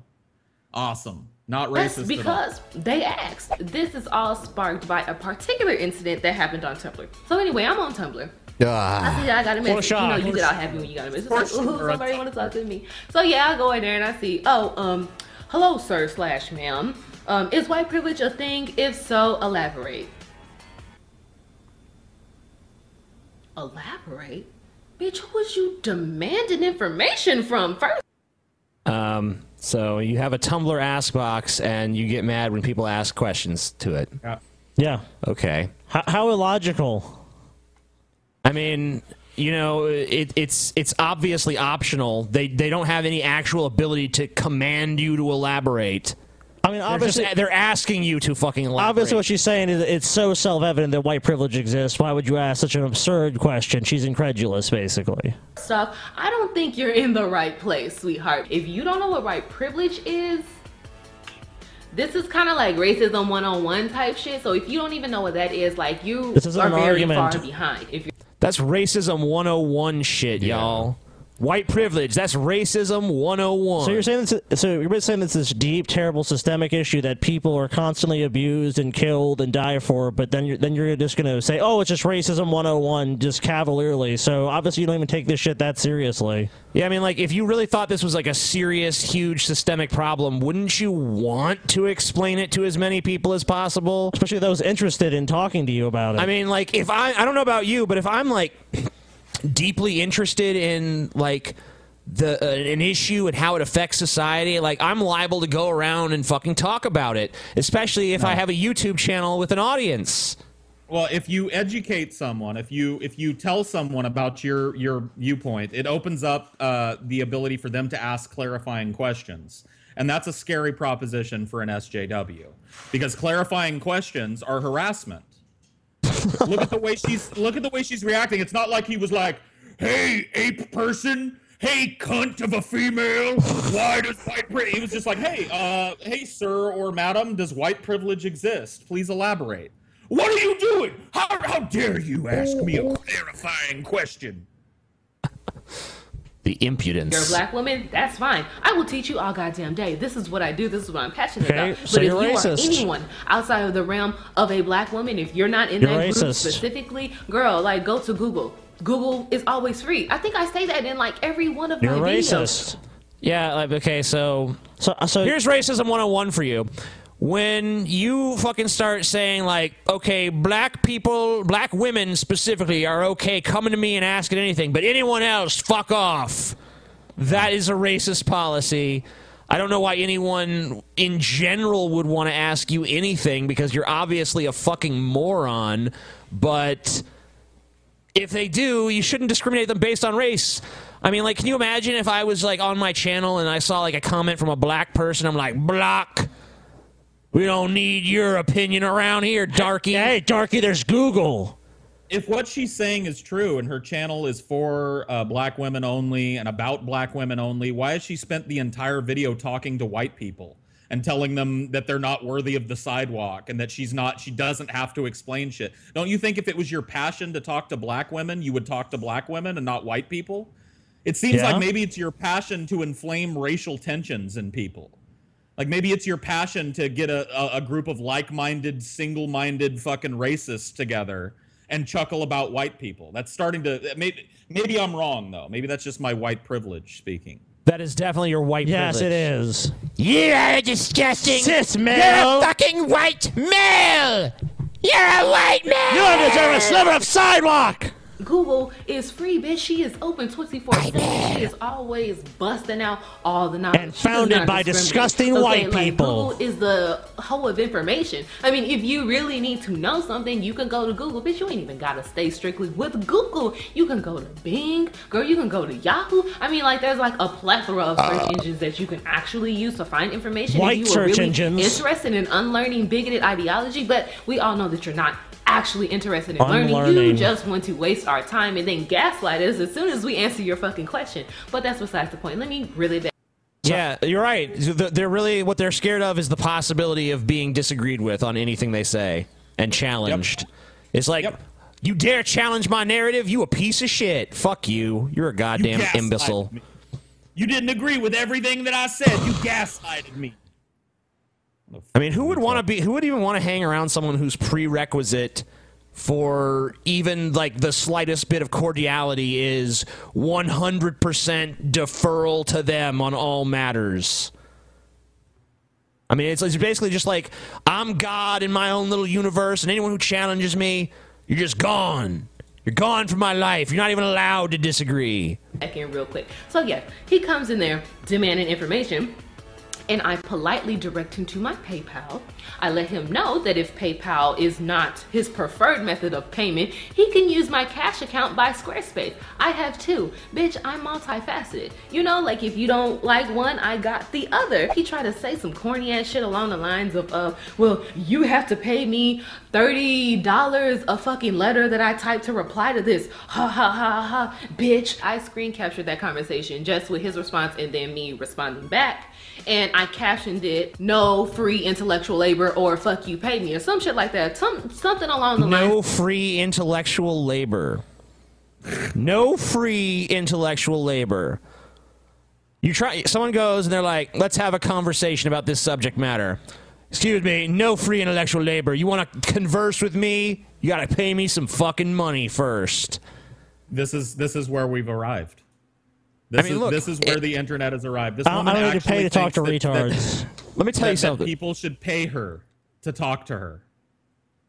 Awesome. Not That's racist at all. because they asked. This is all sparked by a particular incident that happened on Tumblr. So anyway, I'm on Tumblr. I see I got a For message. You know, sure. you get all happy when you got a message. Like, ooh, somebody want to talk to me. So yeah, I go in there and I see, oh, um, hello, sir slash ma'am. Um, is white privilege a thing? If so, elaborate. Elaborate? Bitch, who was you demanding information from first? Um, so you have a Tumblr ask box, and you get mad when people ask questions to it. Yeah. Yeah. Okay. How, how illogical. I mean, you know, it, it's it's obviously optional. They they don't have any actual ability to command you to elaborate. I mean, They're obviously, just- they're asking you to fucking elaborate. Obviously, what she's saying is it's so self-evident that white privilege exists. Why would you ask such an absurd question? She's incredulous, basically. stuff, I don't think you're in the right place, sweetheart. If you don't know what white privilege is, this is kind of like racism one-on-one type shit. So if you don't even know what that is, like you This isn't are an very argument. far behind. If you're That's racism 101 shit, y'all. White privilege. That's racism 101. So you're saying this, so you're saying it's this deep, terrible systemic issue that people are constantly abused and killed and die for, but then you're then you're just gonna say, oh, it's just racism 101, just cavalierly. So obviously you don't even take this shit that seriously. Yeah, I mean, like, if you really thought this was like a serious, huge systemic problem, wouldn't you want to explain it to as many people as possible? Especially those interested in talking to you about it. I mean, like, if I, I don't know about you, but if I'm like deeply interested in like the uh, an issue and how it affects society, like I'm liable to go around and fucking talk about it, especially if I have a YouTube channel with an audience. Well, if you educate someone, if you if you tell someone about your your viewpoint, it opens up uh, the ability for them to ask clarifying questions, and that's a scary proposition for an SJW because clarifying questions are harassment. [LAUGHS] look at the way she's look at the way she's reacting. It's not like he was like, "Hey, ape person." Hey, cunt of a female! Why does white privilege? He was just like, "Hey, uh, hey, sir or madam, does white privilege exist? Please elaborate." What are you doing? How, how dare you ask me a clarifying question? The impudence. you're a black woman, that's fine. I will teach you all goddamn day. This is what I do. This is what I'm passionate Okay, about. so but if you're you racist. are anyone outside of the realm of a black woman, if you're not in You're that group specifically, girl, like go to Google. Google is always free. I think I say that in like every one of my videos. Yeah, like, okay, so so uh, so here's racism 101 for you. When you fucking start saying like, okay, black people, black women specifically are okay coming to me and asking anything, but anyone else, fuck off. That is a racist policy. I don't know why anyone in general would want to ask you anything because you're obviously a fucking moron, but if they do, you shouldn't discriminate them based on race. I mean, like, can you imagine if I was like on my channel and I saw like a comment from a black person? I'm like, block. We don't need your opinion around here, darky. Hey, darky, there's Google. If what she's saying is true and her channel is for uh, black women only and about black women only, why has she spent the entire video talking to white people and telling them that they're not worthy of the sidewalk and that she's not, she doesn't have to explain shit? Don't you think if it was your passion to talk to black women, you would talk to black women and not white people? It seems Yeah. like maybe it's your passion to inflame racial tensions in people. Like maybe it's your passion to get a, a, a group of like-minded, single-minded fucking racists together and chuckle about white people. That's starting to maybe maybe I'm wrong though. Maybe that's just my white privilege speaking. That is definitely your white Yes, privilege. it is. You are disgusting. Cis You're a fucking white male. You're a white male. You don't deserve a sliver of sidewalk. Google is free, bitch. She is open 24 7. She is always busting out all the knowledge. And founded by disgusting white like, people. Google is the hoe of information. I mean, if you really need to know something, you can go to Google. Bitch, you ain't even got to stay strictly with Google. You can go to Bing. Girl, you can go to Yahoo. I mean, like, there's like a plethora of search uh, engines that you can actually use to find information. White if you are search really engines. interested in unlearning bigoted ideology, but we all know that you're not actually interested in learning. You just want to waste our time and then gaslight us as soon as we answer your fucking question. But that's besides the point. Let me really back. Yeah, you're right. They're really what they're scared of is the possibility of being disagreed with on anything they say and challenged. It's like you dare challenge my narrative, you a piece of shit. Fuck you. You're a goddamn gaslighted imbecile. me. You didn't agree with everything that I said. You gaslighted me. I mean, who would want to be? Who would even want to hang around someone whose prerequisite for even like the slightest bit of cordiality is 100% deferral to them on all matters? I mean, it's, it's basically just like I'm God in my own little universe, and anyone who challenges me, you're just gone. You're gone from my life. You're not even allowed to disagree. back in real quick. So yeah, he comes in there demanding information. And I politely direct him to my PayPal. I let him know that if PayPal is not his preferred method of payment, he can use my cash account by Squarespace. I have two. Bitch, I'm multifaceted. You know, like if you don't like one, I got the other. He tried to say some corny ass shit along the lines of, uh, well, you have to pay me $30 a fucking letter that I typed to reply to this. Ha ha ha ha, bitch. I screen captured that conversation just with his response and then me responding back. And I captioned it, no free intellectual labor or fuck you pay me or some shit like that. Some, something along the lines. No free intellectual labor. No free intellectual labor. You try. Someone goes and they're like, "Let's have a conversation about this subject matter." Excuse me, no free intellectual labor. You want to converse with me? You got to pay me some fucking money first. This is this is where we've arrived. This I mean, is look, this is where it- the internet has arrived. This I don't- woman I don't need to pay to talk to that- that- retards. Let me tell you that- that something. people should pay her to talk to her.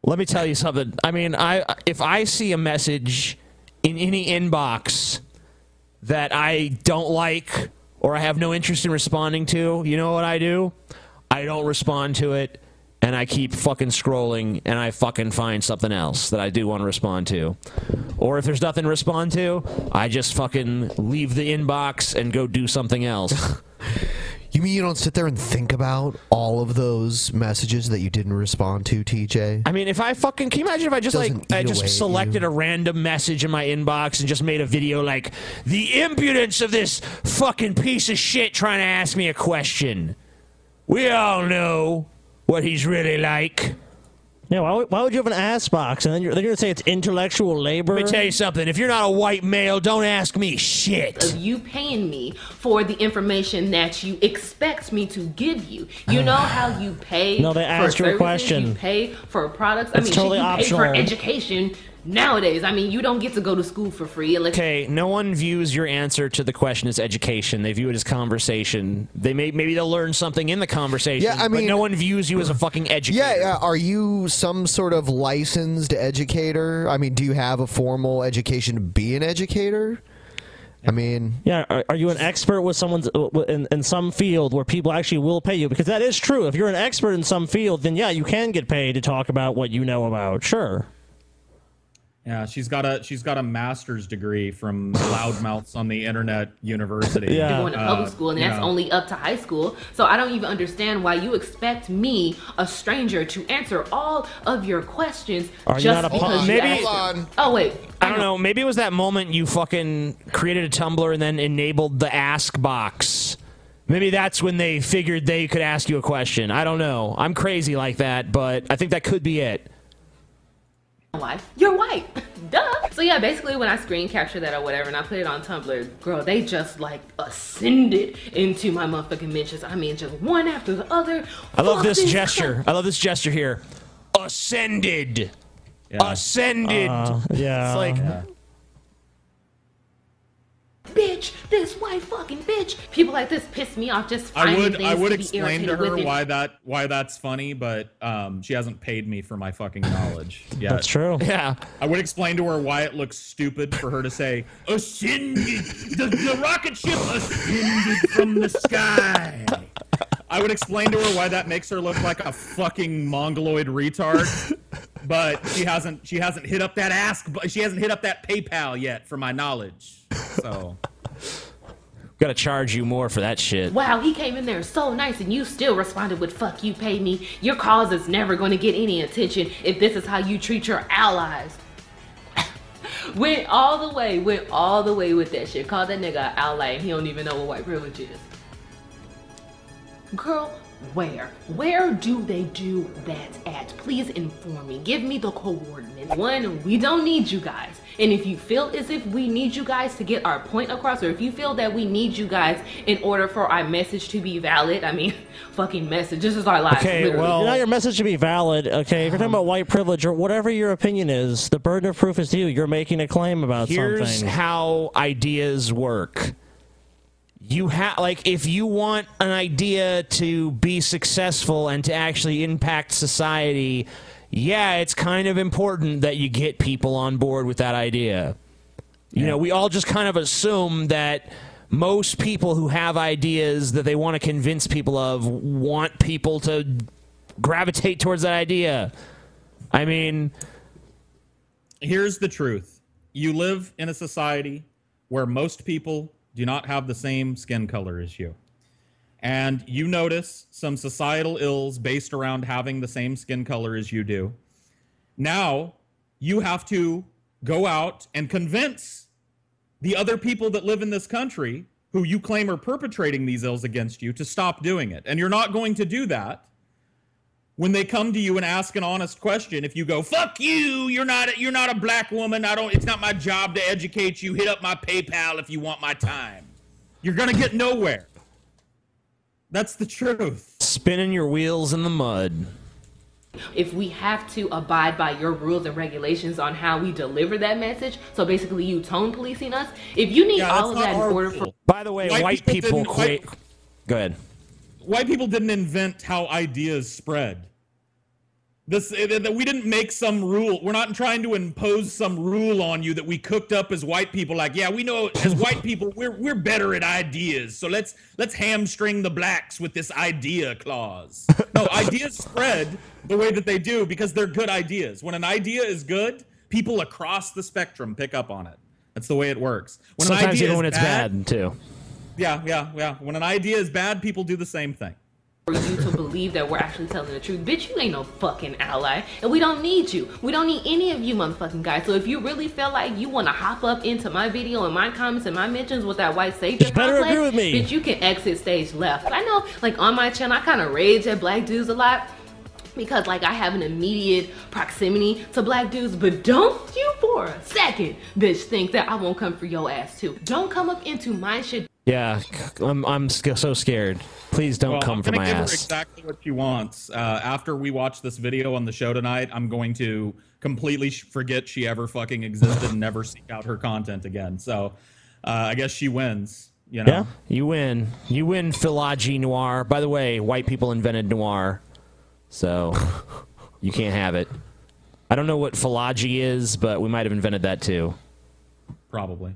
Let me tell you something. I mean, I if I see a message in any inbox that I don't like or I have no interest in responding to, you know what I do? I don't respond to it and I keep fucking scrolling and I fucking find something else that I do want to respond to. Or if there's nothing to respond to, I just fucking leave the inbox and go do something else. [LAUGHS] You mean you don't sit there and think about all of those messages that you didn't respond to, TJ? I mean, if I fucking can you imagine if I just Doesn't like I eat away just selected a random message in my inbox and just made a video like the impudence of this fucking piece of shit trying to ask me a question. We all know what he's really like. Yeah, why would, why would you have an ass box and then you're, then you're gonna say it's intellectual labor? Let me tell you something. If you're not a white male, don't ask me shit. of you paying me for the information that you expect me to give you. You know [SIGHS] how you pay No, they for asked you a question. You pay for products. I It's mean, totally you optional. pay for education nowadays. I mean, you don't get to go to school for free unless Okay, no one views your answer to the question as education. They view it as conversation. They may maybe they'll learn something in the conversation. Yeah, I but mean- no one views you as a fucking educator. Yeah, yeah. Are you some sort of licensed educator? I mean, do you have a formal education to be an educator? I mean, Yeah, are, are you an expert with someone's uh, in, in some field where people actually will pay you? Because that is true. If you're an expert in some field, then yeah, you can get paid to talk about what you know about. Sure. Yeah, she's got a she's got a master's degree from Loudmouths on the Internet University. Yeah, You're going to public Uh, school, and that's know. only up to high school. So I don't even understand why you expect me, a stranger, to answer all of your questions Are you just not a because pu- you Maybe- asked. Oh wait, I don't know. Maybe it was that moment you fucking created a Tumblr and then enabled the ask box. Maybe that's when they figured they could ask you a question. I don't know. I'm crazy like that, but I think that could be it. Wife. You're white. [LAUGHS] Duh. So yeah, basically when I screen capture that or whatever and I put it on Tumblr, girl, they just like ascended into my motherfucking mentions. I mean, just one after the other. I love this gesture. I love this gesture here. Ascended. Ascended. Uh, yeah. It's like bitch, this white fucking bitch. People like this piss me off just I would I would to explain to her why that why that's funny, but um, she hasn't paid me for my fucking knowledge. [LAUGHS] yet. That's true. Yeah. I would explain to her why it looks stupid for her to say ascended. The, the rocket ship ascended from the sky. I would explain to her why that makes her look like a fucking mongoloid retard. But she hasn't she hasn't hit up that ask bu- she hasn't hit up that PayPal yet for my knowledge. So Gotta charge you more for that shit. Wow, he came in there so nice and you still responded with fuck you pay me. Your cause is never to get any attention if this is how you treat your allies. [LAUGHS] went all the way, went all the way with that shit. Called that nigga an ally and he don't even know what white privilege is. Girl, where? Where do they do that at? Please inform me. Give me the coordinates. One, we don't need you guys. And if you feel as if we need you guys to get our point across, or if you feel that we need you guys in order for our message to be valid, I mean, [LAUGHS] fucking message. This is our life. Okay, literally. well, now your message should be valid. Okay, if you're talking about um, white privilege or whatever your opinion is, the burden of proof is to you. You're making a claim about Here's something. how ideas work. You have like if you want an idea to be successful and to actually impact society, yeah, it's kind of important that you get people on board with that idea. You know, we all just kind of assume that most people who have ideas that they want to convince people of want people to gravitate towards that idea. I mean, here's the truth you live in a society where most people do not have the same skin color as you. And you notice some societal ills based around having the same skin color as you do. Now, you have to go out and convince the other people that live in this country who you claim are perpetrating these ills against you to stop doing it. And you're not going to do that when they come to you and ask an honest question if you go fuck you you're not a, you're not a black woman i don't it's not my job to educate you hit up my paypal if you want my time you're gonna get nowhere that's the truth spinning your wheels in the mud. if we have to abide by your rules and regulations on how we deliver that message, so basically you tone policing us, if you need Yeah, all of that in order for. By the way, White white, people people didn't- create. white- Go ahead. White people didn't invent how ideas spread. This eh, that we didn't make some rule we're not trying to impose some rule on you that we cooked up as white people like yeah we know as white people we're we're better at ideas so let's let's hamstring the blacks with this idea clause. No ideas spread the way that they do because they're good ideas. When an idea is good people across the spectrum pick up on it. That's the way it works. When Sometimes even when it's bad, too. Yeah yeah yeah when an idea is bad people do the same thing for you to believe that we're actually telling the truth. Bitch, you ain't no fucking ally. And we don't need you. We don't need any of you motherfucking guys. So if you really feel like you want to hop up into my video and my comments and my mentions with that white savior Just better complex, agree with me. bitch, you can exit stage left. I know, like on my channel, I kind of rage at black dudes a lot because like I have an immediate proximity to black dudes, but don't you for a second, bitch, think that I won't come for your ass too. Don't come up into my shit. Yeah, I'm I'm so scared. Please don't Well, come I'm for my give her ass. exactly what she wants. Uh, after we watch this video on the show tonight, I'm going to completely forget she ever fucking existed and never seek out her content again. So uh, I guess she wins. You know. Yeah, you win. You win, Philology Noir. By the way, white people invented noir, so [LAUGHS] you can't have it. I don't know what philology is, but we might have invented that too. Probably.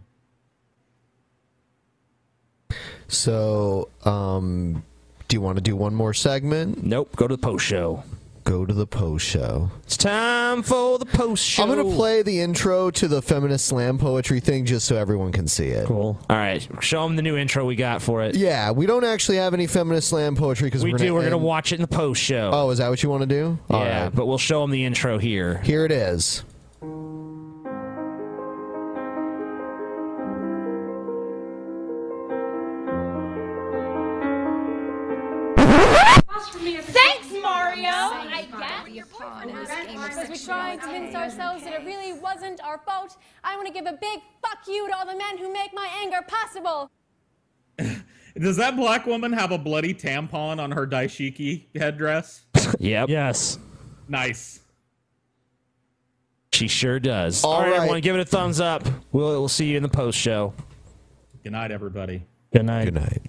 So, um, do you want to do one more segment? Nope. Go to the post show. Go to the post show. It's time for the post show. I'm going to play the intro to the feminist slam poetry thing just so everyone can see it. Cool. All right, show them the new intro we got for it. Yeah, we don't actually have any feminist slam poetry because we we're do. Gonna We're gonna watch it in the post show. Oh, is that what you want to do? All yeah, right. but we'll show them the intro here. Here it is. Thanks, Mario. I get your Because we tried to convince ourselves that it really wasn't our fault. I want to give a big fuck you to all the men who make my anger possible. [LAUGHS] Does that black woman have a bloody tampon on her dashiki headdress? [LAUGHS] Yep. Yes. Nice. She sure does. All All right, right. everyone, give it a thumbs up. We'll we'll see you in the post show. Good night, everybody. Good night. Good night.